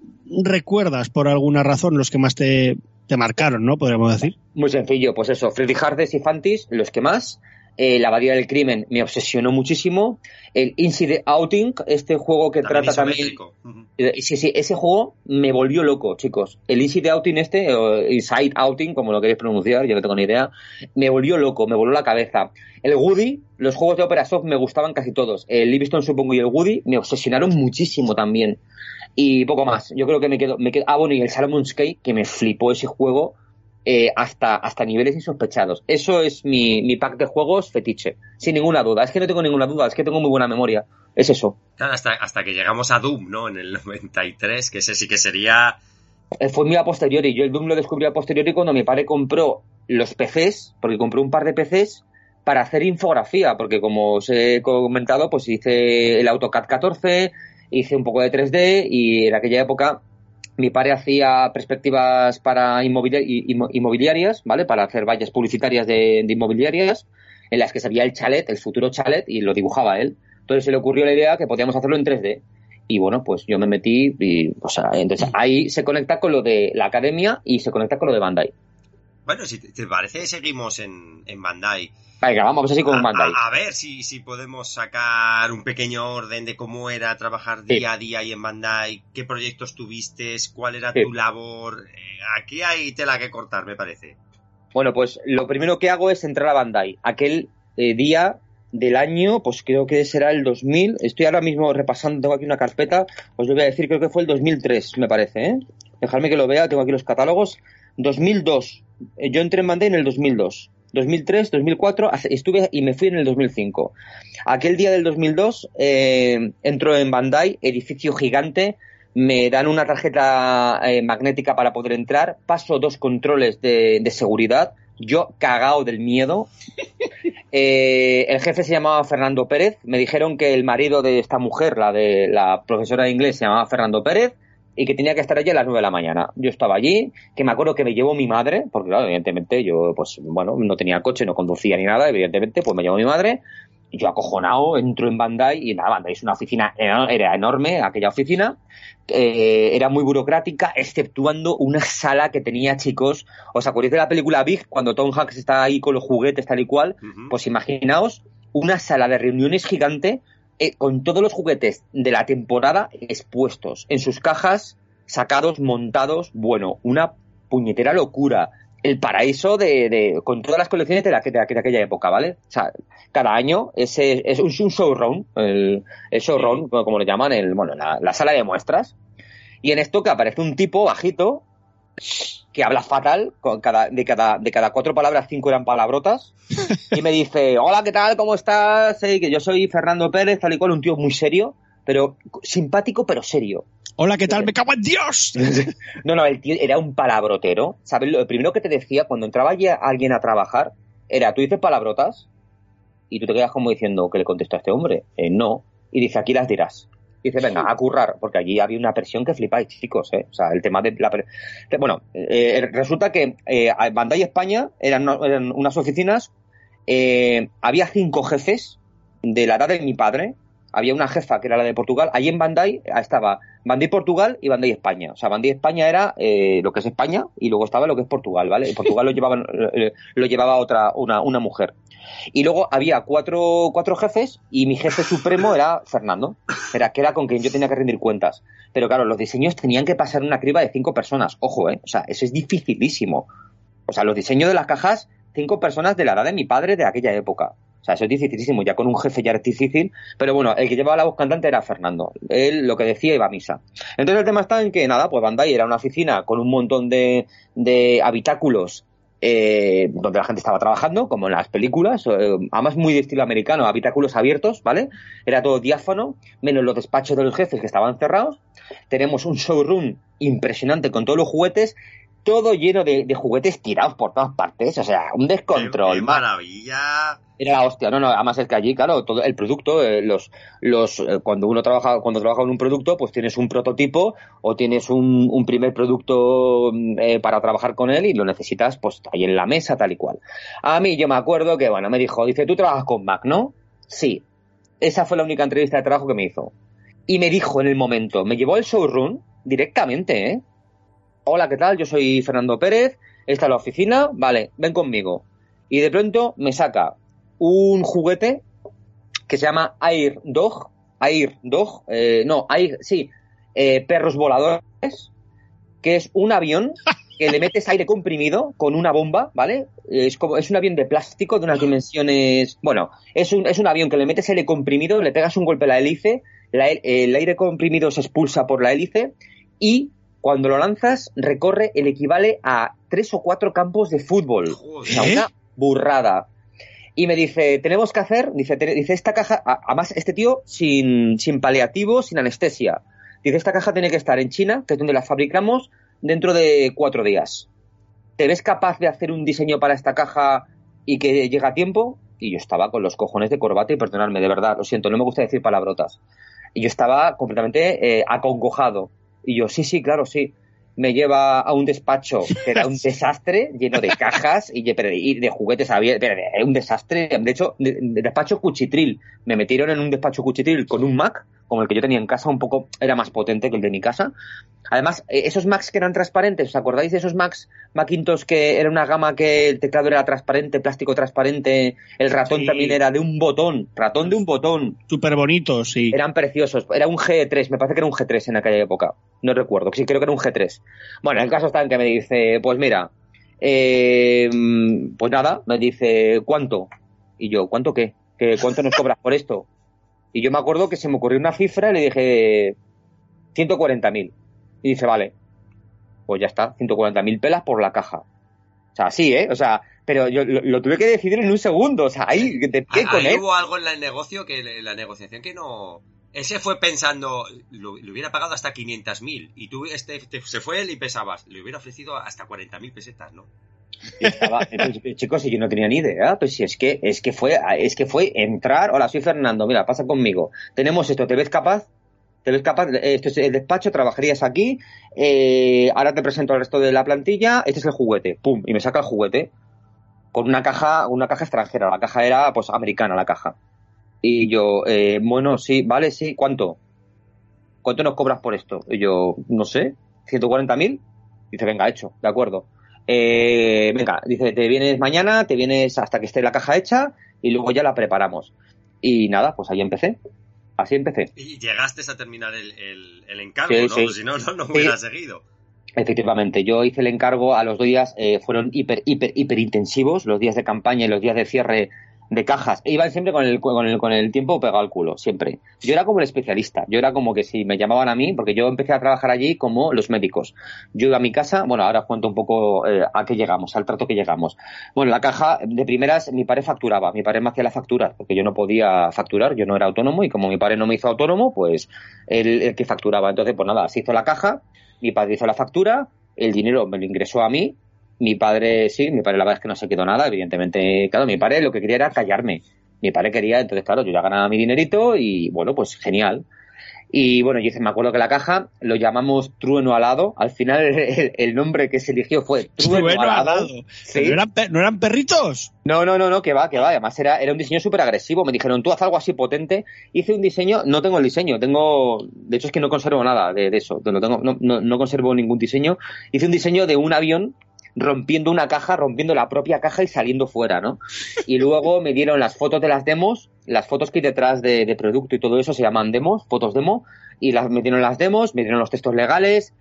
recuerdas por alguna razón, los que más te, te marcaron, ¿no? Podríamos decir. Muy sencillo, pues eso, Freddy Hardest y Fantis, los que más. Eh, La Abadía del Crimen me obsesionó muchísimo. El Inside Outing, este juego que También trata también. Eh, Sí, sí, ese juego me volvió loco, chicos. El Inside Outing este, o Inside Outing, como lo queréis pronunciar, yo no tengo ni idea, me volvió loco, me voló la cabeza. El Woody, los juegos de Opera Soft me gustaban casi todos. El Livingston, supongo, y el Woody me obsesionaron muchísimo también. Y poco más. Yo creo que me quedo, me quedo ah, bueno, y el Salomon's Cake, que me flipó ese juego eh, hasta, hasta niveles insospechados. Eso es mi, mi pack de juegos fetiche, sin ninguna duda. Es que no tengo ninguna duda, es que tengo muy buena memoria. Es eso. Claro, hasta, hasta que llegamos a Doom, ¿no? En el 93, que ese sí que sería... Eh, Fue muy a posteriori. Yo el Doom lo descubrí a posteriori cuando mi padre compró los PCs, porque compró un par de PCs para hacer infografía, porque como os he comentado, pues hice el AutoCAD 14, hice un poco de 3D y en aquella época mi padre hacía perspectivas para inmobiliarias, ¿vale? Para hacer vallas publicitarias de, de inmobiliarias, en las que se veía el chalet, el futuro chalet, y lo dibujaba él. Entonces se le ocurrió la idea que podíamos hacerlo en 3D. Y bueno, pues yo me metí y, o sea, entonces ahí se conecta con lo de la academia y se conecta con lo de Bandai. Bueno, si te, te parece, seguimos en, en Bandai. Venga, vamos así con Bandai. a- a ver si, si podemos sacar un pequeño orden de cómo era trabajar Sí. día a día ahí en Bandai, qué proyectos tuviste, cuál era Sí. tu labor. Eh, aquí hay tela que cortar, me parece. Bueno, pues lo primero que hago es entrar a Bandai. Aquel eh, día del año, pues creo que será el 2000. Estoy ahora mismo repasando, tengo aquí una carpeta. Os lo voy a decir, creo que fue el 2003, me parece. ¿eh? Dejadme que lo vea, tengo aquí los catálogos. 2002. Eh, Yo entré en Bandai en el 2002. 2003, 2004, hace- estuve y me fui en el 2005. Aquel día del 2002 eh, entro en Bandai, edificio gigante, me dan una tarjeta eh, magnética para poder entrar, paso dos controles de, de seguridad, yo cagao del miedo. Eh, el jefe se llamaba Fernando Pérez, me dijeron que el marido de esta mujer, la de la profesora de inglés, se llamaba Fernando Pérez y que tenía que estar allí a las 9 de la mañana. Yo estaba allí, que me acuerdo que me llevó mi madre, porque claro, evidentemente yo, pues bueno, no tenía coche, no conducía ni nada, evidentemente, pues me llevó mi madre. Y yo acojonado, entro en Bandai y nada, Bandai es una oficina, era enorme aquella oficina, eh, era muy burocrática, exceptuando una sala que tenía chicos. ¿Os acordáis de la película Big cuando Tom Hanks está ahí con los juguetes tal y cual? Pues imaginaos una sala de reuniones gigante eh, con todos los juguetes de la temporada expuestos en sus cajas, sacados, montados. Bueno, una puñetera locura. El paraíso de, de- con todas las colecciones de, la, de, aqu- de aquella época, ¿vale? O sea, cada año es un, showroom, el, el showroom, como como lo llaman, el, bueno, la, la sala de muestras. Y en esto que aparece un tipo bajito que habla fatal, con cada, de, cada, de cada cuatro palabras, cinco eran palabrotas, y me dice, hola, ¿qué tal? ¿Cómo estás? Que yo soy Fernando Pérez, tal y cual, un tío muy serio, pero simpático, pero serio. Hola, ¿qué tal? ¡Me cago en Dios! No, no, el tío era un palabrotero. ¿Sabes? Lo primero que te decía cuando entraba allí alguien a trabajar era, tú dices palabrotas y tú te quedas como diciendo, ¿qué le contestó a este hombre? Eh, no. Y dice, aquí las dirás. Dice, venga, a currar, porque allí había una presión que flipáis, chicos, ¿eh? O sea, el tema de la... de- Bueno, eh, resulta que eh, Bandai España eran, eran unas oficinas, eh, había cinco jefes de la edad de mi padre, había una jefa que era la de Portugal, allí en Bandai estaba Bandai Portugal y Bandai España. O sea, Bandai España era eh, lo que es España y luego estaba lo que es Portugal, ¿vale? Portugal lo llevaba, eh, lo llevaba otra, una, una mujer. Y luego había cuatro, cuatro jefes y mi jefe supremo era Fernando, era, que era con quien yo tenía que rendir cuentas. Pero claro, los diseños tenían que pasar una criba de cinco personas. Ojo, ¿eh? O sea, eso es dificilísimo. O sea, los diseños de las cajas, cinco personas de la edad de mi padre de aquella época. Sea, eso es dificilísimo. Ya con un jefe ya es difícil. Pero bueno, el que llevaba la voz cantante era Fernando. Él lo que decía iba a misa. Entonces el tema está en que, nada, pues Bandai era una oficina con un montón de, de habitáculos eh, donde la gente estaba trabajando, como en las películas, eh, además muy de estilo americano, habitáculos abiertos, ¿vale? Era todo diáfano, menos los despachos de los jefes que estaban cerrados. Tenemos un showroom impresionante con todos los juguetes, todo lleno de, de juguetes tirados por todas partes, o sea, un descontrol. ¡Qué, qué maravilla! Era la hostia, no, no, además es que allí, claro, todo el producto, eh, los, los, eh, cuando uno trabaja, cuando trabaja en un producto, pues tienes un prototipo o tienes un, un primer producto mm, eh, para trabajar con él y lo necesitas, pues ahí en la mesa, tal y cual. A mí yo me acuerdo que, bueno, me dijo, dice, tú trabajas con Mac, ¿no? Sí. Esa fue la única entrevista de trabajo que me hizo. Y me dijo en el momento, me llevó al showroom directamente, ¿eh? Hola, ¿qué tal? Yo soy Fernando Pérez, esta es la oficina, vale, ven conmigo. Y de pronto me saca un juguete que se llama Air Dog, Air Dog, eh, no, Air, sí, eh, perros voladores, que es un avión que le metes aire comprimido con una bomba, ¿vale? Es como es un avión de plástico de unas dimensiones, bueno, es un, es un avión que le metes aire comprimido, le pegas un golpe a la hélice, la- el aire comprimido se expulsa por la hélice y cuando lo lanzas recorre el equivale a tres o cuatro campos de fútbol. O sea, una burrada. Y me dice, tenemos que hacer, dice, te- dice esta caja, además este tío sin, sin paliativo, sin anestesia. Dice, esta caja tiene que estar en China, que es donde la fabricamos, dentro de cuatro días. ¿Te ves capaz de hacer un diseño para esta caja y que llegue a tiempo? Y yo estaba con los cojones de corbata y perdonadme, de verdad, lo siento, no me gusta decir palabrotas. Y yo estaba completamente eh, acongojado. Y yo, sí, sí, claro, sí. Me lleva a un despacho que era un desastre, lleno de cajas y de, y de juguetes abiertos. Un desastre. De hecho, de, de despacho cuchitril. Me metieron en un despacho cuchitril con un Mac, como el que yo tenía en casa, un poco, era más potente que el de mi casa. Además, eh, esos Macs que eran transparentes, ¿os acordáis de esos Macs Macintosh que era una gama que el teclado era transparente, plástico transparente, el ratón Sí. también era de un botón, ratón de un botón? Súper bonito, sí. Eran preciosos. Era un G3, me parece que era un G3 en aquella época. No recuerdo, sí, creo que era un G3. Bueno, el caso está en que me dice, pues mira, eh, pues nada, me dice, ¿cuánto? Y yo, ¿cuánto qué? ¿Qué ¿Cuánto nos cobras por esto? Y yo me acuerdo que se me ocurrió una cifra y le dije, 140.000. Y dice, vale, pues ya está, 140.000 pelas por la caja. O sea, sí, ¿eh? O sea, pero yo lo, lo tuve que decidir en un segundo. O sea, ahí, ¿qué Ahí con él? hubo algo en el negocio que la negociación que no. Ese fue pensando, lo, le hubiera pagado hasta 500.000 y tú este te- se fue él y pesabas, le hubiera ofrecido hasta 40.000 pesetas, ¿no? Y estaba- entonces, chicos, y yo no tenía ni idea, pues si es que, es que fue, es que fue entrar, hola, soy Fernando, mira, pasa conmigo, tenemos esto, ¿te ves capaz? ¿Te ves capaz? Esto es el despacho, trabajarías aquí, eh, ahora te presento al resto de la plantilla, este es el juguete, pum, y me saca el juguete, con una caja, una caja extranjera, la caja era, pues, americana la caja. Y yo, eh, bueno, sí, vale, sí, ¿cuánto? ¿Cuánto nos cobras por esto? Y yo, no sé, 140.000. Dice, venga, hecho, de acuerdo. Eh, venga, dice, te vienes mañana, te vienes hasta que esté la caja hecha y luego ya la preparamos. Y nada, pues ahí empecé. Así empecé. Y llegaste a terminar el, el- el encargo, Sí, ¿no? sí. Si no, no, no hubiera seguido. Efectivamente, yo hice el encargo a los dos días, eh, fueron hiper, hiper, hiper intensivos, los días de campaña y los días de cierre de cajas. E iban siempre con el, con el, con el tiempo pegado al culo, siempre. Yo era como el especialista, yo era como que si me llamaban a mí, porque yo empecé a trabajar allí como los médicos. Yo iba a mi casa, bueno, ahora cuento un poco eh, a qué llegamos, al trato que llegamos. Bueno, la caja, de primeras, mi padre facturaba, mi padre me hacía la factura, porque yo no podía facturar, yo no era autónomo y como mi padre no me hizo autónomo, pues él el que facturaba. Entonces, pues nada, se hizo la caja, mi padre hizo la factura, el dinero me lo ingresó a mí, mi padre sí, mi padre la verdad es que no se quedó nada, evidentemente, claro, mi padre lo que quería era callarme. Mi padre quería, entonces claro, yo ya ganaba mi dinerito y bueno, pues genial. Y bueno, yo hice- me acuerdo que la caja lo llamamos trueno alado. Al final el, el nombre que se eligió fue trueno, Trueno alado. alado. Sí. ¿No, eran, no eran perritos? No, no, no, no, que va, que va. Además era, era un diseño súper agresivo. Me dijeron, tú haz algo así potente. Hice un diseño, no tengo el diseño, tengo, de hecho es que no conservo nada de, de eso. No, tengo, no, no, no conservo ningún diseño. Hice un diseño de un avión rompiendo una caja, rompiendo la propia caja y saliendo fuera, ¿no? Y luego me dieron las fotos de las demos, las fotos que hay detrás de, producto y todo eso se llaman demos, fotos demo, y las, me dieron las demos, me dieron los textos legales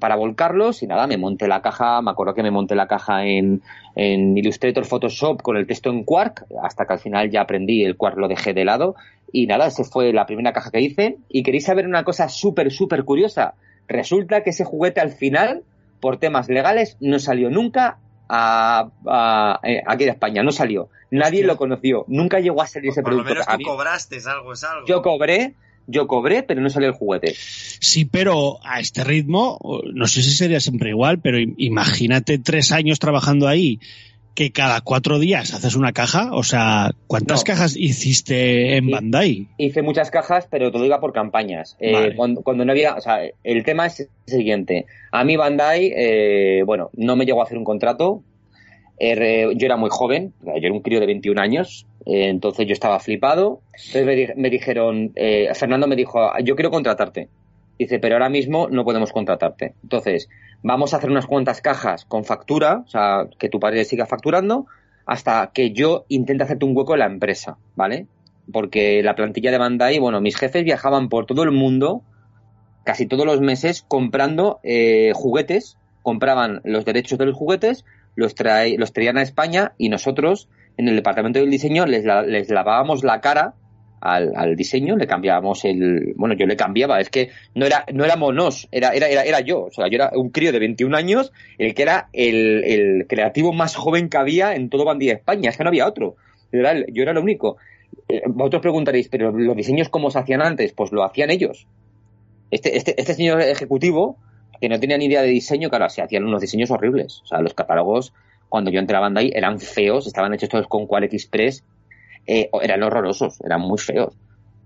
para volcarlos y nada, me monté la caja, me acuerdo que me monté la caja en, en Illustrator Photoshop con el texto en Quark, hasta que al final ya aprendí, el Quark lo dejé de lado, y nada, esa fue la primera caja que hice, y queréis saber una cosa súper, súper curiosa, resulta que ese juguete al final por temas legales no salió nunca a, a- eh, aquí de España, no salió. Nadie Hostia. lo conoció, nunca llegó a salir ese Por lo producto. menos A tú mí- cobraste, es algo, es algo. yo cobré, yo cobré, pero no salió el juguete. Sí, pero a este ritmo, no sé si sería siempre igual, pero im- imagínate tres años trabajando ahí, que cada cuatro días haces una caja. O sea, ¿cuántas No. cajas hiciste en. Bandai? Hice muchas cajas, pero todo iba por campañas. Eh, cuando, cuando no había, o sea, el tema es el siguiente. A mí Bandai, eh, bueno, no me llegó a hacer un contrato. Eh, yo era muy joven, yo era un crío de 21 años, eh, entonces yo estaba flipado. Entonces me, di- me dijeron, eh, Fernando me dijo, yo quiero contratarte. Dice, pero ahora mismo no podemos contratarte. Entonces, vamos a hacer unas cuantas cajas con factura, o sea, que tu padre siga facturando. hasta que yo intente hacerte un hueco en la empresa, ¿vale? Porque la plantilla de Bandai, bueno, mis jefes viajaban por todo el mundo, casi todos los meses, comprando eh, juguetes, compraban los derechos de los juguetes, los, trae, los traían a España y nosotros, en el departamento del diseño, les, la- les lavábamos la cara al, al diseño, le cambiábamos el. Bueno, yo le cambiaba, es que no era, no era monos, era, era, era, era yo. O sea, yo era un crío de 21 años, el que era el, el creativo más joven que había en todo Bandía España, es que no había otro. Yo era, yo era lo único. Eh, Vosotros preguntaréis, ¿pero los diseños cómo se hacían antes? Pues lo hacían ellos. Este, este, este señor ejecutivo, que no tenía ni idea de diseño, claro, se hacían unos diseños horribles. O sea, los catálogos, cuando yo entré a Bandai, eran feos, estaban hechos todos con Qual Express, eh, eran horrorosos, eran muy feos.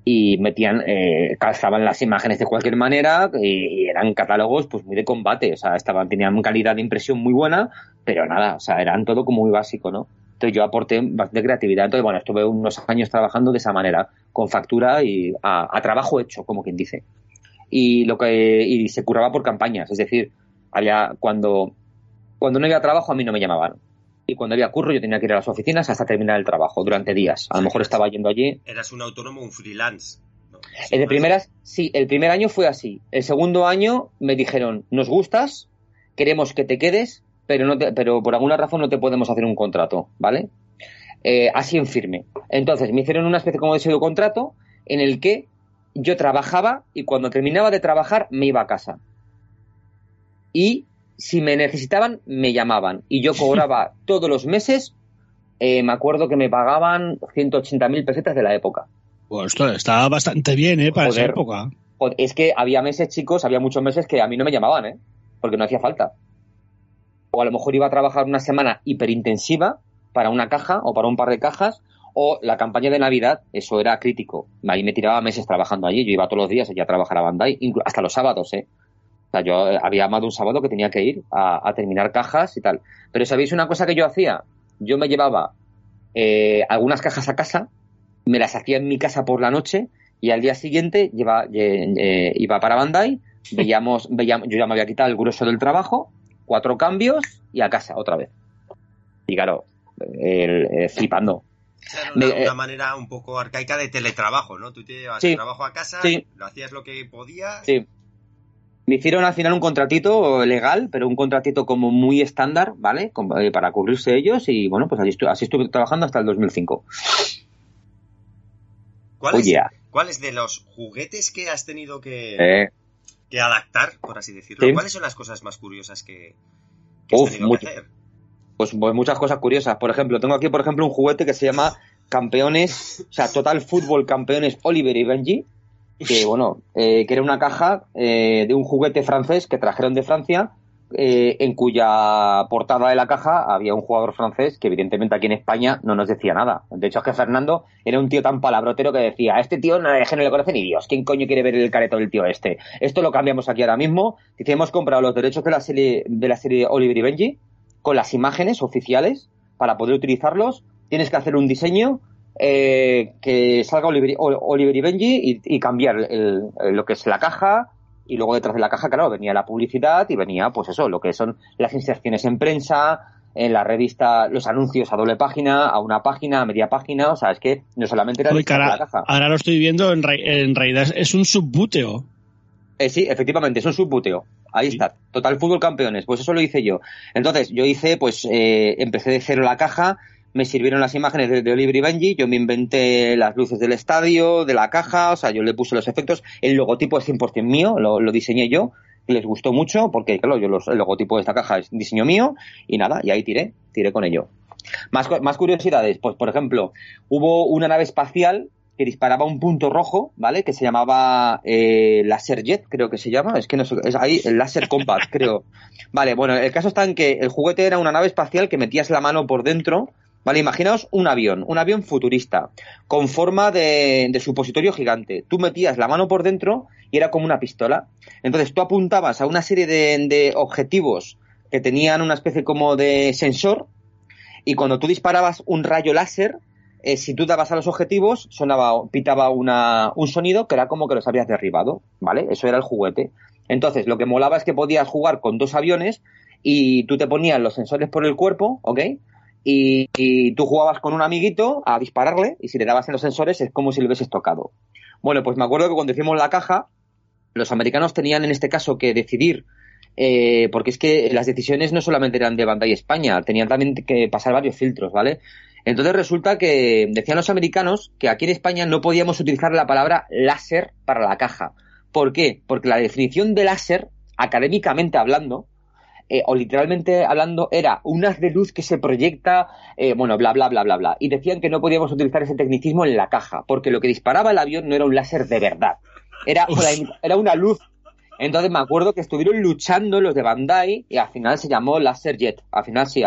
Y metían, eh, calzaban las imágenes de cualquier manera y, eran catálogos pues muy de combate, o sea, estaban, tenían calidad de impresión muy buena, pero nada, o sea, eran todo como muy básico, ¿no? Entonces yo aporté bastante creatividad, entonces bueno, estuve unos años trabajando de esa manera, con factura y a, a trabajo hecho, como quien dice. Y lo que, y se curraba por campañas, es decir, había, cuando, cuando no había trabajo a mí no me llamaban. Y cuando había curro yo tenía que ir a las oficinas hasta terminar el trabajo durante días. A lo mejor estaba yendo allí. Eras un autónomo, un freelance. El de más. primeras, sí, el primer año fue así. El segundo año me dijeron, nos gustas, queremos que te quedes, pero no te- pero por alguna razón no te podemos hacer un contrato, ¿vale? Eh, así en firme. Entonces me hicieron una especie como de pseudo contrato en el que yo trabajaba y cuando terminaba de trabajar me iba a casa. Y si me necesitaban, me llamaban. Y yo cobraba todos los meses, eh, me acuerdo que me pagaban 180.000 pesetas de la época. Pues esto está bastante bien, ¿eh? Para esa época. Joder, Es que había meses, chicos, había muchos meses que a mí no me llamaban, ¿eh? Porque no hacía falta. O a lo mejor iba a trabajar una semana hiperintensiva para una caja o para un par de cajas, o la campaña de Navidad, eso era crítico. Ahí me tiraba meses trabajando allí, yo iba todos los días allí a trabajar a Bandai, hasta los sábados, ¿eh? O sea, yo eh, había de un sábado que tenía que ir a, a terminar cajas y tal. Pero ¿sabéis una cosa que yo hacía? Yo me llevaba eh, algunas cajas a casa, me las hacía en mi casa por la noche y al día siguiente lleva, eh, eh, iba para Bandai, veíamos, veíamos, yo ya me había quitado el grueso del trabajo, cuatro cambios y a casa otra vez. Y claro, el- eh, flipando. Esa era una, Me- una manera un poco arcaica de teletrabajo, ¿no? Tú te llevas Sí. el trabajo a casa, Sí. lo hacías lo que podías. Sí. Me hicieron al final un contratito legal, pero un contratito como muy estándar, ¿vale? Eh, Para cubrirse ellos y bueno, pues así, estu- así estuve trabajando hasta el 2005. ¿Cuáles, ¿Cuáles de los juguetes que has tenido que, eh, que adaptar, por así decirlo? Sí. ¿Cuáles son las cosas más curiosas que, que has tenido mucho. que hacer? pues, pues muchas cosas curiosas. Por ejemplo, tengo aquí, por ejemplo, un juguete que se llama Campeones, o sea, Total Fútbol Campeones Oliver y Benji, que bueno, eh, que era una caja eh, de un juguete francés que trajeron de Francia, eh, en cuya portada de la caja había un jugador francés que evidentemente aquí en España no nos decía nada. De hecho es que Fernando era un tío tan palabrotero que decía, a este tío no le no le conocen ni Dios, ¿quién coño quiere ver el careto del tío este? Esto lo cambiamos aquí ahora mismo. Dice, hemos comprado los derechos de la serie, de la serie Oliver y Benji con las imágenes oficiales para poder utilizarlos. Tienes que hacer un diseño eh, que salga Oliver, Oliver y Benji y, y cambiar el- el- lo que es la caja. Y luego detrás de la caja, claro, venía la publicidad y venía, pues eso, lo que son las inserciones en prensa, en la revista, los anuncios a doble página, a una página, a media página. O sea, es que no solamente era Uy, cara, la caja. ahora lo estoy viendo, en, en realidad es un subbúteo. Eh, sí, efectivamente, es un subbuteo. Ahí Sí. está. Total Fútbol Campeones. Pues eso lo hice yo. Entonces, yo hice, pues, eh, empecé de cero la caja, me sirvieron las imágenes de, Oliver y Benji, yo me inventé las luces del estadio, de la caja, o sea, yo le puse los efectos. El logotipo es 100% mío, lo, diseñé yo. Les gustó mucho porque, claro, yo los- el logotipo de esta caja es diseño mío y nada, y ahí tiré, tiré con ello. Más, más curiosidades, pues por ejemplo, hubo una nave espacial que disparaba un punto rojo, ¿vale? Que se llamaba eh, Laser Jet, creo que se llama. Es que no sé, es ahí, el Laser Combat, creo. Vale, bueno, el caso está en que el juguete era una nave espacial que metías la mano por dentro. Vale, imaginaos un avión, un avión futurista, con forma de, supositorio gigante. Tú metías la mano por dentro y era como una pistola. Entonces tú apuntabas a una serie de, objetivos que tenían una especie como de sensor y cuando tú disparabas un rayo láser, eh, si tú dabas a los objetivos, sonaba, pitaba un sonido que era como que los habías derribado, ¿vale? Eso era el juguete. Entonces, lo que molaba es que podías jugar con dos aviones y tú te ponías los sensores por el cuerpo, ¿ok? Y, tú jugabas con un amiguito a dispararle y si le dabas en los sensores es como si lo hubieses tocado. Bueno, pues me acuerdo que cuando hicimos la caja, los americanos tenían en este caso que decidir, eh, porque es que las decisiones no solamente eran de Bandai España, tenían también que pasar varios filtros, ¿vale? Entonces resulta que decían los americanos que aquí en España no podíamos utilizar la palabra láser para la caja. ¿Por qué? Porque la definición de láser, académicamente hablando, eh, o literalmente hablando, era un haz de luz que se proyecta, eh, bueno, bla, bla, bla, bla, bla. Y decían que no podíamos utilizar ese tecnicismo en la caja, porque lo que disparaba el avión no era un láser de verdad. Era, era una luz. Entonces me acuerdo que estuvieron luchando los de Bandai y al final se llamó Laser Jet. Al final sí,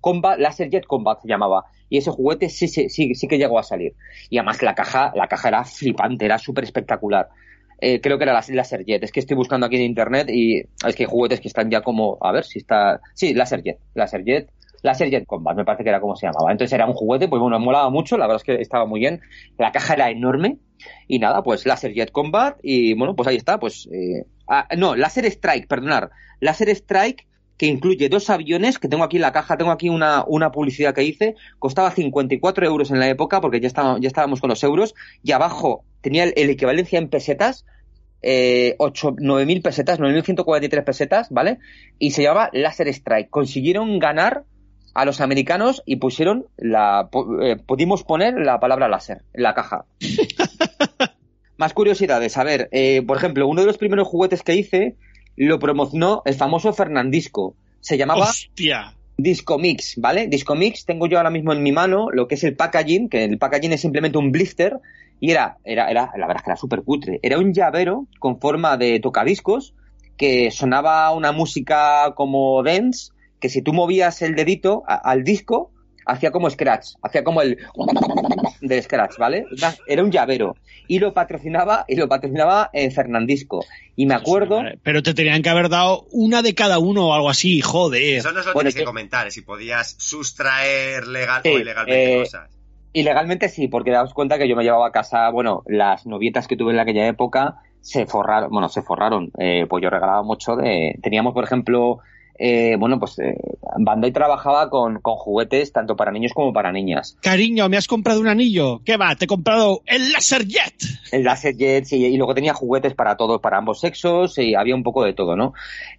Combat, Laser Jet Combat se llamaba. Y ese juguete sí, sí, sí, sí que llegó a salir. Y además la caja, la caja era flipante, era súper espectacular. Eh, creo que era la Laser Jet. Es que estoy buscando aquí en internet y es que hay juguetes que están ya como, a ver si está, sí, Laser Jet, Laser Jet, Laser Jet Combat, me parece que era como se llamaba. Entonces era un juguete, pues bueno, me molaba mucho, la verdad es que estaba muy bien. La caja era enorme y nada, pues Laser Jet Combat y bueno, pues ahí está, pues eh, ah, no, Laser Strike, perdonar, Laser Strike que incluye dos aviones que tengo aquí en la caja, tengo aquí una, una publicidad que hice, costaba 54 euros en la época porque ya, estaba, ya estábamos con los euros y abajo tenía el, el equivalencia en pesetas, eh, 8, 9.000 pesetas, 9.143 pesetas, ¿vale? Y se llamaba Laser Strike. Consiguieron ganar a los americanos y pusieron la, eh, pudimos poner la palabra láser en la caja. Más curiosidades, a ver, eh, por ejemplo, uno de los primeros juguetes que hice lo promocionó el famoso Fernandisco. Se llamaba ¡Hostia! Disco Mix, ¿vale? Disco Mix tengo yo ahora mismo en mi mano lo que es el packaging, que el packaging es simplemente un blister y era, era, era la verdad es que era súper cutre. Era un llavero con forma de tocadiscos que sonaba una música como dance, que si tú movías el dedito a- al disco, hacía como scratch, hacía como el de scratch, ¿vale? Era- Era un llavero y lo patrocinaba y lo patrocinaba eh, Fernandisco y me acuerdo Pero te tenían que haber dado una de cada uno o algo así, joder. Eso nos lo Bueno, tienes que que- comentar, si podías sustraer legal Sí, o ilegalmente eh, cosas. Ilegalmente sí, porque daos cuenta que yo me llevaba a casa, bueno, las novietas que tuve en aquella época se forraron, bueno, se forraron, eh, pues yo regalaba mucho de, teníamos por ejemplo, eh, bueno, pues eh, Bandai trabajaba con, con juguetes tanto para niños como para niñas. Cariño, ¿me has comprado un anillo? ¿Qué va? Te he comprado el Laser Jet. El Laser Jets y, y luego tenía juguetes para todos, para ambos sexos y había un poco de todo, ¿no?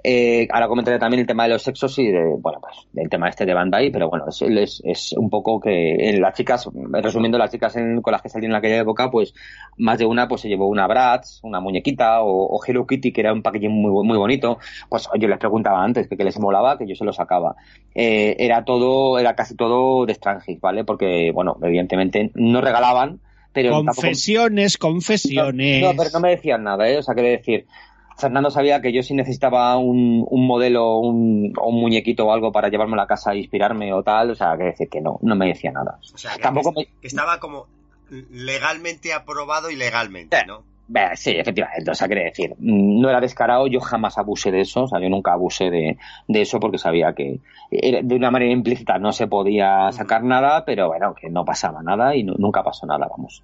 Eh, ahora comentaré también el tema de los sexos y de, bueno, pues del tema este de Bandai, pero bueno, es, es, es un poco que en las chicas, resumiendo las chicas en- con las que salí en aquella época, pues más de una pues se llevó una Bratz, una muñequita o, o Hello Kitty que era un packaging muy, muy bonito, pues yo les preguntaba antes que les molaba, que yo se lo sacaba. Eh, era todo, era casi todo de Strangis, ¿vale? Porque, bueno, evidentemente no regalaban, pero tampoco- Confesiones, confesiones. no, pero no me decían nada, ¿eh? O sea, quiero decir, Fernando sabía que yo si necesitaba un, un modelo un, o un muñequito o algo para llevarme a la casa e inspirarme o tal, o sea, que decir que no, no me decía nada. O sea, que, tampoco que- me- que estaba como legalmente aprobado y legalmente, Eh. ¿no? Sí, efectivamente, o sea, quiero decir, mm, no era descarado, yo jamás abusé de eso, o sea, yo nunca abusé de, de eso porque sabía que era- de una manera implícita no se podía sacar nada, pero bueno, que no pasaba nada y nu- nunca pasó nada, vamos.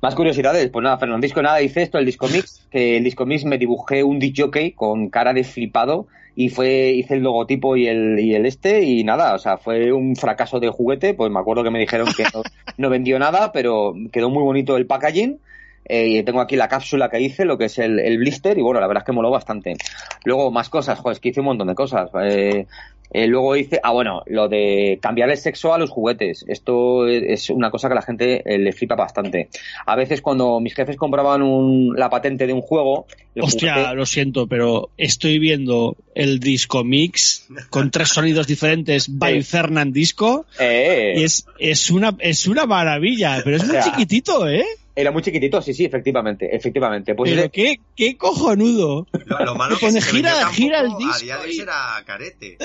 Más curiosidades, pues nada, Fernandisco nada dice esto, el disco mix, que el disco mix me dibujé un DJ con cara de flipado y fue, hice el logotipo y el, y el este y nada, o sea, fue un fracaso de juguete, pues me acuerdo que me dijeron que no, no vendió nada, pero quedó muy bonito el packaging. Eh, y tengo aquí la cápsula que hice, lo que es el, el blister, y bueno, la verdad es que moló bastante. Luego, más cosas, joder, es que hice un montón de cosas. Eh, eh, luego hice, ah, bueno, lo de cambiar el sexo a los juguetes. Esto es una cosa que a la gente eh, le flipa bastante. A veces cuando mis jefes compraban un, la patente de un juego, Hostia, juguete- lo siento, pero estoy viendo el disco mix con tres sonidos diferentes by Fernandisco eh, y es, es una es una maravilla, pero es muy sea, chiquitito, ¿eh? Era muy chiquitito, sí, sí, efectivamente, efectivamente. Pues pero qué, qué cojonudo. Lo, lo malo Te que pone gira- gira el disco a día de hoy y- será carete.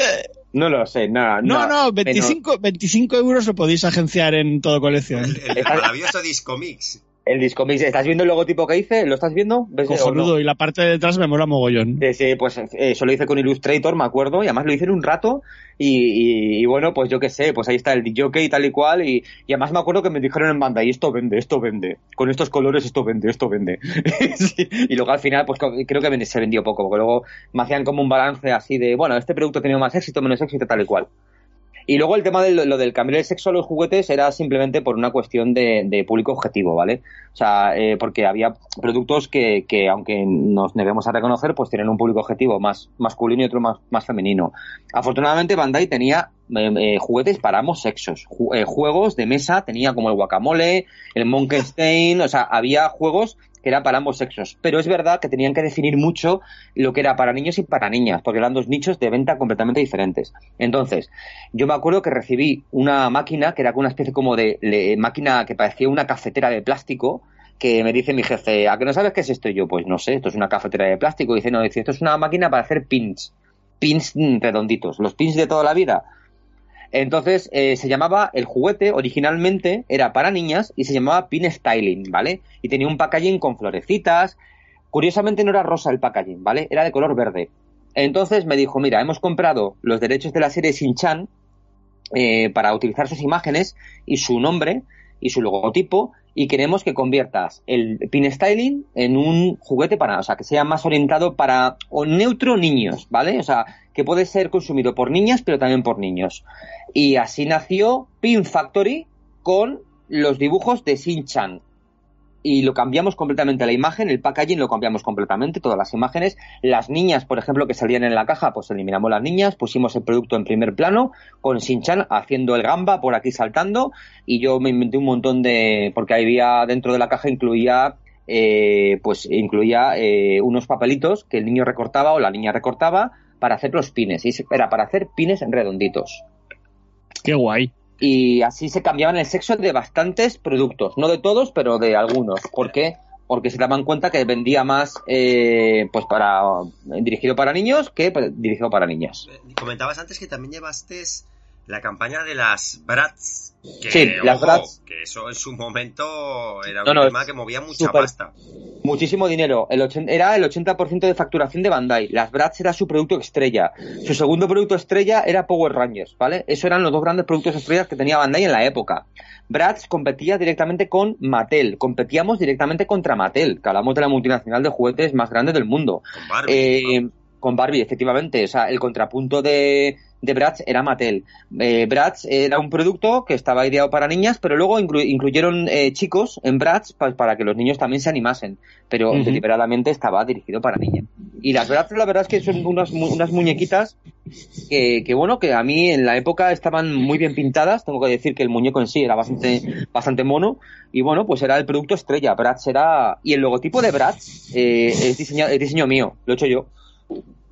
no lo sé, nada, No, nada, no, menos- 25, 25 euros lo podéis agenciar en todo colección. El, el maravilloso disco mix. El disco mix, ¿estás viendo el logotipo que hice? ¿Lo estás viendo? ¿Ves no? Y la parte de detrás me mola mogollón. Sí, sí, pues eh, eso lo hice con Illustrator, me acuerdo, y además lo hice en un rato, y, y- y bueno, pues yo qué sé, pues ahí está el DJ y tal y cual, y, y además me acuerdo que me dijeron en banda, y esto vende, esto vende, con estos colores esto vende, esto vende. Sí, y luego al final, pues creo que se vendió poco, porque luego me hacían como un balance así de, bueno, este producto ha tenido más éxito, menos éxito, tal y cual. Y luego el tema de lo, del cambiar el sexo a los juguetes era simplemente por una cuestión de, público objetivo, ¿vale? O sea, eh, porque había productos que, que, aunque nos neguemos a reconocer, pues tienen un público objetivo más masculino y otro más, más femenino. Afortunadamente Bandai tenía eh, eh, juguetes para ambos sexos. juegos de mesa tenía como el guacamole, el Monkenstein, o sea, había juegos que eran para ambos sexos. Pero es verdad que tenían que definir mucho lo que era para niños y para niñas, porque eran dos nichos de venta completamente diferentes. Entonces, yo me acuerdo que recibí una máquina que era una especie como de, máquina que parecía una cafetera de plástico, que me dice mi jefe, ¿a que no sabes qué es esto? Y yo, pues no sé, esto es una cafetera de plástico. Y dice, no, dice, esto es una máquina para hacer pins, pins redonditos, los pins de toda la vida. Entonces eh, se llamaba, el juguete originalmente era para niñas y se llamaba Pin Styling, ¿vale? Y tenía un packaging con florecitas. Curiosamente no era rosa el packaging, ¿vale? Era de color verde. Entonces me dijo, mira, hemos comprado los derechos de la serie Shin-Chan eh, para utilizar sus imágenes y su nombre y su logotipo y queremos que conviertas el pin styling en un juguete para, o sea, que sea más orientado para o neutro niños, ¿vale? O sea, que puede ser consumido por niñas pero también por niños. Y así nació Pin Factory con los dibujos de Shin-Chan. Y lo cambiamos completamente la imagen, el packaging lo cambiamos completamente, todas las imágenes. Las niñas, por ejemplo, que salían en la caja, pues eliminamos las niñas, pusimos el producto en primer plano, con Shin-Chan haciendo el gamba por aquí saltando, y yo me inventé un montón de. porque había dentro de la caja incluía eh, pues incluía eh, unos papelitos que el niño recortaba o la niña recortaba para hacer los pines. Y era para hacer pines redonditos. Qué guay. Y así se cambiaban el sexo de bastantes productos. No de todos, pero de algunos. ¿Por qué? Porque se daban cuenta que vendía más eh, pues para dirigido para niños que dirigido para niñas. Comentabas antes que también llevaste la campaña de las Bratz. Que, sí, las Bratz. Que eso en su momento era un tema que movía mucha pasta. Muchísimo dinero. El era el 80% de facturación de Bandai. Las Bratz era su producto estrella. Su segundo producto estrella era Power Rangers, ¿vale? Esos eran los dos grandes productos estrellas que tenía Bandai en la época. Bratz competía directamente con Mattel. Competíamos directamente contra Mattel, que hablamos de la multinacional de juguetes más grande del mundo. Con Barbie. Eh, con Barbie, efectivamente. O sea, el contrapunto de, de Bratz era Mattel. Eh, Bratz era un producto que estaba ideado para niñas, pero luego incluyeron eh, chicos en Bratz para que los niños también se animasen, pero deliberadamente estaba dirigido para niñas. Y las Bratz la verdad es que son unas, unas muñequitas que, que, bueno, que a mí en la época estaban muy bien pintadas, tengo que decir que el muñeco en sí era bastante, bastante mono, y bueno, pues era el producto estrella, Bratz era... Y el logotipo de Bratz eh, es, diseño, es diseño mío, lo he hecho yo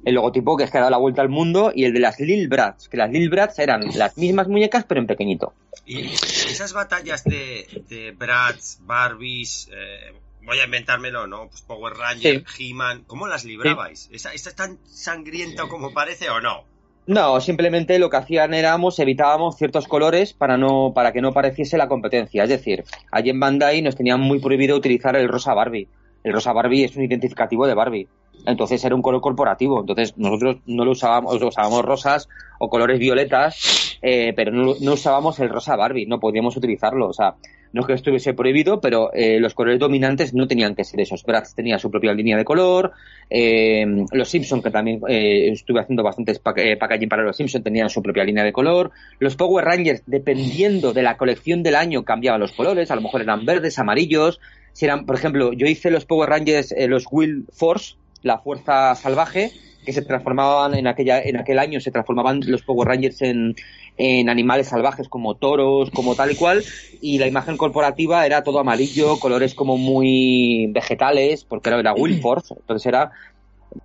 el logotipo que es que ha dado la vuelta al mundo y el de las Lil Brats, que las Lil Brats eran las mismas muñecas pero en pequeñito. Y esas batallas de, de Bratz, Barbies, eh, voy a inventármelo, ¿no? Pues Power Ranger, He-Man, ¿cómo las librabais? ¿Esta, ¿Esta, es tan sangrienta como parece o no? No, simplemente lo que hacían éramos evitábamos ciertos colores para no para que no pareciese la competencia. Es decir, allí en Bandai nos tenían muy prohibido utilizar el rosa Barbie. El rosa Barbie es un identificativo de Barbie. Entonces era un color corporativo. Entonces nosotros no lo usábamos, usábamos rosas o colores violetas, eh, pero no, usábamos el rosa Barbie, no podíamos utilizarlo. O sea, no es que estuviese prohibido, pero eh, los colores dominantes no tenían que ser esos. Bratz tenía su propia línea de color, eh, los Simpson, que también estuve haciendo bastantes packaging para los Simpson, tenían su propia línea de color. Los Power Rangers, dependiendo de la colección del año, cambiaban los colores, a lo mejor eran verdes, amarillos. Si eran, por ejemplo, yo hice los Power Rangers, los Will Force, la fuerza salvaje, que se transformaban en aquella en aquel año se transformaban los Power Rangers en, en animales salvajes como toros, como tal y cual, y la imagen corporativa era todo amarillo, colores como muy vegetales, porque era, era entonces era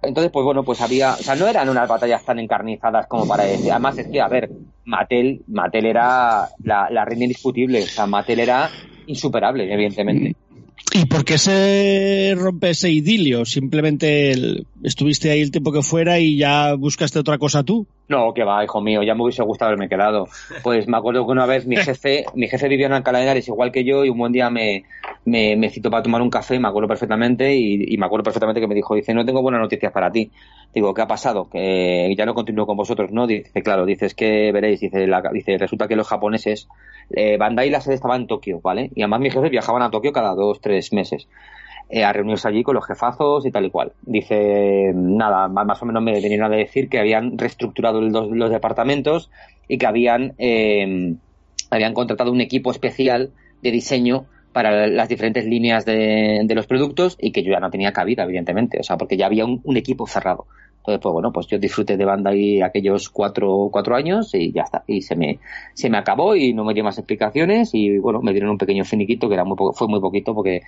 entonces, pues bueno, pues había, o sea, no eran unas batallas tan encarnizadas como para decir, además es que, a ver, Mattel, Mattel era la, la reina indiscutible, o sea, Mattel era insuperable, evidentemente. ¿Y por qué se rompe ese idilio? ¿Simplemente estuviste ahí el tiempo que fuera y ya buscaste otra cosa tú? No, que va, hijo mío, ya me hubiese gustado haberme quedado. Pues me acuerdo que una vez mi jefe, mi jefe vivía en Alcalá de Henares igual que yo y un buen día me, me, citó para tomar un café, me acuerdo perfectamente y, me acuerdo perfectamente que me dijo, dice, no tengo buenas noticias para ti. Digo, ¿qué ha pasado? Que ya no continúo con vosotros, ¿no? Dice, claro, dices que veréis, dice, dice resulta que los japoneses, eh, Bandai la sede estaba en Tokio, ¿vale? Y además mis jefes viajaban a Tokio cada dos, tres meses. eh, a reunirse allí con los jefazos y tal y cual. Dice, nada, más o menos me vinieron a decir que habían reestructurado los, departamentos y que habían, eh, habían contratado un equipo especial de diseño para las diferentes líneas de, los productos y que yo ya no tenía cabida, evidentemente, o sea, porque ya había un, equipo cerrado. Entonces, pues bueno, pues yo disfruté de banda ahí aquellos cuatro, cuatro años y ya está. Y se me, se me acabó y no me dio más explicaciones y bueno, me dieron un pequeño finiquito que era muy fue muy poquito porque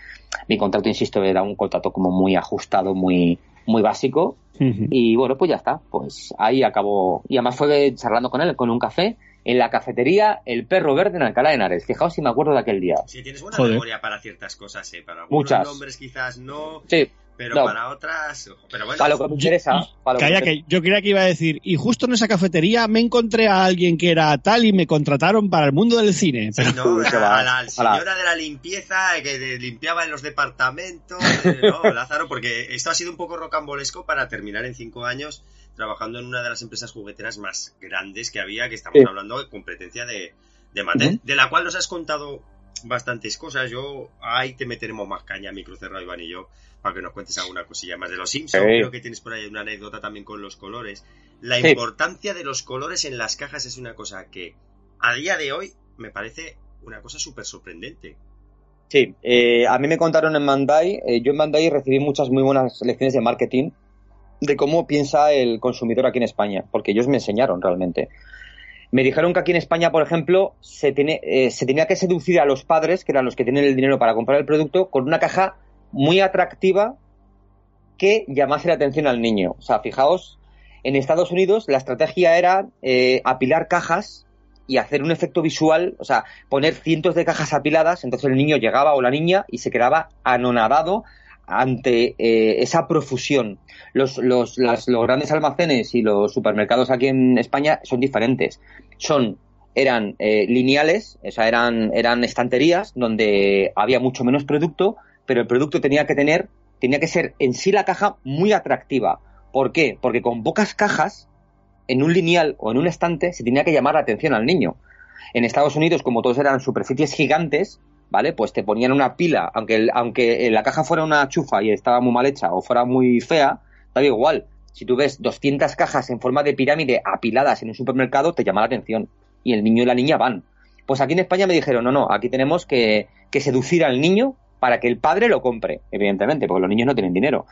mi contrato, insisto, era un contrato como muy ajustado, muy, muy básico. Y bueno, pues ya está. Pues ahí acabó. Y además fue charlando con él, con un café en la cafetería El Perro Verde en Alcalá de Henares. Fijaos si me acuerdo de aquel día. Sí, tienes buena memoria para ciertas cosas, ¿eh? Para algunos Muchas. nombres quizás no. Sí. Pero para otras. Pero bueno, para lo que me interesa. Calla, que, yo creía que iba a decir, y justo en esa cafetería me encontré a alguien que era tal y me contrataron para el mundo del cine. Pero... no, a, la señora de la limpieza que limpiaba en los departamentos. Eh, no, Lázaro, porque esto ha sido un poco rocambolesco para terminar en cinco años trabajando en una de las empresas jugueteras más grandes que había, que estamos hablando de competencia de, de de la cual nos has contado bastantes cosas. Yo ahí te meteremos más caña, micro cerrado, Iván y yo, para que nos cuentes alguna cosilla más de los Simpsons. Creo que tienes por ahí una anécdota también con los colores. La importancia de los colores en las cajas es una cosa que a día de hoy me parece una cosa súper sorprendente. Sí, eh, a mí me contaron en Mandai, eh, yo en Mandai recibí muchas muy buenas lecciones de marketing de cómo piensa el consumidor aquí en España, porque ellos me enseñaron realmente. Me dijeron que aquí en España, por ejemplo, se, tiene, eh, se tenía que seducir a los padres, que eran los que tienen el dinero para comprar el producto, con una caja muy atractiva que llamase la atención al niño. O sea, fijaos, en Estados Unidos la estrategia era eh, apilar cajas y hacer un efecto visual, o sea, poner cientos de cajas apiladas, entonces el niño llegaba o la niña y se quedaba anonadado ante eh, esa profusión. Los, los, los grandes almacenes y los supermercados aquí en España son diferentes. Son eran eh, lineales, o sea, eran, eran estanterías donde había mucho menos producto, pero el producto tenía que tener, tenía que ser en sí la caja muy atractiva. ¿Por qué? Porque con pocas cajas, en un lineal o en un estante, se tenía que llamar la atención al niño. En Estados Unidos, como todos eran superficies gigantes, ¿vale? Pues te ponían una pila, aunque, aunque la caja fuera una chufa y estaba muy mal hecha o fuera muy fea, da igual. Si tú ves 200 cajas en forma de pirámide apiladas en un supermercado, te llama la atención. Y el niño y la niña van. Pues aquí en España me dijeron, no, no, aquí tenemos que, seducir al niño para que el padre lo compre, evidentemente, porque los niños no tienen dinero.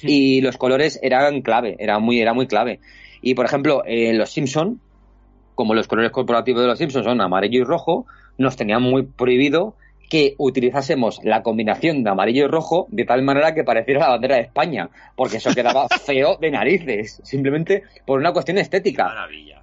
Y los colores eran clave, era muy, era muy clave. Y por ejemplo, en los Simpson, como los colores corporativos de los Simpsons son amarillo y rojo, nos tenían muy prohibido que utilizásemos la combinación de amarillo y rojo de tal manera que pareciera la bandera de España, porque eso quedaba feo de narices, simplemente por una cuestión estética. Maravilla.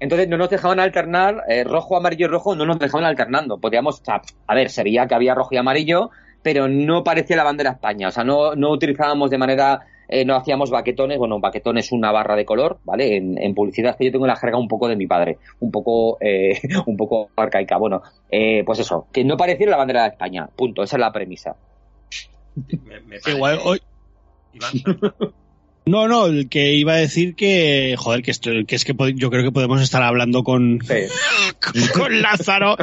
Entonces no nos dejaban alternar eh, rojo, amarillo y rojo, no nos dejaban alternando. Podíamos, a ver, se veía que había rojo y amarillo, pero no parecía la bandera de España. O sea, no, no utilizábamos de manera eh, no hacíamos baquetones, bueno, baquetón es una barra de color, ¿vale? En, publicidad que yo tengo la jerga un poco de mi padre, un poco, eh, un poco arcaica. Bueno, eh, pues eso, que no pareciera la bandera de España, punto, esa es la premisa. Igual hoy... No, no, el que iba a decir que, joder, que, esto, que es que yo creo que podemos estar hablando con, con Lázaro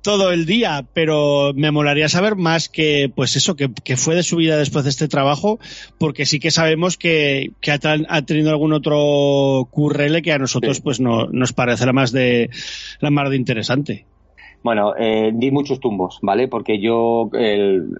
todo el día, pero me molaría saber más que, pues eso, que, fue de su vida después de este trabajo, porque sí que sabemos que, que ha, tenido algún otro currele que a nosotros pues no, nos parecerá más de, la más de interesante. Bueno, eh, di muchos tumbos, ¿vale? Porque yo,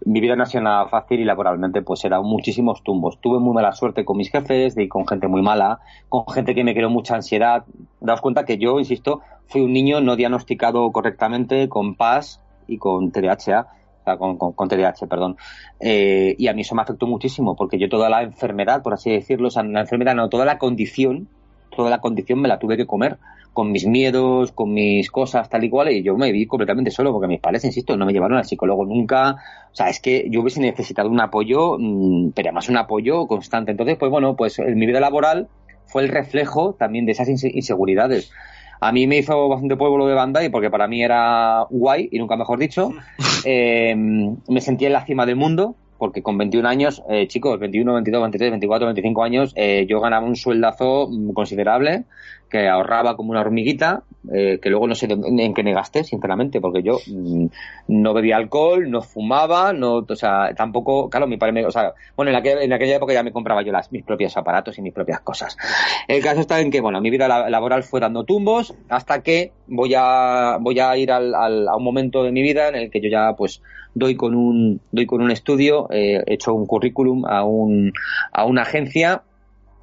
mi vida nacional fácil y laboralmente, pues era muchísimos tumbos. Tuve muy mala suerte con mis jefes, di con gente muy mala, con gente que me creó mucha ansiedad. Daos cuenta que yo, insisto, fui un niño no diagnosticado correctamente con PAS y con TDAH, sea, con, con, TDAH, perdón. Eh, y a mí eso me afectó muchísimo, porque yo toda la enfermedad, por así decirlo, o sea, la enfermedad, no, toda la condición, toda la condición me la tuve que comer con mis miedos, con mis cosas tal y cual, y yo me vi completamente solo, porque mis padres, insisto, no me llevaron al psicólogo nunca. O sea, es que yo hubiese necesitado un apoyo, mm, pero además un apoyo constante. Entonces, pues bueno, pues en mi vida laboral fue el reflejo también de esas inseguridades. A mí me hizo bastante pueblo de banda y porque para mí era guay, y nunca mejor dicho. Eh, me sentía en la cima del mundo, porque con 21 años, eh, chicos, 21, 22, 23, 24, 25 años, eh, yo ganaba un sueldazo mm, considerable, que ahorraba como una hormiguita, eh, que luego no sé en qué me gasté, sinceramente, porque yo mm, no bebía alcohol, no fumaba, no, o sea, tampoco, claro, mi padre me, o sea, bueno, en aquella, en aquella época ya me compraba yo las, mis propios aparatos y mis propias cosas. El caso está en que, bueno, mi vida laboral fue dando tumbos hasta que voy a, voy a ir al, al, a un momento de mi vida en el que yo ya, pues, doy con un, doy con un estudio, eh, he hecho un currículum a, un, a una agencia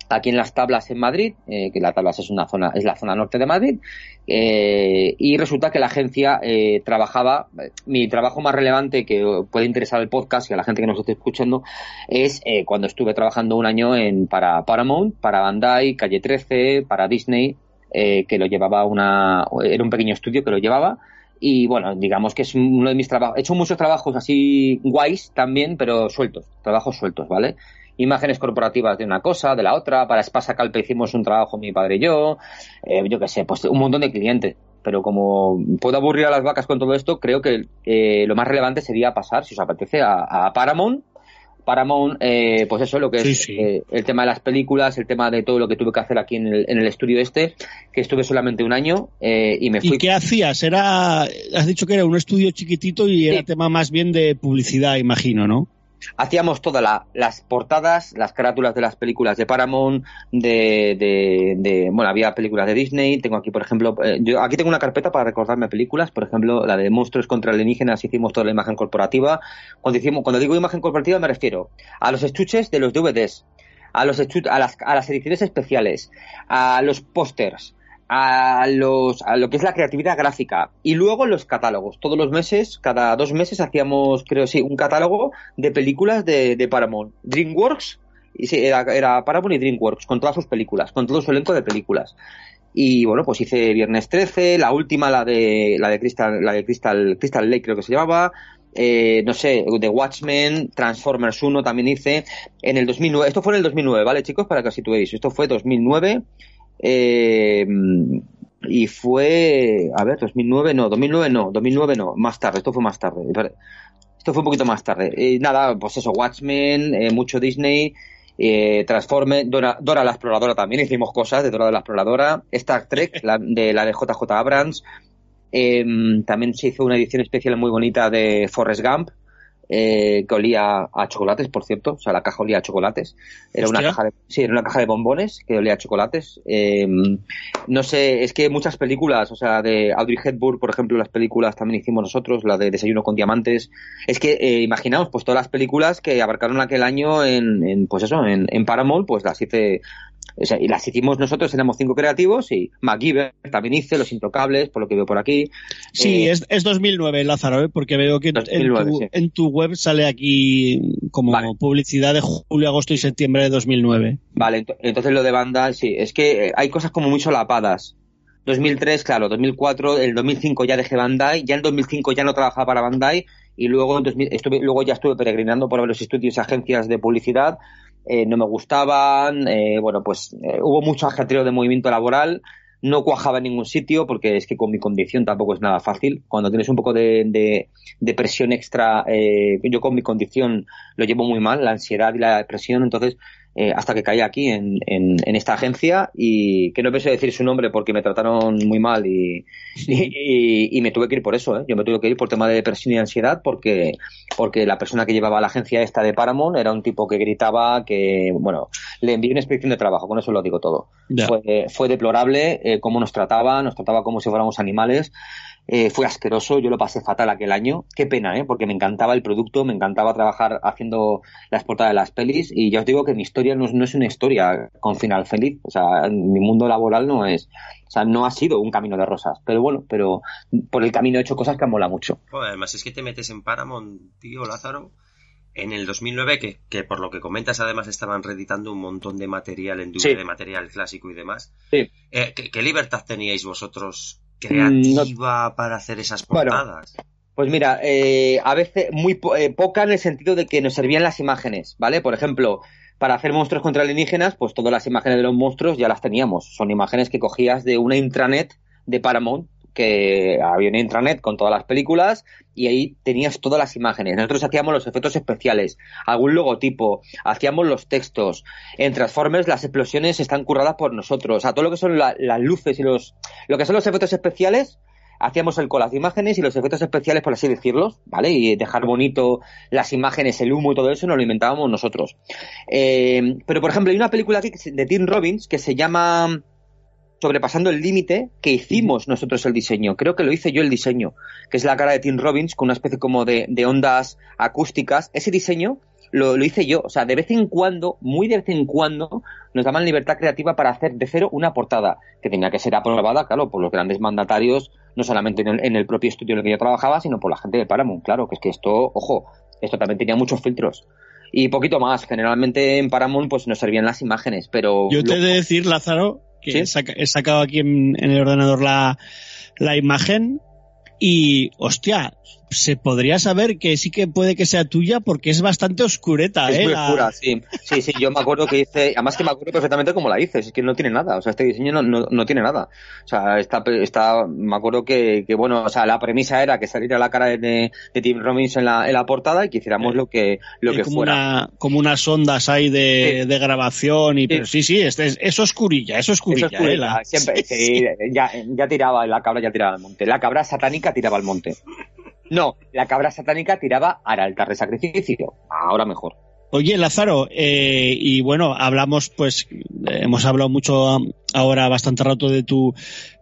aquí en las tablas en Madrid, eh, que la tablas es una zona, es la zona norte de Madrid, eh, y resulta que la agencia eh, trabajaba, mi trabajo más relevante que puede interesar al podcast y a la gente que nos esté escuchando, es cuando estuve trabajando un año en para Paramount, para Bandai, Calle 13, para Disney, que lo llevaba una, era un pequeño estudio que lo llevaba, y bueno, digamos que es uno de mis trabajos. He hecho muchos trabajos así guays también, pero sueltos, trabajos sueltos, ¿vale? Imágenes corporativas de una cosa, de la otra. Para Espasa Calpe hicimos un trabajo mi padre y yo. Eh, yo qué sé, pues un montón de clientes. Pero como puedo aburrir a las vacas con todo esto, creo que eh, lo más relevante sería pasar, si os apetece, a Paramount Paramount, eh, pues eso, lo que es eh, el tema de las películas, el tema de todo lo que tuve que hacer aquí en el, en el estudio este, que estuve solamente un año eh, y me fui. ¿Y qué hacías? Era, has dicho que era un estudio chiquitito y era tema más bien de publicidad, imagino, ¿no? Hacíamos todas las portadas, las carátulas de las películas de Paramount, de, de, bueno, había películas de Disney, tengo aquí, por ejemplo, eh, yo aquí tengo una carpeta para recordarme películas, por ejemplo, la de Monstruos contra alienígenas, hicimos toda la imagen corporativa. Cuando, digo imagen corporativa me refiero a los estuches de los DVDs, a, los a, las, a las ediciones especiales, a los pósters, a, los, a lo que es la creatividad gráfica y luego los catálogos. Todos los meses, cada dos meses hacíamos, creo sí, un catálogo de películas de, de Paramount. DreamWorks, y sí, era, era, Paramount y DreamWorks, con todas sus películas, con todo su elenco de películas. Y bueno, pues hice Viernes 13, la última, la de, la de Crystal, la de Crystal, Crystal Lake creo que se llamaba, eh, no sé, The Watchmen, Transformers 1 también hice en el 2009. Esto fue en el 2009, ¿vale, chicos? Para que os situéis. Esto fue 2009 eh, y fue, a ver, 2009 no, 2009 no, 2009 no, más tarde, esto fue más tarde. Esto fue un poquito más tarde. Y nada, pues eso, Watchmen, eh, mucho Disney, eh, Dora, Dora, la Exploradora también, hicimos cosas de Dora la Exploradora, Star Trek, la, de la de JJ Abrams, em, también se hizo una edición especial muy bonita de Forrest Gump, eh, que olía a chocolates, por cierto, o sea, la caja olía a chocolates. Era una caja de, sí, era una caja de bombones que olía a chocolates. Eh, no sé, es que muchas películas, o sea, de Audrey Hepburn, por ejemplo, las películas también hicimos nosotros, la de Desayuno con Diamantes. Es que eh, imaginaos, pues todas las películas que abarcaron aquel año en, en pues eso, en, en Paramount, pues las hice y las hicimos nosotros, éramos cinco creativos y MacGyver también hice, Los Intocables, por lo que veo por aquí. Sí, eh, es, es, 2009, Lázaro, ¿eh? porque veo que en, tu, web sale aquí como publicidad de julio, agosto y septiembre de 2009. Vale, entonces lo de banda, sí, es que eh, hay cosas como muy solapadas. 2003, claro, 2004, el 2005 ya dejé Bandai, ya en 2005 ya no trabajaba para Bandai y luego, en 2000, estuve, luego ya estuve peregrinando por los estudios y agencias de publicidad eh, no me gustaban, eh, bueno, pues eh, hubo mucho ajetreo de movimiento laboral, no cuajaba en ningún sitio porque es que con mi condición tampoco es nada fácil. Cuando tienes un poco de, de, presión extra, yo con mi condición lo llevo muy mal, la ansiedad y la depresión, entonces eh, hasta que caí aquí en, en, esta agencia y que no pensé decir su nombre porque me trataron muy mal y, y, me tuve que ir por eso. ¿eh? Yo me tuve que ir por tema de depresión y ansiedad porque, porque la persona que llevaba la agencia esta de Paramount era un tipo que gritaba que, bueno, le envié una inspección de trabajo, con eso lo digo todo. Fue, fue deplorable eh, cómo nos trataba, nos trataba como si fuéramos animales. Eh, fue asqueroso, yo lo pasé fatal aquel año. Qué pena, ¿eh? porque me encantaba el producto, me encantaba trabajar haciendo las portadas de las pelis y ya os digo que mi historia no, es una historia con final feliz. O sea, mi mundo laboral no es, o sea, no ha sido un camino de rosas. Pero bueno, pero por el camino he hecho cosas que mola mucho. además es que te metes en Paramount, tío Lázaro, en el 2009, que, que, por lo que comentas, además estaban reeditando un montón de material en DVD, de material clásico y demás. Sí. Eh, ¿qué, libertad teníais vosotros creativa para hacer esas portadas? pues mira, eh, a veces muy eh, poca en el sentido de que nos servían las imágenes, ¿vale? Por ejemplo, para hacer monstruos contra alienígenas, pues todas las imágenes de los monstruos ya las teníamos. Son imágenes que cogías de una intranet de Paramount que había un intranet con todas las películas y ahí tenías todas las imágenes. Nosotros hacíamos los efectos especiales, algún logotipo, hacíamos los textos. En Transformers las explosiones están curradas por nosotros. O sea, todo lo que son las luces y los... Lo que son los efectos especiales, hacíamos el con las imágenes y los efectos especiales, por así decirlos, ¿vale? Y dejar bonito las imágenes, el humo y todo eso, nos lo inventábamos nosotros. Eh, pero, por ejemplo, hay una película aquí de Tim Robbins que se llama sobrepasando el límite que hicimos nosotros el diseño. Creo que lo hice yo el diseño, que es la cara de Tim Robbins con una especie como de, ondas acústicas. Ese diseño lo, hice yo. O sea, de vez en cuando, muy de vez en cuando, nos daban libertad creativa para hacer de cero una portada que tenía que ser aprobada, claro, por los grandes mandatarios, no solamente en el, propio estudio en el que yo trabajaba, sino por la gente de Paramount. Claro, que es que esto, ojo, esto también tenía muchos filtros y poquito más. Generalmente en Paramount pues nos servían las imágenes, pero... Yo te he de decir, Lázaro, que he, sacado aquí en, el ordenador la, la imagen y, hostia, se podría saber que sí que puede que sea tuya porque es bastante oscureta, es ¿eh? Muy oscura, sí. Sí, sí, yo me acuerdo que hice, además que me acuerdo perfectamente cómo la hice, es que no tiene nada, o sea, este diseño no, no, tiene nada. O sea, está, está, me acuerdo que, que, bueno, o sea, la premisa era que saliera la cara de, de Tim Robbins en la, en la portada y que hiciéramos lo que, lo que como fuera. Una, como unas ondas ahí de, de grabación y, pero sí, sí, es, es, oscurilla, es oscurilla. Es oscurilla ¿eh? siempre, sí, ya, ya tiraba, la cabra ya tiraba al monte, la cabra satánica tiraba al monte. No, la cabra satánica tiraba al altar de sacrificio. Ahora mejor. Oye, Lázaro, eh, y bueno, hablamos, pues, hemos hablado mucho ahora bastante rato de, tu,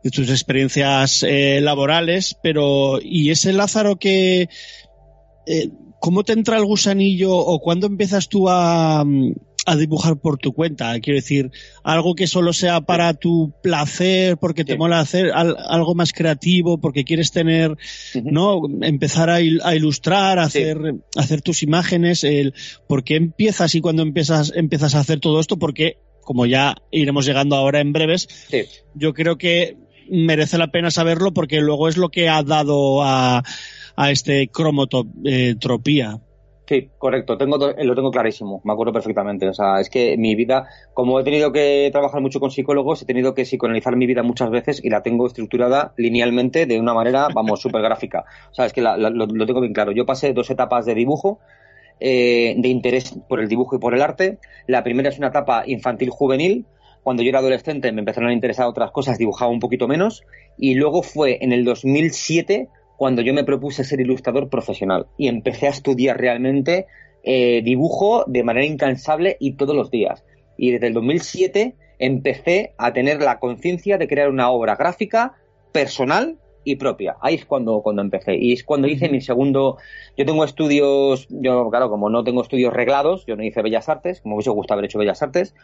de tus experiencias eh, laborales, pero ¿y ese Lázaro que, eh, cómo te entra el gusanillo o cuándo empiezas tú a, a dibujar por tu cuenta. Quiero decir, algo que solo sea para tu placer, porque te mola hacer algo más creativo, porque quieres tener, ¿no? Empezar a, ilustrar, a hacer, hacer tus imágenes. El, ¿Por qué empiezas y cuando empiezas, empiezas a hacer todo esto? Porque, como ya iremos llegando ahora en breves, yo creo que merece la pena saberlo porque luego es lo que ha dado a, a este cromotropía. Sí, correcto, tengo, lo tengo clarísimo, me acuerdo perfectamente. O sea, es que mi vida, como he tenido que trabajar mucho con psicólogos, he tenido que psicoanalizar mi vida muchas veces y la tengo estructurada linealmente de una manera, vamos, súper gráfica. O sea, es que lo, tengo bien claro. Yo pasé dos etapas de dibujo, eh, de interés por el dibujo y por el arte. La primera es una etapa infantil-juvenil. Cuando yo era adolescente me empezaron a interesar otras cosas, dibujaba un poquito menos. Y luego fue en el 2007 cuando yo me propuse ser ilustrador profesional y empecé a estudiar realmente eh, dibujo de manera incansable y todos los días. Y desde el 2007 empecé a tener la conciencia de crear una obra gráfica personal y propia. Ahí es cuando, cuando empecé. Y es cuando hice mi segundo. Yo tengo estudios, yo, claro, como no tengo estudios reglados, yo no hice Bellas Artes, como hubiese gustado haber hecho Bellas Artes.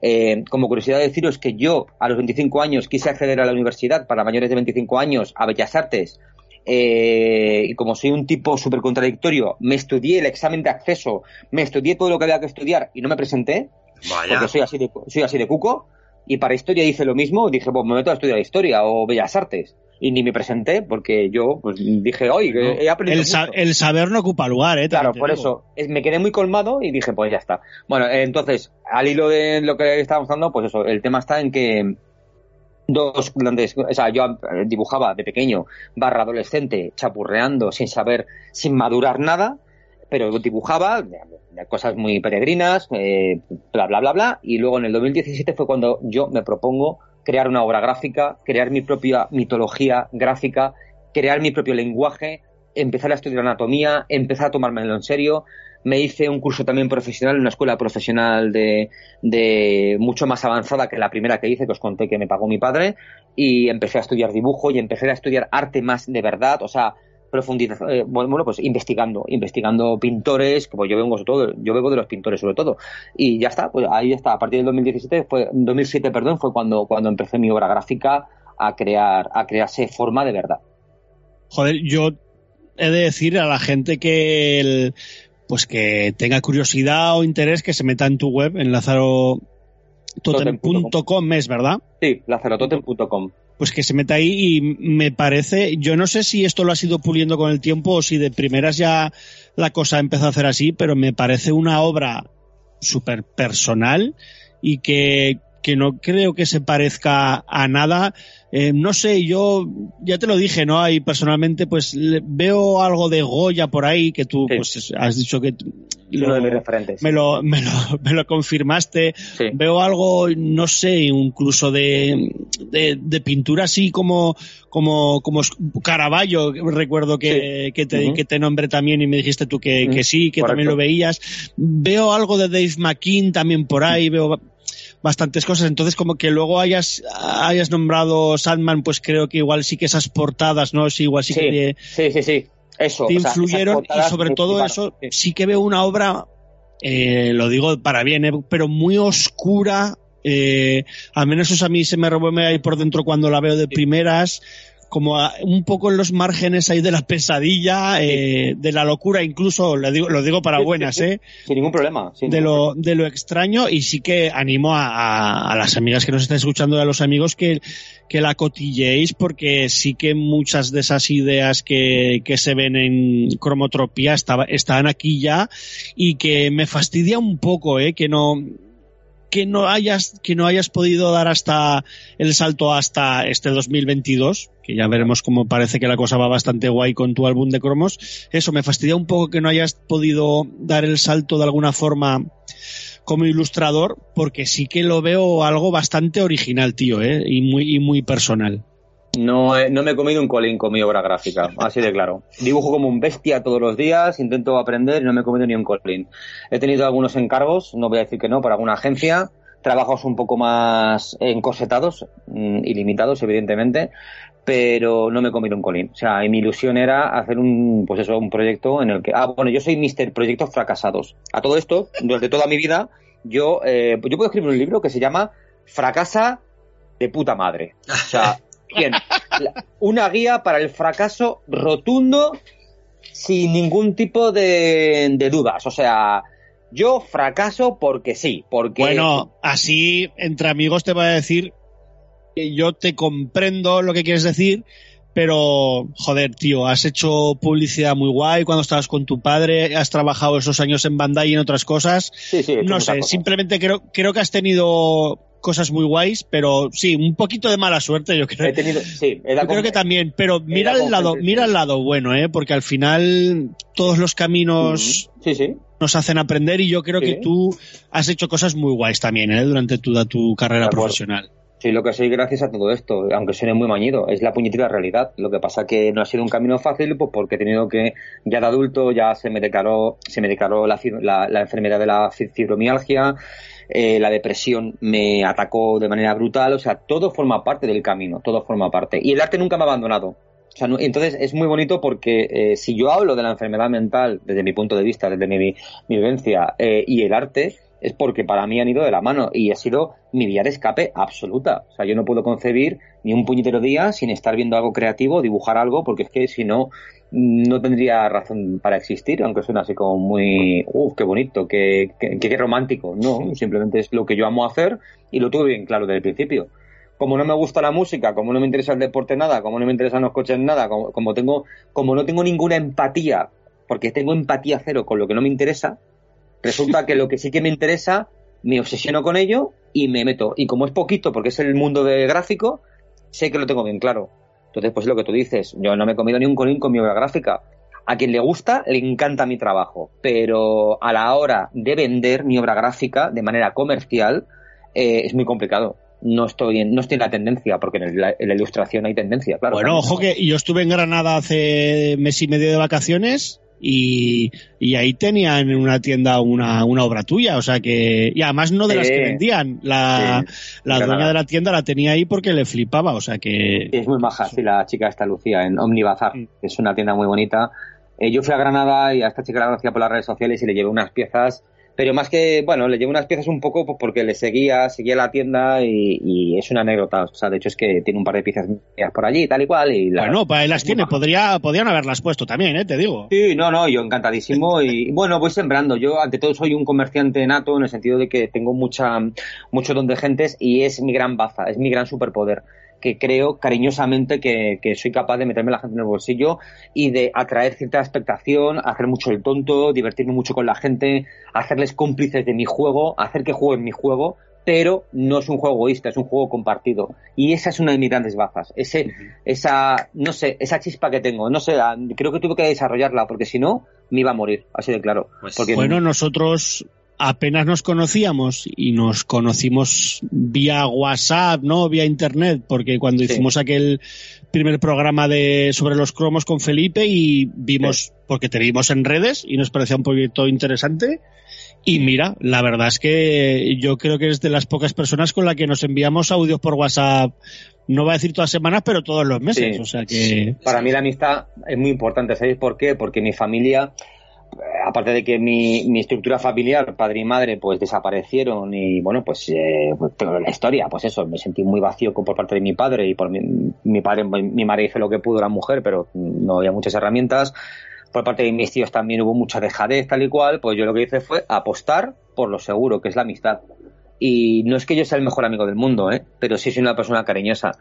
Eh, como curiosidad de deciros que yo a los 25 años quise acceder a la universidad para mayores de 25 años a Bellas Artes eh, y como soy un tipo súper contradictorio, me estudié el examen de acceso, me estudié todo lo que había que estudiar y no me presenté, porque soy así, de, soy así de cuco, y para historia hice lo mismo, dije, pues me meto a estudiar historia o bellas artes. Y ni me presenté porque yo pues, dije, oye, he aprendido. El, saber no ocupa lugar, ¿eh? Claro, por eso. Me quedé muy colmado y dije, pues ya está. Bueno, entonces, al hilo de lo que estábamos hablando, pues eso, el tema está en que dos grandes, o sea, yo eh, dibujaba de pequeño, barra adolescente, chapurreando, sin saber, sin madurar nada, pero dibujaba cosas muy peregrinas, eh, bla, bla, bla, bla, y luego en el 2017 fue cuando yo me propongo crear una obra gráfica, crear mi propia mitología gráfica, crear mi propio lenguaje, empezar a estudiar anatomía, empezar a tomármelo en serio, me hice un curso también profesional una escuela profesional de, mucho más avanzada que la primera que hice, que os conté que me pagó mi padre, y empecé a estudiar dibujo y empecé a estudiar arte más de verdad, o sea, profundizar, eh, bueno, pues investigando, investigando pintores, como yo vengo todo, yo vengo de los pintores sobre todo, y ya está, pues ahí está, a partir del 2017 fue, 2007, perdón, fue cuando, cuando empecé mi obra gráfica a crear, a crearse forma de verdad. Joder, yo he de decir a la gente que el, pues que tenga curiosidad o interés que se meta en tu web, en lazarototem.com es, ¿verdad? Sí, lazarototem.com. Pues que se meta ahí y me parece, yo no sé si esto lo ha ido puliendo con el tiempo o si de primeras ya la cosa empezó a hacer así, pero me parece una obra súper personal y que que no creo que se parezca a nada. Eh, no sé, yo ya te lo dije, ¿no? Ahí personalmente, pues veo algo de Goya por ahí, que tú pues, has dicho que uno de mis referentes. Me lo, me lo, me lo confirmaste. Veo algo, no sé, incluso de, de, pintura así como, como, como Caravaggio, recuerdo que, que, te, que te nombré también y me dijiste tú que, que sí, que también lo veías. Veo algo de Dave McKean también por ahí, veo bastantes cosas. Entonces, como que luego hayas, hayas nombrado Sandman, pues creo que igual sí que esas portadas, ¿no? Sí, igual sí, que sí, sí, sí eso, te influyeron y sobre todo eso sí que veo una obra, eh, lo digo para bien, eh, pero muy oscura. Eh, al menos eso a mí se me revuelve ahí por dentro cuando la veo de primeras como un poco en los márgenes ahí de la pesadilla, eh, de la locura, incluso lo digo, lo digo para buenas, ¿eh? Sin ningún problema. de, lo, de lo extraño y sí que animo a, a, las amigas que nos están escuchando y a los amigos que, que la cotilléis porque sí que muchas de esas ideas que, que se ven en cromotropía estaba, están aquí ya y que me fastidia un poco, ¿eh? Que no, que no hayas que no hayas podido dar hasta el salto hasta este 2022 que ya veremos cómo parece que la cosa va bastante guay con tu álbum de cromos eso me fastidia un poco que no hayas podido dar el salto de alguna forma como ilustrador porque sí que lo veo algo bastante original tío ¿eh? y muy y muy personal no, no me he comido un colín con mi obra gráfica, así de claro. Dibujo como un bestia todos los días, intento aprender y no me he comido ni un colín. He tenido algunos encargos, no voy a decir que no, para alguna agencia, trabajos un poco más encosetados mm, y limitados, evidentemente, pero no me he comido un colín. O sea, mi ilusión era hacer un, pues eso, un proyecto en el que, ah, bueno, yo soy Mister Proyectos Fracasados. A todo esto, durante toda mi vida, yo, eh, yo puedo escribir un libro que se llama Fracasa de puta madre. O sea, Bien, una guía para el fracaso rotundo sin ningún tipo de, dudas. O sea, yo fracaso porque sí, porque... Bueno, así entre amigos te voy a decir que yo te comprendo lo que quieres decir, pero joder, tío, has hecho publicidad muy guay cuando estabas con tu padre, has trabajado esos años en Bandai y en otras cosas. Sí, sí, no sé, simplemente creo, creo que has tenido cosas muy guays, pero sí, un poquito de mala suerte, yo creo. He tenido, sí, yo creo que también, pero mira el lado, mira el lado bueno, ¿eh? porque al final todos los caminos sí, sí. nos hacen aprender y yo creo que tú has hecho cosas muy guays también, ¿eh? durante toda tu carrera profesional. Sí, lo que soy gracias a todo esto, aunque suene muy mañido, es la puñetera realidad. Lo que pasa que no ha sido un camino fácil, pues porque he tenido que, ya de adulto, ya se me declaró, se me declaró la, la, la enfermedad de la fibromialgia, eh, la depresión me atacó de manera brutal, o sea, todo forma parte del camino, todo forma parte. Y el arte nunca me ha abandonado. O sea, entonces es muy bonito porque eh, si yo hablo de la enfermedad mental desde mi punto de vista, desde mi, vivencia eh, y el arte, es porque para mí han ido de la mano y ha sido mi vía de escape absoluta. O sea, yo no puedo concebir ni un puñetero día sin estar viendo algo creativo, dibujar algo, porque es que si no, no tendría razón para existir, aunque suena así como muy, uff, qué bonito, qué, qué, romántico. No, simplemente es lo que yo amo hacer y lo tuve bien claro desde el principio. Como no me gusta la música, como no me interesa el deporte nada, como no me interesan los coches nada, como, como tengo, como no tengo ninguna empatía, porque tengo empatía cero con lo que no me interesa, Resulta que lo que sí que me interesa, me obsesiono con ello y me meto. Y como es poquito, porque es el mundo de gráfico, sé que lo tengo bien claro. Entonces, pues es lo que tú dices. Yo no me he comido ni un colín con mi obra gráfica. A quien le gusta, le encanta mi trabajo. Pero a la hora de vender mi obra gráfica de manera comercial, eh, es muy complicado no estoy en, no estoy en la tendencia, porque en, la, ilustración hay tendencia, claro. Bueno, ojo que yo estuve en Granada hace mes y medio de vacaciones y, y, ahí tenían en una tienda una, una, obra tuya, o sea que, y además no de las que vendían, la, la dueña de la tienda la tenía ahí porque le flipaba, o sea que... Es muy maja, sí, la chica esta Lucía, en Omnibazar, que es una tienda muy bonita. Eh, yo fui a Granada y a esta chica la conocía por las redes sociales y le llevé unas piezas pero más que, bueno, le llevo unas piezas un poco pues, porque le seguía, seguía la tienda y, es una anécdota. O sea, de hecho es que tiene un par de piezas por allí, tal y cual. Y bueno, para él las tiene, podría, podrían haberlas puesto también, ¿eh? te digo. Sí, no, no, yo encantadísimo y bueno, voy sembrando. Yo, ante todo, soy un comerciante nato en el sentido de que tengo mucha, mucho don de gentes y es mi gran baza, es mi gran superpoder que creo cariñosamente que, soy capaz de meterme la gente en el bolsillo y de atraer cierta expectación, hacer mucho el tonto, divertirme mucho con la gente, hacerles cómplices de mi juego, hacer que jueguen mi juego, pero no es un juego egoísta, es un juego compartido. Y esa es una de mis grandes bajas. Ese, esa, no sé, esa chispa que tengo, no sé, creo que tuve que desarrollarla, porque si no, me iba a morir, así de claro. Pues Porque- Bueno, nosotros apenas nos conocíamos y nos conocimos vía WhatsApp, ¿no? Vía internet, porque cuando Sí. hicimos aquel primer programa de sobre los cromos con Felipe y vimos, porque te vimos en redes y nos parecía un proyecto interesante. Y mira, la verdad es que yo creo que es de las pocas personas con las que nos enviamos audios por WhatsApp, no voy a decir todas las semanas, pero todos los meses. Sí. O sea que. Para mí la amistad es muy importante, ¿sabéis por qué? Porque mi familia, aparte de que mi, estructura familiar, padre y madre, pues desaparecieron y bueno, pues, eh, pues tengo la historia, pues eso, me sentí muy vacío por parte de mi padre y por mi, padre, mi madre hizo lo que pudo, la mujer, pero no había muchas herramientas. Por parte de mis tíos también hubo mucha dejadez, tal y cual, pues yo lo que hice fue apostar por lo seguro, que es la amistad. Y no es que yo sea el mejor amigo del mundo, ¿eh? pero sí soy una persona cariñosa.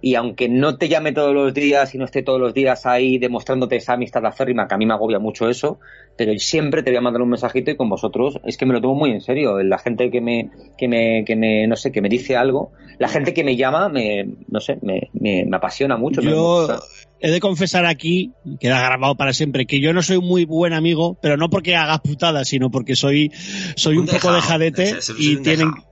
Y aunque no te llame todos los días y no esté todos los días ahí demostrándote esa amistad acérrima, que a mí me agobia mucho eso, pero siempre te voy a mandar un mensajito y con vosotros es que me lo tomo muy en serio. La gente que me, que me, que me, no sé, que me dice algo, la gente que me llama, me, no sé, me, me, me apasiona mucho. Yo he de confesar aquí, queda grabado para siempre, que yo no soy muy buen amigo, pero no porque haga putadas, sino porque soy, soy un, Un poco ese es y tienen, dejado.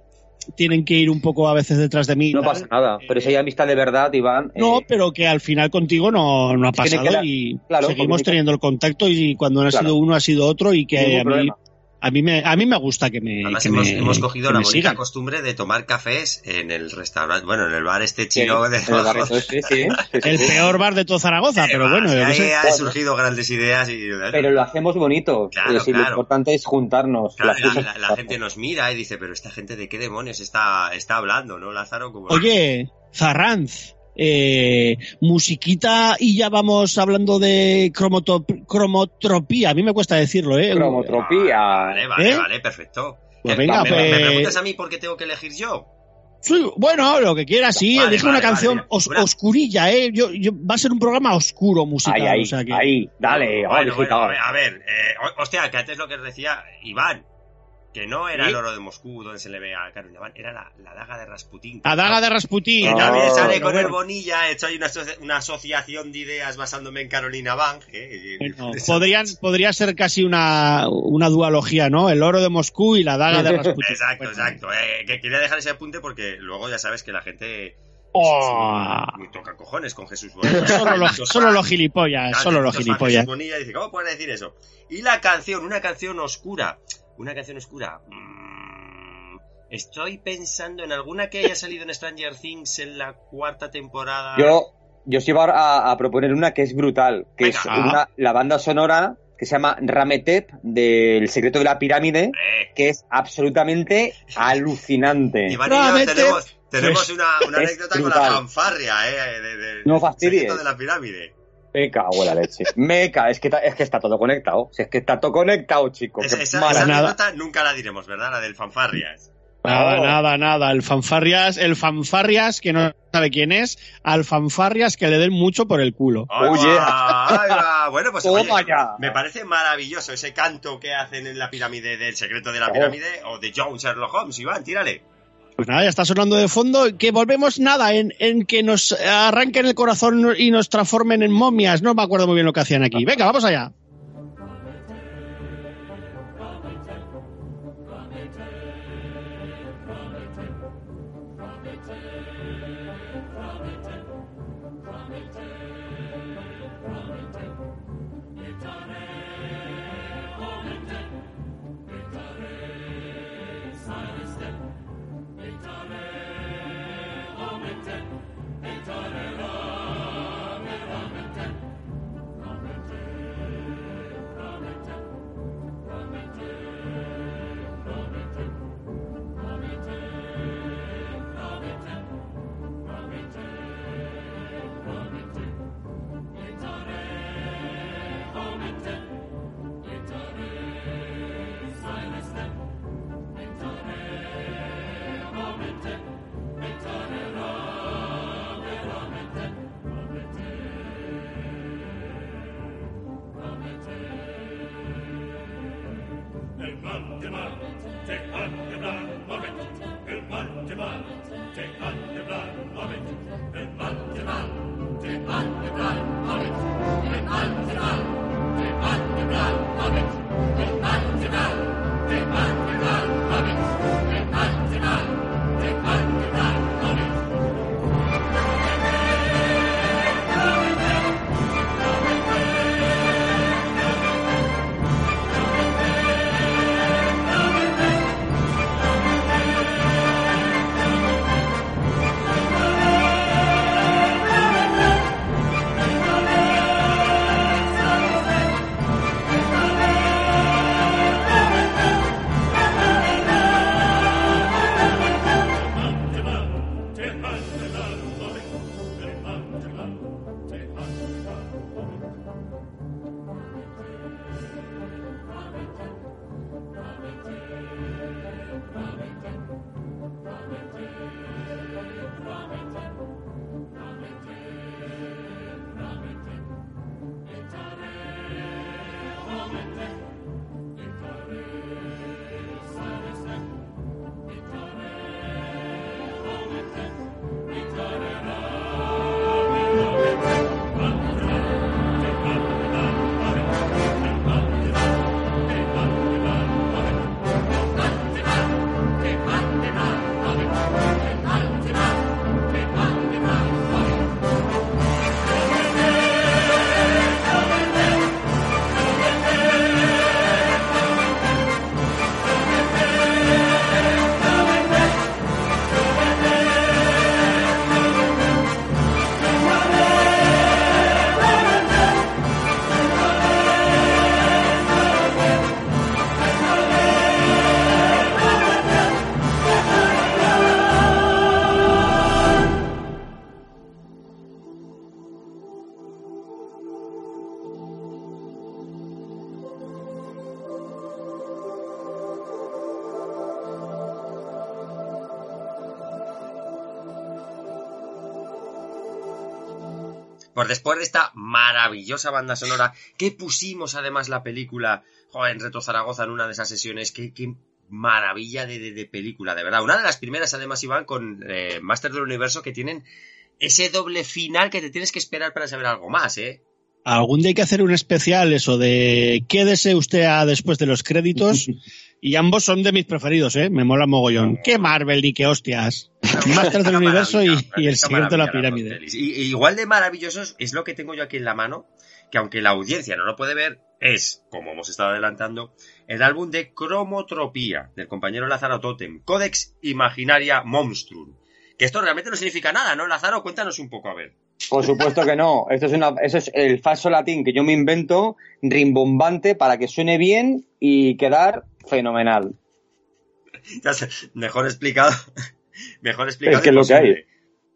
Tienen que ir un poco a veces detrás de mí. No tal. pasa nada, pero si hay amistad de verdad, Iván. No, eh, pero que al final contigo no, no ha pasado dar- y claro, seguimos comunica- teniendo el contacto y cuando no ha Claro. sido uno ha sido otro y que ningún a mí, problema. A mí me a mí me gusta que me, Además que hemos, me- hemos cogido que la bonita sigan. costumbre de tomar cafés en el restaurante, bueno, en el bar este sí, chino de el este, sí, sí, El peor bar de todo Zaragoza, pero bueno, ahí sé. han surgido grandes ideas y Pero lo hacemos bonito. Claro, Es decir, claro. Lo importante es juntarnos. Claro, la, la- gente nos mira y dice, pero esta gente de qué demonios está, está hablando, ¿no, Lázaro? Como- Oye, Zarranz, eh, musiquita y ya vamos hablando de cromotropía. A mí me cuesta decirlo, ¿eh? Cromotropía. Vale, vale, ¿Eh? vale, perfecto. Pues venga, me, pues- me preguntas a mí por qué tengo que elegir yo? Sí, bueno, lo que quieras, sí. Vale, elige vale, una canción vale, os- una- oscurilla, ¿eh? Yo, yo- va a ser un programa oscuro musical. Ahí, ahí, o sea que... ahí. Dale, Bueno, vale, bueno, sí, a ver, cabrón. a ver, eh, ho- hostia, que antes lo que decía Iván, que no era ¿Sí? el oro de Moscú donde se le ve a Carolina Iván, era la, la daga de Rasputín. La daga de Rasputín. Que No, también sale Pero con bueno, el Bonilla, he hecho ahí una, aso- una asociación de ideas basándome en Carolina Van. que- bueno, podrían, podría ser casi una, una dualogía, ¿no? El oro de Moscú y la daga de Rasputín. Exacto, Bueno. exacto. Eh, que quería dejar ese apunte porque luego ya sabes que la gente Oh. muy toca cojones con Jesús Bonilla. Solo los solo los gilipollas, solo los gilipollas. Jesús Bonilla dice, ¿cómo puedes decir eso? Y la canción, una canción oscura. Una canción oscura. mm, estoy pensando en alguna que haya salido en Stranger Things en la cuarta temporada. Yo, yo os iba a, a proponer una que es brutal, que Venga. es una, la banda sonora que se llama Rametep del secreto de la pirámide, Eh, que es absolutamente alucinante. Y tenemos, tenemos una, una anécdota con brutal. la fanfarria, eh, de, de- No del fastidies. secreto de la pirámide. Me cago en la leche. Me cago, es que, ta- es que está todo conectado. Si es que está todo conectado, chicos. Esa, qué esa, esa nada. anécdota nunca la diremos, ¿verdad? La del fanfarrias. Nada, Oh. nada, nada. El fanfarrias, el fanfarrias, que no sabe quién es, al fanfarrias que le den mucho por el culo. Oye. va. Bueno, pues Toma oye, ya. me parece maravilloso ese canto que hacen en la pirámide del secreto de la Oh. pirámide o de John Sherlock Holmes. Iván, tírale. Pues nada, ya está sonando de fondo. Que volvemos nada en, en que nos arranquen el corazón y nos transformen en momias. No me acuerdo muy bien lo que hacían aquí. Venga, vamos allá. Pues después de esta maravillosa banda sonora, que pusimos además la película, joder, en Reto Zaragoza en una de esas sesiones, qué, qué maravilla de, de- de película, de verdad. Una de las primeras además iban con eh, Master del Universo que tienen ese doble final que te tienes que esperar para saber algo más, ¿eh? Algún día hay que hacer un especial, eso de quédese usted a después de los créditos. y ambos son de mis preferidos, ¿eh? Me mola mogollón. ¡Qué Marvel y qué hostias! Master del Universo y, el secreto de la pirámide. Y, y igual de maravillosos es lo que tengo yo aquí en la mano, que aunque la audiencia no lo puede ver, es, como hemos estado adelantando, el álbum de Cromotropía del compañero Lázaro Totem, Codex Imaginaria Monstrum. Que esto realmente no significa nada, ¿no, Lázaro? Cuéntanos un poco, a ver. Por supuesto que no. Esto es una, eso es el falso latín que yo me invento, rimbombante, para que suene bien y quedar fenomenal. Ya sé, mejor explicado. Mejor explicado. Es que es lo que hay. imposible.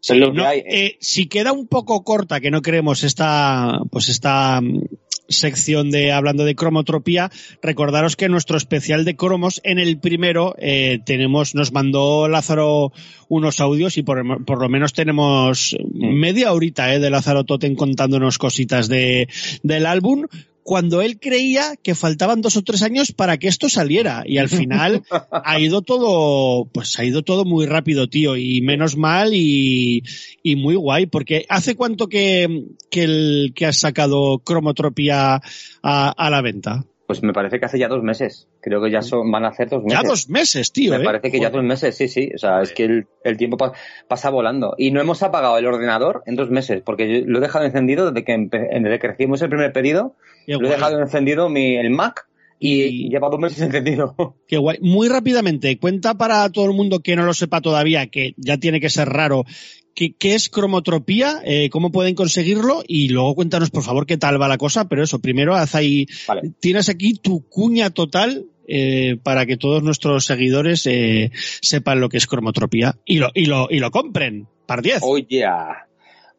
Es lo que No, hay. eh, si queda un poco corta, que no queremos esta, pues esta mm, sección de hablando de cromotropía, recordaros que nuestro especial de cromos, en el primero, eh, tenemos, nos mandó Lázaro unos audios y por, por lo menos tenemos media horita eh, de Lázaro Totem contándonos cositas de, del álbum cuando él creía que faltaban dos o tres años para que esto saliera. Y al final ha ido todo pues ha ido todo muy rápido tío. Y menos mal y, y muy guay porque hace cuánto que, que, el, que has sacado cromotropía a, a la venta Pues me parece que hace ya dos meses. Creo que ya son, van a hacer dos meses. ya dos meses tío Me ¿eh? parece que ya dos meses, sí, sí. O sea, es que el, el tiempo pa- pasa volando. Y no hemos apagado el ordenador en dos meses, porque yo lo he dejado encendido desde que, desde que recibimos el primer pedido. Qué Lo he dejado encendido mi, el Mac y, Y- lleva dos meses encendido. Qué guay. Muy rápidamente, cuenta para todo el mundo que no lo sepa todavía, que ya tiene que ser raro, ¿qué, qué es cromotropía? Eh, ¿Cómo pueden conseguirlo? Y luego cuéntanos, por favor, qué tal va la cosa. Pero eso, primero haz ahí, Vale. tienes aquí tu cuña total eh, para que todos nuestros seguidores eh, sepan lo que es cromotropía y lo, y lo, y lo compren. Par 10. Oh yeah.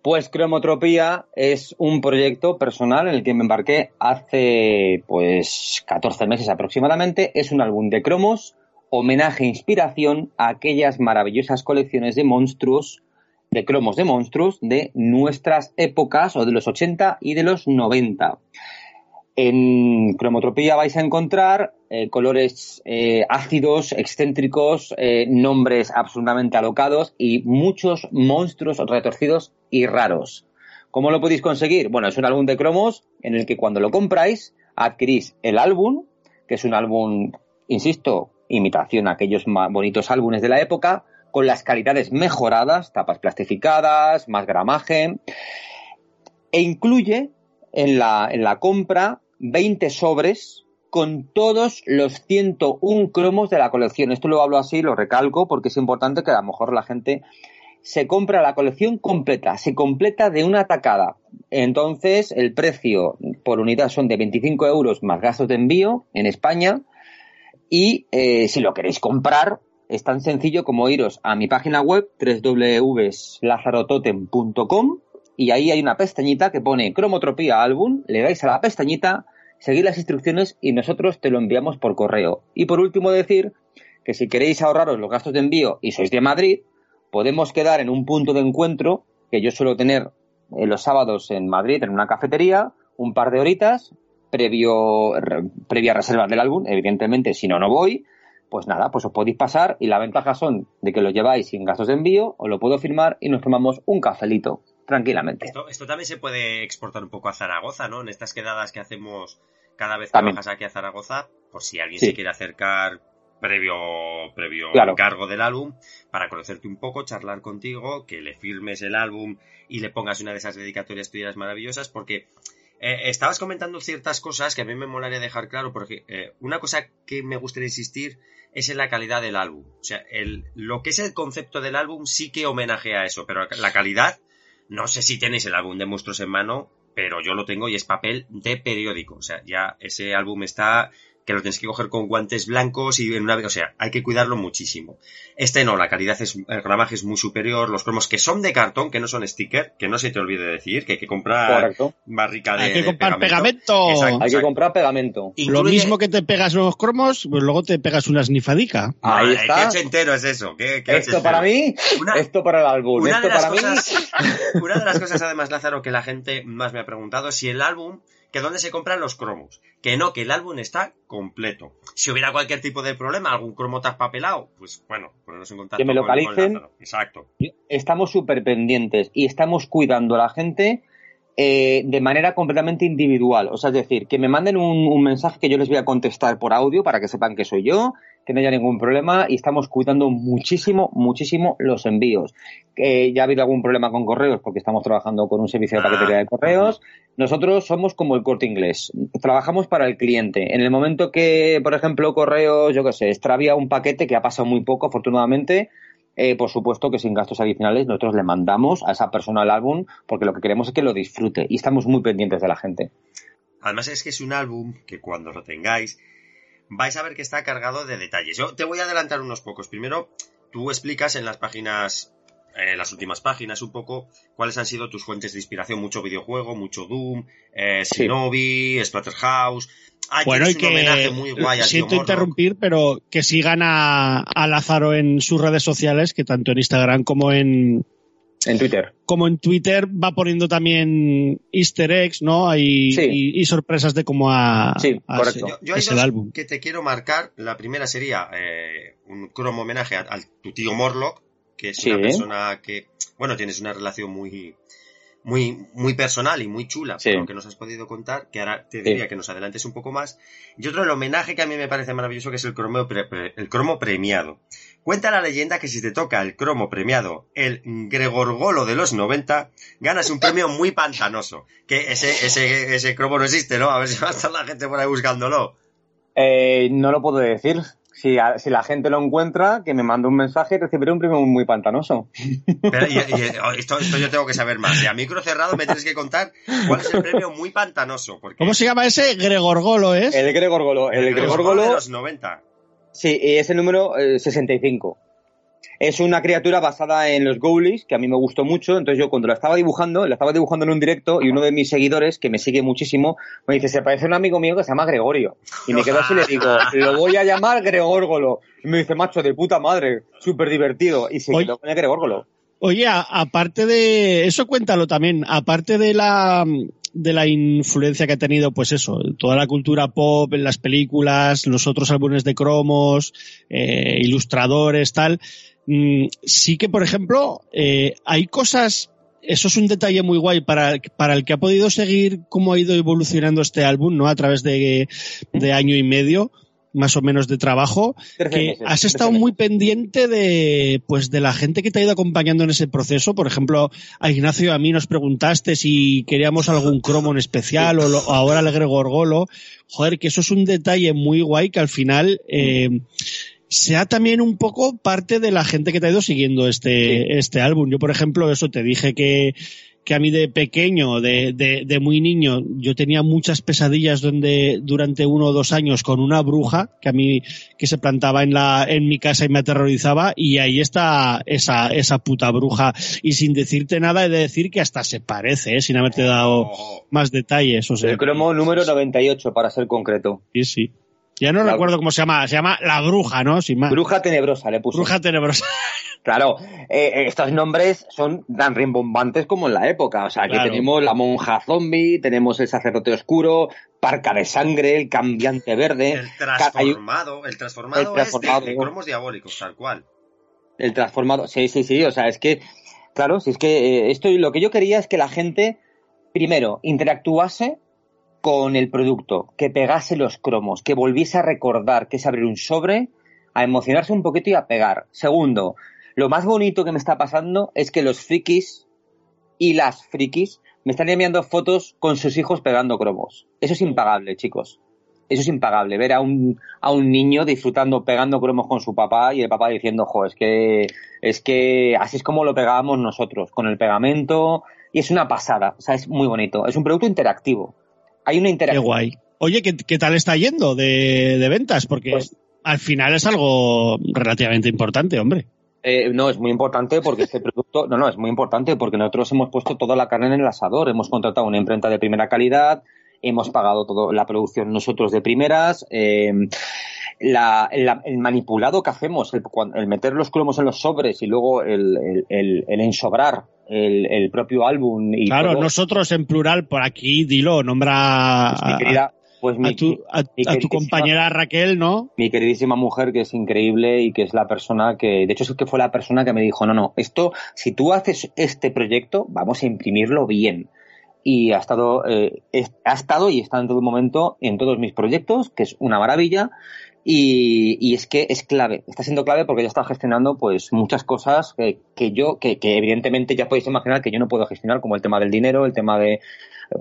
Pues Cromotropía es un proyecto personal en el que me embarqué hace pues 14 meses aproximadamente. Es un álbum de cromos, homenaje e inspiración a aquellas maravillosas colecciones de monstruos, de cromos de monstruos de nuestras épocas o de los 80 y de los 90. En cromotropía vais a encontrar eh, colores eh, ácidos, excéntricos, eh, nombres absolutamente alocados y muchos monstruos retorcidos y raros. ¿Cómo lo podéis conseguir? Bueno, es un álbum de cromos en el que cuando lo compráis adquirís el álbum, que es un álbum, insisto, imitación a aquellos más bonitos álbumes de la época, con las calidades mejoradas, tapas plastificadas, más gramaje, e incluye en la, en la compra 20 sobres con todos los 101 cromos de la colección. Esto lo hablo así, lo recalco, porque es importante que a lo mejor la gente se compra la colección completa, se completa de una tacada. Entonces, el precio por unidad son de 25 euros más gastos de envío en España. Y eh, si lo queréis comprar, es tan sencillo como iros a mi página web www.lazarototem.com y ahí hay una pestañita que pone cromotropía álbum, le dais a la pestañita, seguid las instrucciones y nosotros te lo enviamos por correo. Y por último decir que si queréis ahorraros los gastos de envío y sois de Madrid, podemos quedar en un punto de encuentro que yo suelo tener eh, los sábados en Madrid en una cafetería, un par de horitas, previo, re, previa reserva del álbum, evidentemente si no, no voy, pues nada, pues os podéis pasar y la ventaja son de que lo lleváis sin gastos de envío, os lo puedo firmar y nos tomamos un cafelito tranquilamente. Esto, esto, también se puede exportar un poco a Zaragoza, ¿no? En estas quedadas que hacemos cada vez que También. bajas aquí a Zaragoza, por si alguien Sí. se quiere acercar previo, previo Claro. encargo del álbum, para conocerte un poco, charlar contigo, que le firmes el álbum y le pongas una de esas dedicatorias tuyas maravillosas, porque eh, estabas comentando ciertas cosas que a mí me molaría dejar claro, porque eh, una cosa que me gustaría insistir es en la calidad del álbum. O sea, lo que es el concepto del álbum sí que homenajea a eso, pero la calidad, no sé si tenéis el álbum de monstruos en mano, pero yo lo tengo y es papel de periódico. O sea, ya ese álbum está que lo tienes que coger con guantes blancos y en una o sea, hay que cuidarlo muchísimo. Este no, la calidad es, el gramaje es muy superior, los cromos que son de cartón, que no son sticker, que no se te olvide decir, que hay que comprar Correcto. barrica de Hay que de comprar pegamento. Exacto, Hay que comprar pegamento. Lo Incluye- mismo que te pegas los cromos, pues luego te pegas una snifadica. Ahí Madre, está. Qué ochentero es eso. Qué, qué Esto para mí, Una- esto para el álbum, Una esto de, las para mí. cosas, una de las cosas, además, Lázaro, que la gente más me ha preguntado, si el álbum, que dónde se compran los cromos. Que no, que el álbum está completo. Si hubiera cualquier tipo de problema, algún cromo papelado, pues bueno, ponernos en contacto Que me con- con localicen. Lázaro. Exacto. estamos súper pendientes y estamos cuidando a la gente eh, de manera completamente individual. O sea, es decir, que me manden un, un mensaje que yo les voy a contestar por audio para que sepan que soy yo, que no haya ningún problema y estamos cuidando muchísimo, muchísimo los envíos. Eh, ya ha habido algún problema con correos porque estamos trabajando con un servicio de paquetería de correos. Nosotros somos como el corte inglés. Trabajamos para el cliente. En el momento que, por ejemplo, correos, yo qué sé, extravía un paquete que ha pasado muy poco, afortunadamente, eh, por supuesto que sin gastos adicionales nosotros le mandamos a esa persona el álbum porque lo que queremos es que lo disfrute y estamos muy pendientes de la gente. Además es que es un álbum que cuando lo tengáis vais a ver que está cargado de detalles. Yo te voy a adelantar unos pocos. Primero, tú explicas en las páginas, en las últimas páginas un poco cuáles han sido tus fuentes de inspiración. Mucho videojuego, mucho Doom, eh, Sí. Splatterhouse. Ah, Bueno, y tienes un homenaje que muy guay siento interrumpir, pero que sigan a, a Lázaro en sus redes sociales, que tanto en Instagram como en En Twitter. como en Twitter va poniendo también Easter eggs, ¿no? Hay, Sí. y, y sorpresas de cómo ha, Sí, ha- correcto. Yo, yo hay es el dos álbum. que te quiero marcar. La primera sería eh, un cromo homenaje a, a tu tío Morlock, que es Sí. una persona que, bueno, tienes una relación muy, muy, muy personal y muy chula, Sí. por lo que nos has podido contar, que ahora te diría Sí. que nos adelantes un poco más. Y otro, el homenaje que a mí me parece maravilloso, que es el cromo, pre- pre- el cromo premiado. Cuenta la leyenda que si te toca el cromo premiado, el Gregorgolo de los 90, ganas un premio muy pantanoso. Que ese, ese, ese cromo no existe, ¿no? A ver si va a estar la gente por ahí buscándolo. Eh, no lo puedo decir. Si, a- si la gente lo encuentra, que me mande un mensaje y recibiré un premio muy pantanoso. Pero, y- y- oh, esto, esto yo tengo que saber más. Y a micro cerrado me tienes que contar cuál es el premio muy pantanoso. Porque ¿Cómo se llama ese? Gregorgolo, ¿es? El Gregorgolo. El Gregorgolo de Gregorgolo, los 90. Sí, y es el número eh, 65. Es una criatura basada en los Ghoulies, que a mí me gustó mucho. Entonces yo cuando la estaba dibujando, la estaba dibujando en un directo y uno de mis seguidores, que me sigue muchísimo, me dice, se parece a un amigo mío que se llama Gregorio. Y me quedo así y le digo, lo voy a llamar Gregórgolo. Y me dice, macho, de puta madre, súper divertido. Y se quedó con el Gregórgolo. Oye, aparte de eso, cuéntalo también. Aparte de la de la influencia que ha tenido, pues eso, toda la cultura pop en las películas, los otros álbumes de cromos, eh, ilustradores, tal. mm, sí que, por ejemplo, eh, hay cosas. Eso es un detalle muy guay para, para el que ha podido seguir cómo ha ido evolucionando este álbum, ¿no? A través de, de año y medio, más o menos de trabajo que has estado muy pendiente de pues de la gente que te ha ido acompañando en ese proceso. Por ejemplo, a Ignacio y a mí nos preguntaste si queríamos algún cromo en especial o, lo- ahora al Gregor Golo. Joder, que eso es un detalle muy guay que al final eh, sea también un poco parte de la gente que te ha ido siguiendo este, este álbum. Yo, por ejemplo, eso te dije que que a mí de pequeño, de, de, de, muy niño, yo tenía muchas pesadillas donde durante uno o dos años con una bruja que a mí que se plantaba en la en mi casa y me aterrorizaba y ahí está esa esa puta bruja y sin decirte nada he de decir que hasta se parece, ¿eh? sin haberte dado más detalles, o sea, El cromo número 98, para ser concreto. sí, sí. Ya no La- recuerdo cómo se llama, se llama La Bruja, ¿no? Sin más. Bruja tenebrosa le puso. Bruja tenebrosa. Claro, eh, estos nombres son tan rimbombantes como en la época. O sea, aquí Claro. tenemos la monja zombie, tenemos el sacerdote oscuro, parca de sangre, el cambiante verde, el transformado, el transformado, El transformado. es de, de cromos diabólicos, tal cual. el transformado. Sí, sí, sí. O sea, es que, claro, si es que eh, esto lo que yo quería es que la gente, primero, interactuase con el producto, que pegase los cromos, que volviese a recordar que es abrir un sobre, a emocionarse un poquito y a pegar. Segundo, lo más bonito que me está pasando es que los frikis y las frikis me están enviando fotos con sus hijos pegando cromos. Eso es impagable, chicos. Eso es impagable, ver a un, a un niño disfrutando pegando cromos con su papá y el papá diciendo, jo, es que, es que así es como lo pegábamos nosotros, con el pegamento, y es una pasada, o sea, es muy bonito. Es un producto interactivo. Hay una Qué interacción. guay. Oye, ¿qué, qué tal está yendo de, de ventas? Porque Pues- al final es algo relativamente importante, hombre. Eh, no, es muy importante porque este producto, no, no, es muy importante porque nosotros hemos puesto toda la carne en el asador, hemos contratado una imprenta de primera calidad, hemos pagado toda la producción nosotros de primeras, eh, la- la- el manipulado que hacemos, el, meter los cromos en los sobres y luego el, el, el- el ensobrar el, el propio álbum y Claro, todo, nosotros en plural, por aquí, dilo, nombra pues, mi a, querida, pues a tu, a- mi a tu queridísima- compañera Raquel, ¿no? mi queridísima mujer que es increíble y que es la persona que, de hecho es que fue la persona que me dijo, no, no, esto, si tú haces este proyecto, vamos a imprimirlo bien. Y ha estado, eh, ha estado y está en todo momento en todos mis proyectos, que es una maravilla. Y, es que es clave, está siendo clave porque ya está gestionando pues muchas cosas que, yo, que, que evidentemente ya podéis imaginar que yo no puedo gestionar, como el tema del dinero, el tema de,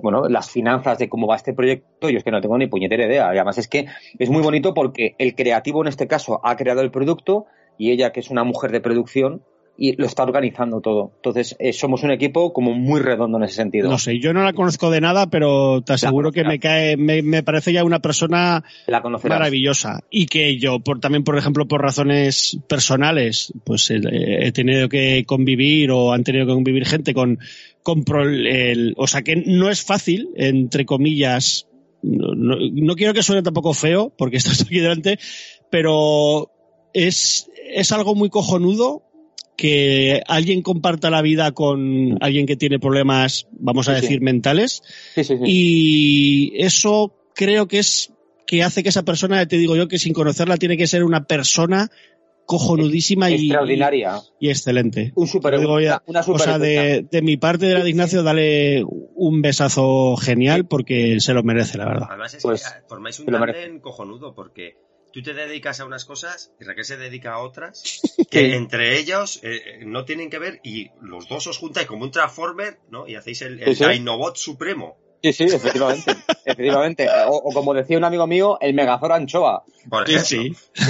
bueno, las finanzas de cómo va este proyecto, yo es que no tengo ni puñetera idea. Además es que es muy bonito porque el creativo en este caso ha creado el producto y ella, que es una mujer de producción, y lo está organizando todo. Entonces, eh, somos un equipo como muy redondo en ese sentido. No sé, yo no la conozco de nada, pero te aseguro que me cae, me, me parece ya una persona La maravillosa y que yo por también por ejemplo por razones personales pues eh, he tenido que convivir o han tenido que convivir gente con con pro- el, o sea que no es fácil entre comillas no, no- no quiero que suene tampoco feo porque estás aquí delante pero es es algo muy cojonudo que alguien comparta la vida con alguien que tiene problemas vamos a Sí, sí. decir mentales Sí, sí, sí. y eso creo que es que hace que esa persona, te digo yo, que sin conocerla tiene que ser una persona cojonudísima y, Extraordinaria. y excelente. Un super, digo ya. una, una O sea, de, de mi parte de la de Ignacio, dale un besazo genial porque se lo merece, la verdad. Además es Pues, que formáis un tándem cojonudo porque tú te dedicas a unas cosas y Raquel se dedica a otras que entre ellos eh, no tienen que ver y los dos os juntáis como un Transformer, ¿no? Y hacéis el, el Sí, sí. Dinobot supremo. Sí, sí, efectivamente. efectivamente. O, o como decía un amigo mío, el Megazord Anchoa. Por Sí, sí.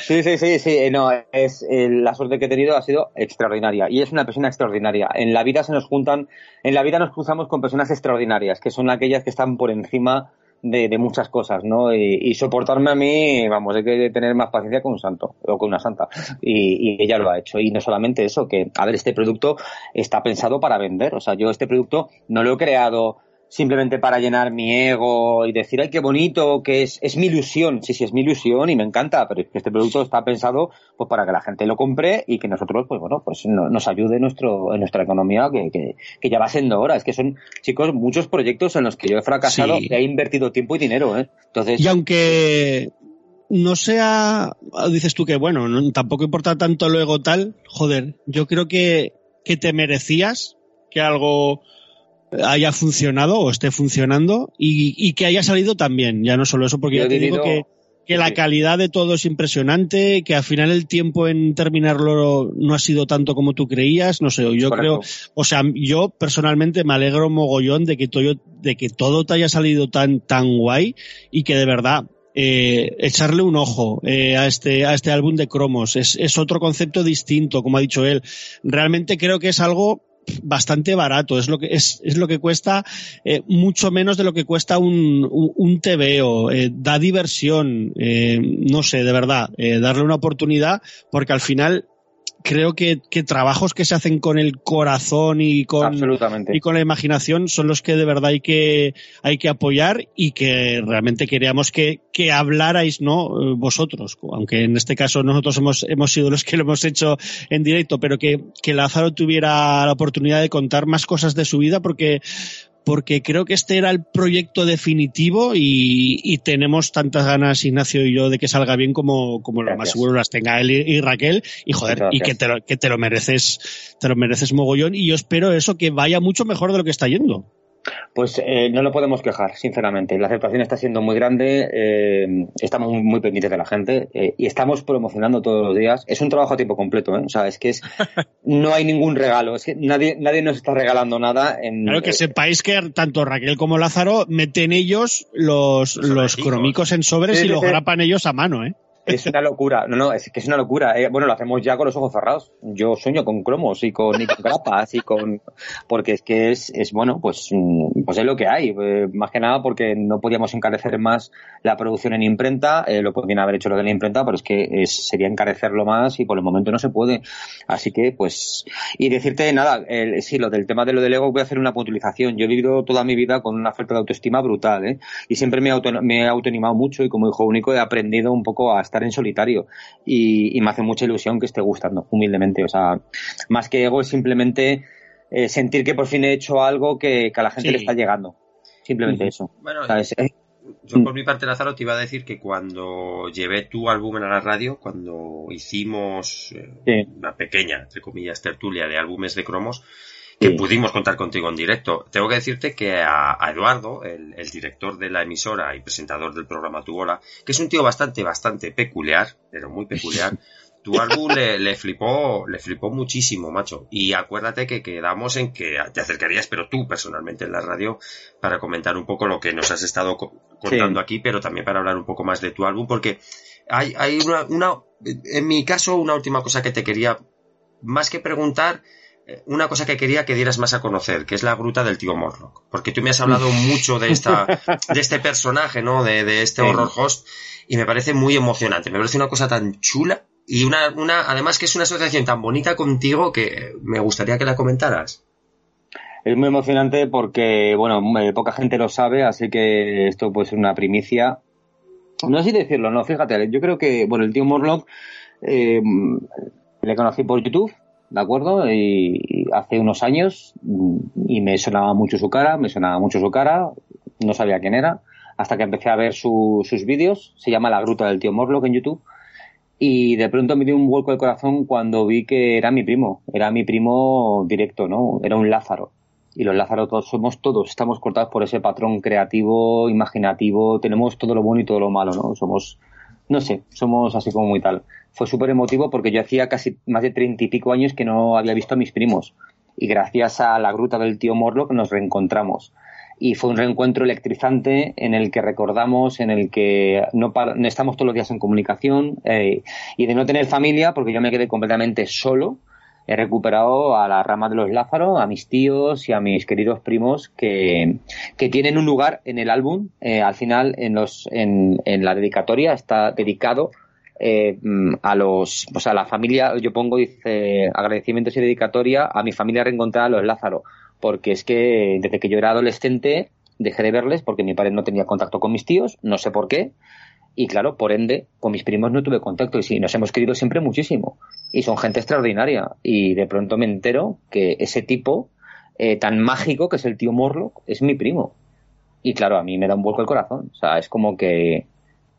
Sí, sí, sí, sí. eh, No, es eh, la suerte que he tenido ha sido extraordinaria y es una persona extraordinaria. En la vida se nos juntan, en la vida nos cruzamos con personas extraordinarias, que son aquellas que están por encima de, de muchas cosas, ¿no? Y, soportarme a mí, vamos, hay que tener más paciencia con un santo o con una santa. Y, y ella lo ha hecho. Y no solamente eso, que, a ver, este producto está pensado para vender. O sea, yo este producto no lo he creado simplemente para llenar mi ego y decir, ay, qué bonito, que es, es mi ilusión. Sí, sí, es mi ilusión y me encanta, pero este producto está pensado pues para que la gente lo compre y que nosotros, pues bueno, pues nos ayude en, nuestro, en nuestra economía, que, que, ya va siendo hora. Es que son, chicos, muchos proyectos en los que yo he fracasado y he invertido tiempo y dinero, ¿eh? Entonces. Y aunque no sea, dices tú que bueno, tampoco importa tanto luego tal, joder, yo creo que, que te merecías que algo haya funcionado o esté funcionando y, que haya salido también. Ya no solo eso, porque ya te digo que, que la calidad de todo es impresionante, que al final el tiempo en terminarlo no ha sido tanto como tú creías, no sé, yo creo, o sea, yo personalmente me alegro mogollón de que todo, de que todo te haya salido tan, tan guay y que de verdad, eh, echarle un ojo eh, a este a este álbum de cromos. Es, es otro concepto distinto como ha dicho él. Realmente creo que es algo bastante barato. Es lo que, es, es lo que cuesta eh, mucho menos de lo que cuesta un, un, TVO. Eh, da diversión. Eh, no sé, de verdad, darle una oportunidad porque al final creo que, que, trabajos que se hacen con el corazón y con, y con la imaginación son los que de verdad hay que, hay que apoyar y que realmente queríamos que, que hablarais, ¿no? Vosotros, aunque en este caso nosotros hemos, hemos sido los que lo hemos hecho en directo, pero que, que Lázaro tuviera la oportunidad de contar más cosas de su vida porque, porque creo que este era el proyecto definitivo y, tenemos tantas ganas, Ignacio y yo, de que salga bien como, como lo más seguro las tenga él y, Raquel. Y joder, y que te, lo, que te lo mereces, te lo mereces mogollón. Y yo espero eso, que vaya mucho mejor de lo que está yendo. Pues eh, no lo podemos quejar, sinceramente. La aceptación está siendo muy grande, eh, estamos muy, pendientes de la gente eh, y estamos promocionando todos los días. Es un trabajo a tiempo completo, ¿eh? O sea, es que es, no hay ningún regalo, es que nadie, nadie nos está regalando nada. En, claro que sepáis que tanto Raquel como Lázaro meten ellos los, los cromicos en sobres y los grapan ellos a mano, ¿eh? Es una locura, no, no, es que es una locura. Eh, bueno, lo hacemos ya con los ojos cerrados. Yo sueño con cromos y con, y con grapas y con, porque es que es, es bueno, pues, mm, pues es lo que hay. Eh, más que nada porque no podíamos encarecer más la producción en imprenta, eh, lo podrían haber hecho lo de la imprenta, pero es que es, sería encarecerlo más y por el momento no se puede. Así que, pues, y decirte nada, sí, lo del tema de lo del ego voy a hacer una puntualización. Yo he vivido toda mi vida con una falta de autoestima brutal, ¿eh? Y siempre me, auto, me he autoanimado mucho y como hijo único he aprendido un poco a estar en solitario y, me hace mucha ilusión que esté gustando, humildemente. O sea, más que ego es simplemente eh, sentir que por fin he hecho algo que, a la gente le está llegando. Simplemente eso. Bueno, yo por mi parte, Lázaro, te iba a decir que cuando llevé tu álbum a la radio, cuando hicimos eh, una pequeña, entre comillas, tertulia de álbumes de cromos, que pudimos contar contigo en directo. Tengo que decirte que a, Eduardo, el, director de la emisora y presentador del programa Tu Bola, que es un tío bastante, bastante peculiar, pero muy peculiar, tu álbum le, flipó, le flipó muchísimo, macho. Y acuérdate que quedamos en que te acercarías, pero tú personalmente en la radio, para comentar un poco lo que nos has estado contando aquí, pero también para hablar un poco más de tu álbum, porque hay, hay una, una, en mi caso, una última cosa que te quería, más que preguntar, una cosa que quería que dieras más a conocer, que es la gruta del tío Morlock. Porque tú me has hablado mucho de esta, de este personaje, ¿no? De, este horror host, y me parece muy emocionante. Me parece una cosa tan chula y una, una, además que es una asociación tan bonita contigo que me gustaría que la comentaras. Es muy emocionante porque, bueno, eh, poca gente lo sabe, así que esto puede ser una primicia. No sé si decirlo, no, fíjate, yo creo que, bueno, el tío Morlock eh, le conocí por YouTube ¿de acuerdo? Y hace unos años y me sonaba mucho su cara, me sonaba mucho su cara, no sabía quién era, hasta que empecé a ver sus vídeos, se llama La Gruta del Tío Morlock en YouTube, y de pronto me dio un vuelco de corazón cuando vi que era mi primo, era mi primo directo, ¿no? Era un Lázaro. Y los Lázaros todos somos todos, estamos cortados por ese patrón creativo, imaginativo, tenemos todo lo bueno y todo lo malo, ¿no? Somos, no sé, somos así como muy tal fue súper emotivo porque yo hacía casi más de treinta y pico años que no había visto a mis primos. Y gracias a la gruta del tío Morlock nos reencontramos. Y fue un reencuentro electrizante en el que recordamos, en el que no, estamos todos los días en comunicación eh, y de no tener familia, porque yo me quedé completamente solo. He recuperado a la rama de los Lázaro, a mis tíos y a mis queridos primos que, que tienen un lugar en el álbum. Eh, al final, en, los, en, en la dedicatoria está dedicado eh, a los, pues a la familia, yo pongo, agradecimientos y dedicatoria a mi familia reencontrada, los Lázaro, porque es que desde que yo era adolescente dejé de verles porque mi padre no tenía contacto con mis tíos, no sé por qué. Y claro, por ende, con mis primos no tuve contacto y sí, nos hemos querido siempre muchísimo. Y son gente extraordinaria. Y de pronto me entero que ese tipo eh, tan mágico que es el tío Morlock es mi primo. Y claro, a mí me da un vuelco el corazón. O sea, es como que,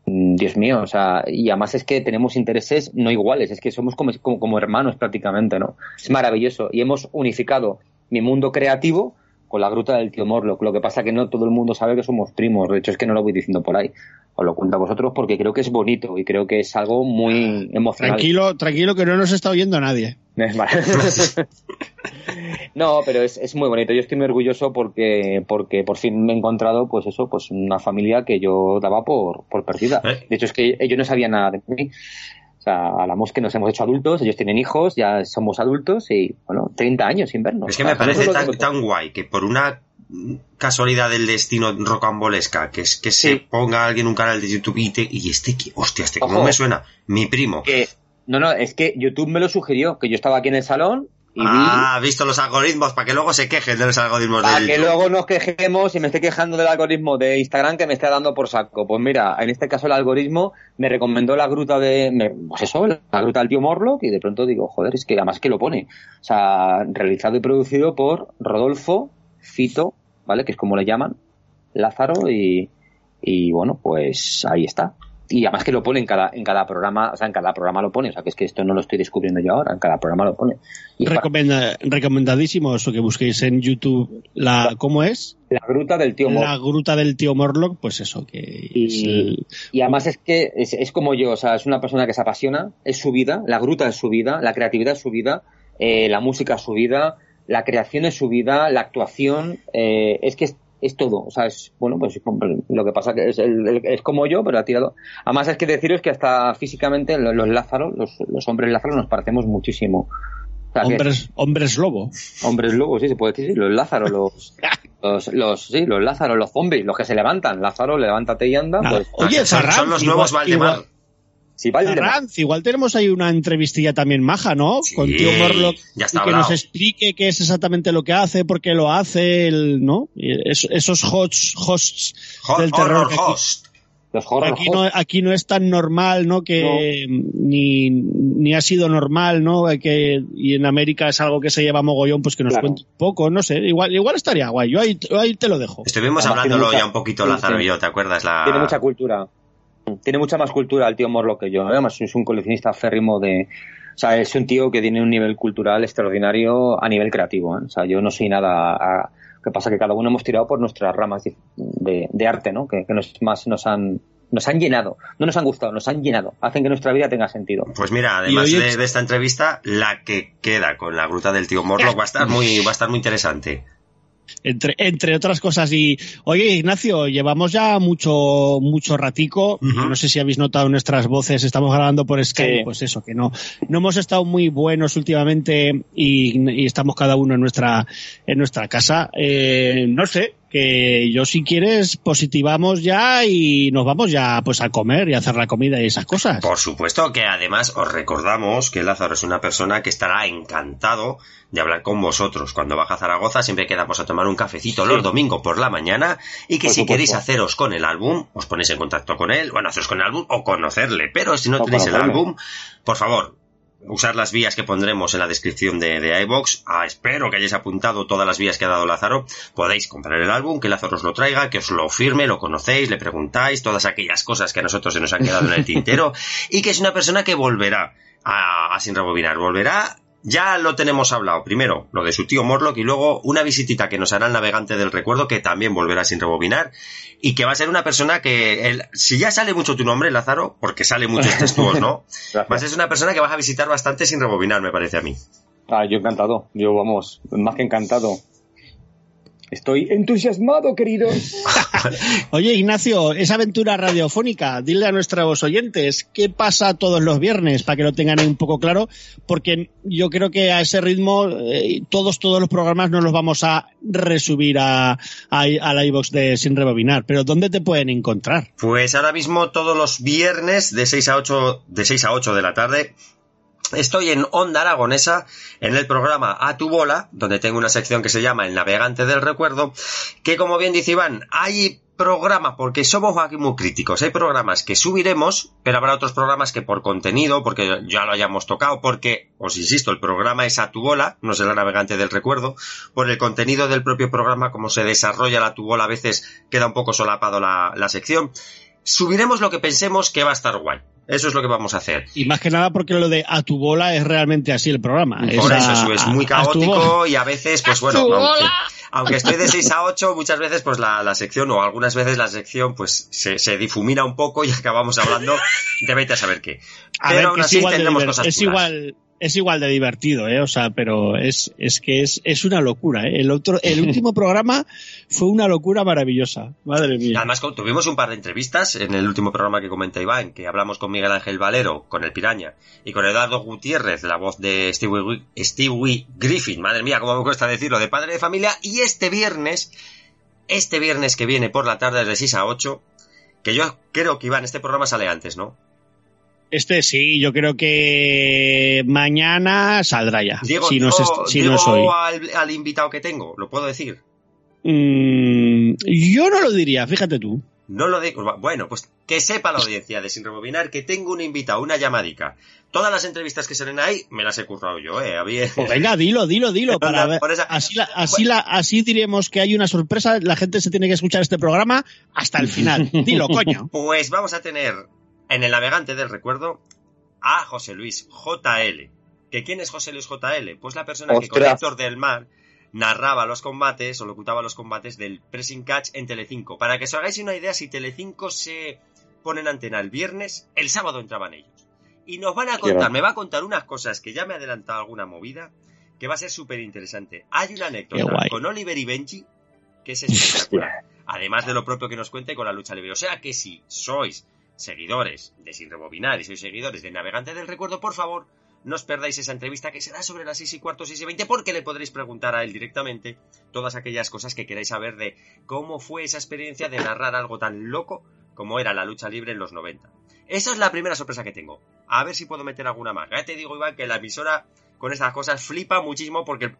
mm, Dios mío, o sea, y además es que tenemos intereses no iguales, es que somos como, como, como hermanos prácticamente, ¿no? Es maravilloso. Y hemos unificado mi mundo creativo con la gruta del tío Morlock. Lo que pasa que no todo el mundo sabe que somos primos. De hecho, es que no lo voy diciendo por ahí. Os lo cuento a vosotros porque creo que es bonito y creo que es algo muy emocional. Tranquilo, tranquilo que no nos está oyendo nadie. Vale. no, pero es, es, muy bonito. Yo estoy muy orgulloso porque, porque por fin me he encontrado, pues eso, pues una familia que yo daba por, por perdida. ¿Eh? De hecho, es que ellos no sabían nada de mí. O sea, hablamos que nos hemos hecho adultos, ellos tienen hijos, ya somos adultos y, bueno, 30 años sin vernos. Es que me parece tan, guay que por una casualidad del destino rocambolesca, que es que se ponga alguien un canal de YouTube y, te, y este, que- hostia, este, ¿cómo Ojo. me suena? Mi primo. que- no, no, es que YouTube me lo sugirió, que yo estaba aquí en el salón y vi Ah, visto los algoritmos, para que luego se quejen de los algoritmos Para de que luego nos quejemos y me esté quejando del algoritmo de Instagram que me está dando por saco. Pues mira, en este caso el algoritmo me recomendó la gruta de, me- pues eso, la gruta del tío Morlock y de pronto digo, joder, es que además que lo pone. O sea, realizado y producido por Rodolfo Fito, ¿vale? Que es como le llaman, Lázaro y, y bueno, pues ahí está. Y además que lo pone en cada, en cada programa, o sea, en cada programa lo pone, o sea, que es que esto no lo estoy descubriendo yo ahora, en cada programa lo pone. Y Recomenda- recomendadísimo eso que busquéis en YouTube. La, ¿Cómo es? la gruta del tío Morlock. La gruta del tío Morlock, pues eso, que es Y, el- y además es que es, es como yo, o sea, es una persona que se apasiona, es su vida, la gruta es su vida, la creatividad es su vida, eh, la música es su vida, la creación es su vida, la actuación, eh, es que es, es todo, o sea, es, bueno, pues lo que pasa que es, es como yo, pero ha tirado. Además es que deciros que hasta físicamente los, los Lázaros, los, los hombres Lázaros nos parecemos muchísimo. O sea, que- hombres, hombres lobo. hombres lobos, sí, se puede decir, sí, los Lázaros, los, los, los, sí, los Lázaros, los zombies, los que se levantan, Lázaro, levántate y anda, Nada. pues, Oye, son, Ferran, son los igual- nuevos Valdemar. igual- si vale, igual tenemos ahí una entrevistilla también maja, ¿no? Sí, Con tío Morlock. ya está y que hablado. nos explique qué es exactamente lo que hace, por qué lo hace, el, ¿no? Es- esos hosts, hosts Ho- del terror. horror host. los horror Aquí no, aquí no es tan normal, ¿no? Que ni, ni ha sido normal, ¿no? Que, y en América es algo que se lleva mogollón, pues que nos Claro. cuente un poco, no sé. Igual, igual estaría guay. Yo ahí, yo ahí te lo dejo. Estuvimos Además, hablándolo mucha- ya un poquito sí, Lázaro sí. y yo, ¿te acuerdas? La... tiene mucha cultura. Tiene mucha más cultura el tío Morlo que yo. Además, es un coleccionista férrimo de. O sea, es un tío que tiene un nivel cultural extraordinario a nivel creativo. ¿eh? O sea, yo no soy nada. A... Lo que pasa que cada uno hemos tirado por nuestras ramas de, de- de arte, ¿no? Que, que nos, más nos han, nos han llenado. No nos han gustado, nos han llenado. Hacen que nuestra vida tenga sentido. Pues mira, además de esta entrevista, la que queda con la gruta del tío Morlock va a estar muy, va a estar muy interesante. Entre, entre otras cosas. Y, oye, Ignacio, llevamos ya mucho, mucho ratico. No sé si habéis notado nuestras voces. Estamos grabando por Skype. Sí. Pues eso, que no, no hemos estado muy buenos últimamente y, y estamos cada uno en nuestra, en nuestra casa. Eh, no sé, que yo si quieres positivamos ya y nos vamos ya pues a comer y a hacer la comida y esas cosas. Por supuesto que además os recordamos que Lázaro es una persona que estará encantado de hablar con vosotros. Cuando baja a Zaragoza siempre quedamos a tomar un cafecito los domingos por la mañana y que Por si supuesto. queréis haceros con el álbum, os ponéis en contacto con él, bueno, haceros con el álbum o conocerle, pero si no O tenéis el álbum, por favor, usar las vías que pondremos en la descripción de, de iVox. Ah, espero que hayáis apuntado todas las vías que ha dado Lázaro. Podéis comprar el álbum, que Lázaro os lo traiga, que os lo firme, lo conocéis, le preguntáis, todas aquellas cosas que a nosotros se nos han quedado en el tintero. y que es una persona que volverá a, a Sin Rebobinar. Volverá. Ya lo tenemos hablado. Primero, lo de su tío Morlock y luego una visitita que nos hará el navegante del recuerdo que también volverá sin rebobinar y que va a ser una persona que, el- si ya sale mucho tu nombre, Lázaro, porque sale muchos textos, ¿no? Vas a ser una persona que vas a visitar bastante sin rebobinar, me parece a mí. Ah, yo encantado. Yo, vamos, más que encantado. Estoy entusiasmado, queridos. Oye, Ignacio, esa aventura radiofónica, dile a nuestros oyentes qué pasa todos los viernes para que lo tengan ahí un poco claro, porque yo creo que a ese ritmo eh, todos, todos los programas no los vamos a resubir a, a, a la iVox de Sin Rebobinar, pero ¿dónde te pueden encontrar? Pues ahora mismo todos los viernes de 6 a 8, de 6 a 8 de la tarde Estoy en Onda Aragonesa, en el programa A tu bola, donde tengo una sección que se llama El navegante del recuerdo, que como bien dice Iván, hay programas, porque somos aquí muy críticos, hay programas que subiremos, pero habrá otros programas que por contenido, porque ya lo hayamos tocado, porque, os insisto, el programa es a tu bola, no es el navegante del recuerdo, por el contenido del propio programa, como se desarrolla la tu bola, a veces queda un poco solapado la, la sección. Subiremos lo que pensemos que va a estar guay. Eso es lo que vamos a hacer. Y más que nada porque lo de a tu bola es realmente así el programa. Por es eso, a- es muy caótico y a veces, pues bueno, aunque, estoy de 6 a 8, muchas veces pues la, la sección o algunas veces la sección pues se, se difumina un poco y acabamos hablando de vete a saber qué. A Pero ver, aún así tendremos cosas es chulas. igual es igual de divertido, ¿eh? O sea, pero es, es que es, es una locura, ¿eh? El otro, el último programa fue una locura maravillosa. Madre mía. Además, tuvimos un par de entrevistas en el último programa que comenta Iván, que hablamos con Miguel Ángel Valero, con el Piraña, y con Eduardo Gutiérrez, la voz de Stewie, Wi- Stewie Griffin. Madre mía, cómo me cuesta decirlo, de padre de familia. Y este viernes, este viernes que viene por la tarde de 6 a 8, que yo creo que Iván, este programa sale antes, ¿no? Este sí, yo creo que mañana saldrá ya. Digo, si no es, digo- si digo no es hoy. al, al invitado que tengo, ¿lo puedo decir? Mm, yo no lo diría, fíjate tú. No lo digo. Bueno, pues que sepa la audiencia de Sin Rebobinar que tengo un invitado, una llamadica. Todas las entrevistas que salen ahí me las he currado yo, eh. Había... Pues venga, dilo, dilo, dilo. Para ver. esa- Así, la- así, la- así diremos que hay una sorpresa. La gente se tiene que escuchar este programa hasta el final. Dilo, coño. Pues vamos a tener en el navegante del recuerdo a José Luis JL. ¿Que quién es José Luis JL? Pues la persona que con. Héctor del Mar narraba los combates o locutaba los combates del Pressing Catch en Telecinco. Para que os hagáis una idea, si Telecinco se pone en antena el viernes, el sábado entraban ellos. Y nos van a contar, me va a contar unas cosas que ya me ha adelantado alguna movida, que va a ser súper interesante. Hay una anécdota con Oliver y Benji que es espectacular. Además de lo propio que nos cuente con la lucha libre. O sea que si sois seguidores de Sin Rebobinar y sois seguidores de Navegante del Recuerdo, por favor, no os perdáis esa entrevista que será sobre las 6 y cuarto, 6 y 20, porque le podréis preguntar a él directamente todas aquellas cosas que queráis saber de cómo fue esa experiencia de narrar algo tan loco como era la lucha libre en los 90. Esa es la primera sorpresa que tengo. A ver si puedo meter alguna más. Ya te digo, Iván, que la emisora con estas cosas flipa muchísimo porque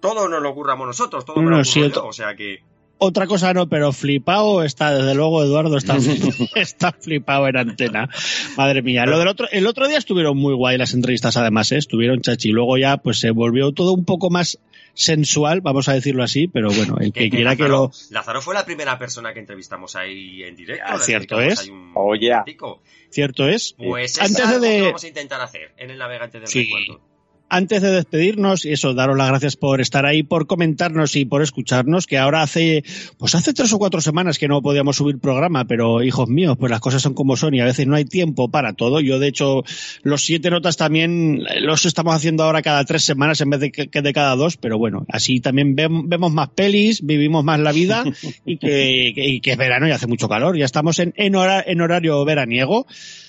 todo nos lo curramos nosotros, todo me No, lo sí, yo, o sea que... Otra cosa no, pero flipado está, desde luego, Eduardo está, está flipado en antena. Madre mía. Lo del otro, el otro día estuvieron muy guay las entrevistas, además, ¿eh? estuvieron chachi. Luego ya, pues se volvió todo un poco más sensual, vamos a decirlo así, pero bueno, el que quiera que lo. Lázaro fue la primera persona que entrevistamos ahí en directo. Ah, cierto es. un Oye. ratico. Cierto es. Pues Antes de- que vamos a intentar hacer en el navegante del Sí. recuerdo. Antes de despedirnos, y eso, daros las gracias por estar ahí, por comentarnos y por escucharnos, que ahora hace, pues hace tres o cuatro semanas que no podíamos subir programa, pero hijos míos, pues las cosas son como son y a veces no hay tiempo para todo. Yo, de hecho, los siete notas también los estamos haciendo ahora cada tres semanas en vez de que de cada dos, pero bueno, así también vem- vemos más pelis, vivimos más la vida y que, que es verano y hace mucho calor. Ya estamos en, en, hora- en horario veraniego.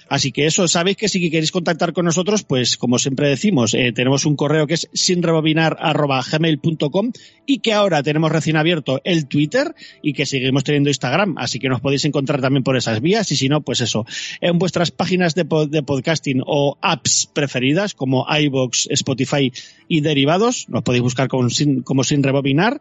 Así que eso, sabéis que si queréis contactar con nosotros, pues como siempre decimos, eh, tenemos un correo que es sinrebobinar.gmail.com y que ahora tenemos recién abierto el Twitter y que seguimos teniendo Instagram, así que nos podéis encontrar también por esas vías y si no, pues eso, en vuestras páginas de, pod- de podcasting o apps preferidas como iVoox, Spotify y derivados, nos podéis buscar como sin rebobinar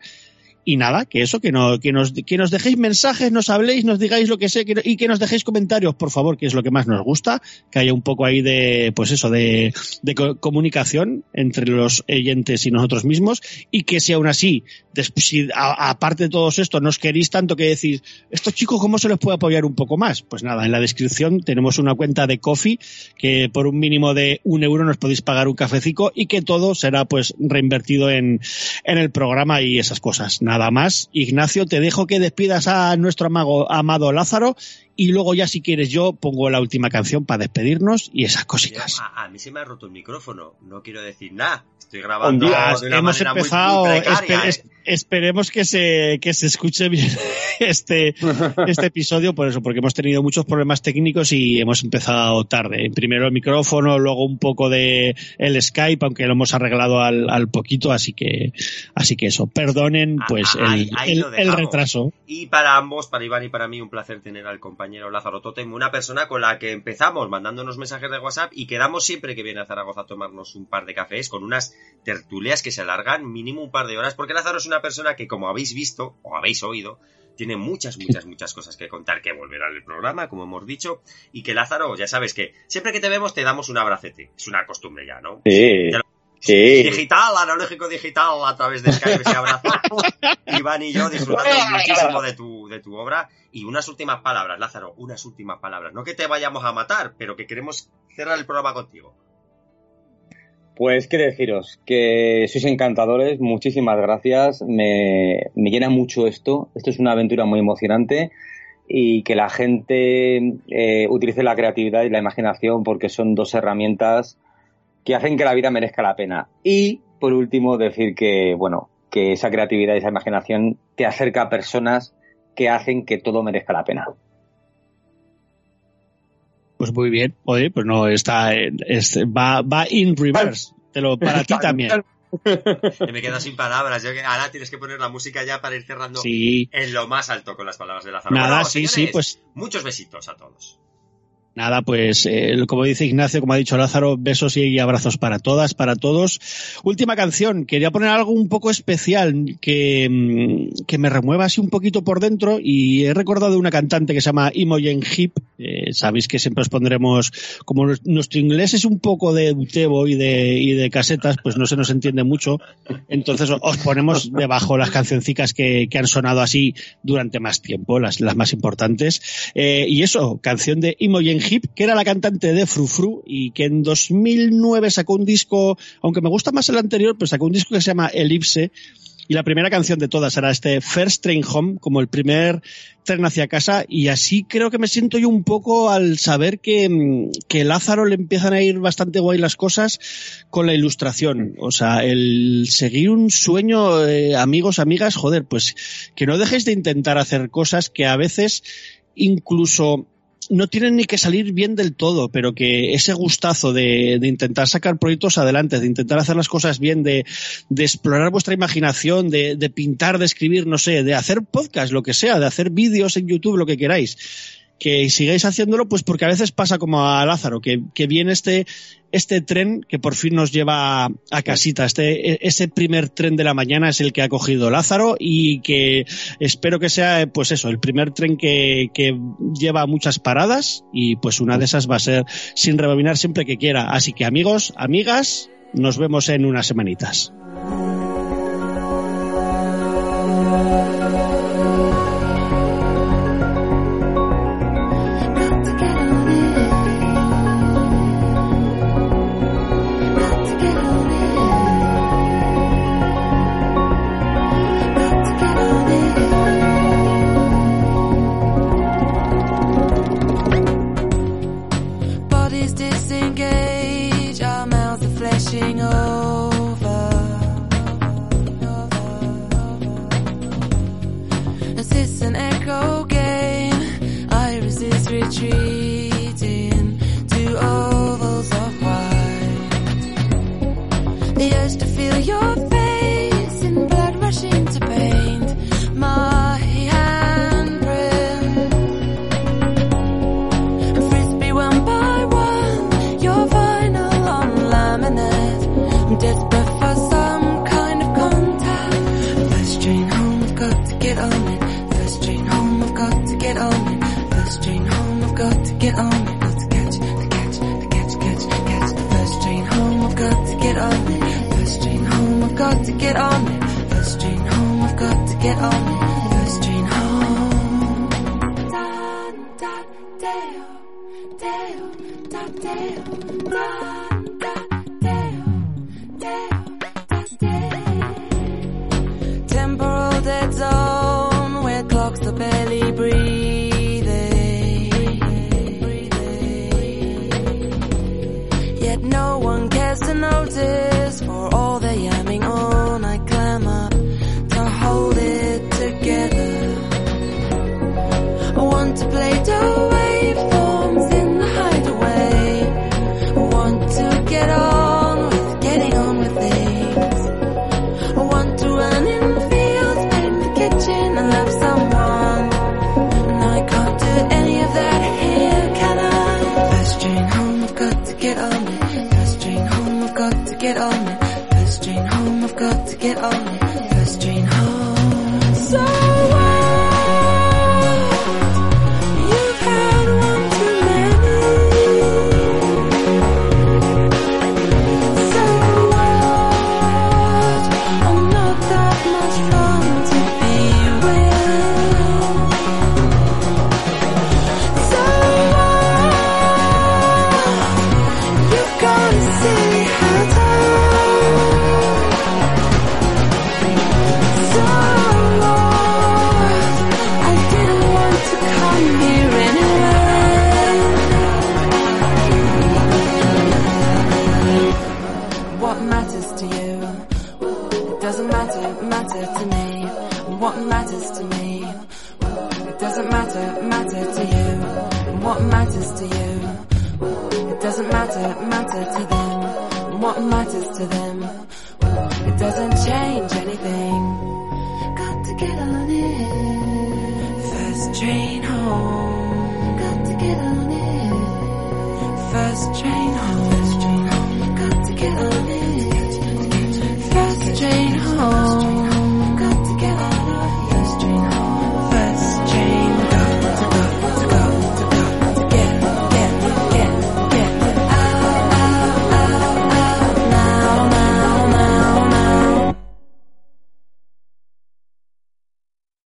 y nada, que eso, que, no, que, nos, que nos dejéis mensajes, nos habléis, nos digáis lo que sé que, y que nos dejéis comentarios, por favor, que es lo que más nos gusta, que haya un poco ahí de, pues eso, de, de co- comunicación entre los oyentes y nosotros mismos y que si aún así, después, si aparte de todo esto, nos queréis tanto que decís, estos chicos, ¿cómo se les puede apoyar un poco más? Pues nada, en la descripción tenemos una cuenta de Coffee que por un mínimo de un euro nos podéis pagar un cafecico y que todo será pues reinvertido en, en el programa y esas cosas. Nada más. Ignacio, te dejo que despidas a nuestro amago, amado Lázaro y luego ya si quieres yo pongo la última canción para despedirnos y esas cositas. a, a mí se me ha roto el micrófono, no quiero decir nada. Estoy grabando Hombre, de una Hemos muy- empezado, muy, precaria, espe- ¿eh? es- esperemos que se, que se escuche bien este, este episodio por eso, porque hemos tenido muchos problemas técnicos y hemos empezado tarde. Primero el micrófono, luego un poco de el Skype, aunque lo hemos arreglado al, al poquito, así que, así que eso. Perdonen, pues, Ah, el, ahí el- retraso. Y para ambos, para Iván y para mí, un placer tener al compañero Lázaro Totem, una persona con la que empezamos mandándonos mensajes de WhatsApp y quedamos siempre que viene a Zaragoza a tomarnos un par de cafés con unas tertulias que se alargan mínimo un par de horas, porque Lázaro es una persona que, como habéis visto o habéis oído, tiene muchas, muchas, muchas cosas que contar, que volver al programa, como hemos dicho, y que Lázaro, ya sabes que siempre que te vemos te damos un abracete. Es una costumbre ya, ¿no? Sí, Ya lo- sí. Digital, analógico digital, a través de Skype ese abrazo. Iván y yo disfrutando muchísimo de tu, de tu obra. Y unas últimas palabras, Lázaro, unas últimas palabras. No que te vayamos a matar, pero que queremos cerrar el programa contigo. Pues qué deciros, que sois encantadores, muchísimas gracias, me, me llena mucho esto, esto es una aventura muy emocionante y que la gente eh, utilice la creatividad y la imaginación porque son dos herramientas que hacen que la vida merezca la pena. Y por último decir que, bueno, que esa creatividad y esa imaginación te acerca a personas que hacen que todo merezca la pena. Pues muy bien. Oye, pues no, está, en- es- va, va in reverse. Te lo, para ti también. Que me quedo sin palabras. Yo que ahora tienes que poner la música ya para ir cerrando Sí. en lo más alto con las palabras de Lázaro. Nada, Bueno, sí, sí, señores, pues Muchos besitos a todos. Nada, pues eh, como dice Ignacio, como ha dicho Lázaro, besos y abrazos para todas, para todos. Última canción, quería poner algo un poco especial que, mm, que me remueva así un poquito por dentro y he recordado una cantante que se llama Imogen Heap. Eh, sabéis que siempre os pondremos, como nuestro inglés es un poco de utebo y de, y de casetas, pues no se nos entiende mucho. Entonces os ponemos debajo las cancioncicas que, que han sonado así durante más tiempo, las, las más importantes. Eh, y eso, canción de Imogen Heap, que era la cantante de Frufru y que en 2009 sacó un disco, aunque me gusta más el anterior, pues sacó un disco que se llama Elipse. Y la primera canción de todas era este First Train Home, como el primer tren hacia casa. Y así creo que me siento yo un poco al saber que, que Lázaro le empiezan a ir bastante guay las cosas con la ilustración. O sea, el seguir un sueño, eh, amigos, amigas, joder, pues que no dejéis de intentar hacer cosas que a veces incluso no tienen ni que salir bien del todo, pero que ese gustazo de, de intentar sacar proyectos adelante, de intentar hacer las cosas bien, de, de explorar vuestra imaginación, de, de pintar, de escribir, no sé, de hacer podcast, lo que sea, de hacer vídeos en YouTube, lo que queráis que sigáis haciéndolo, pues porque a veces pasa como a Lázaro, que, que viene este, este tren que por fin nos lleva a, casita. Este, e- ese primer tren de la mañana es el que ha cogido Lázaro y que espero que sea, pues eso, el primer tren que, que lleva muchas paradas y pues una de esas va a ser sin rebobinar siempre que quiera. Así que amigos, amigas, nos vemos en unas semanitas.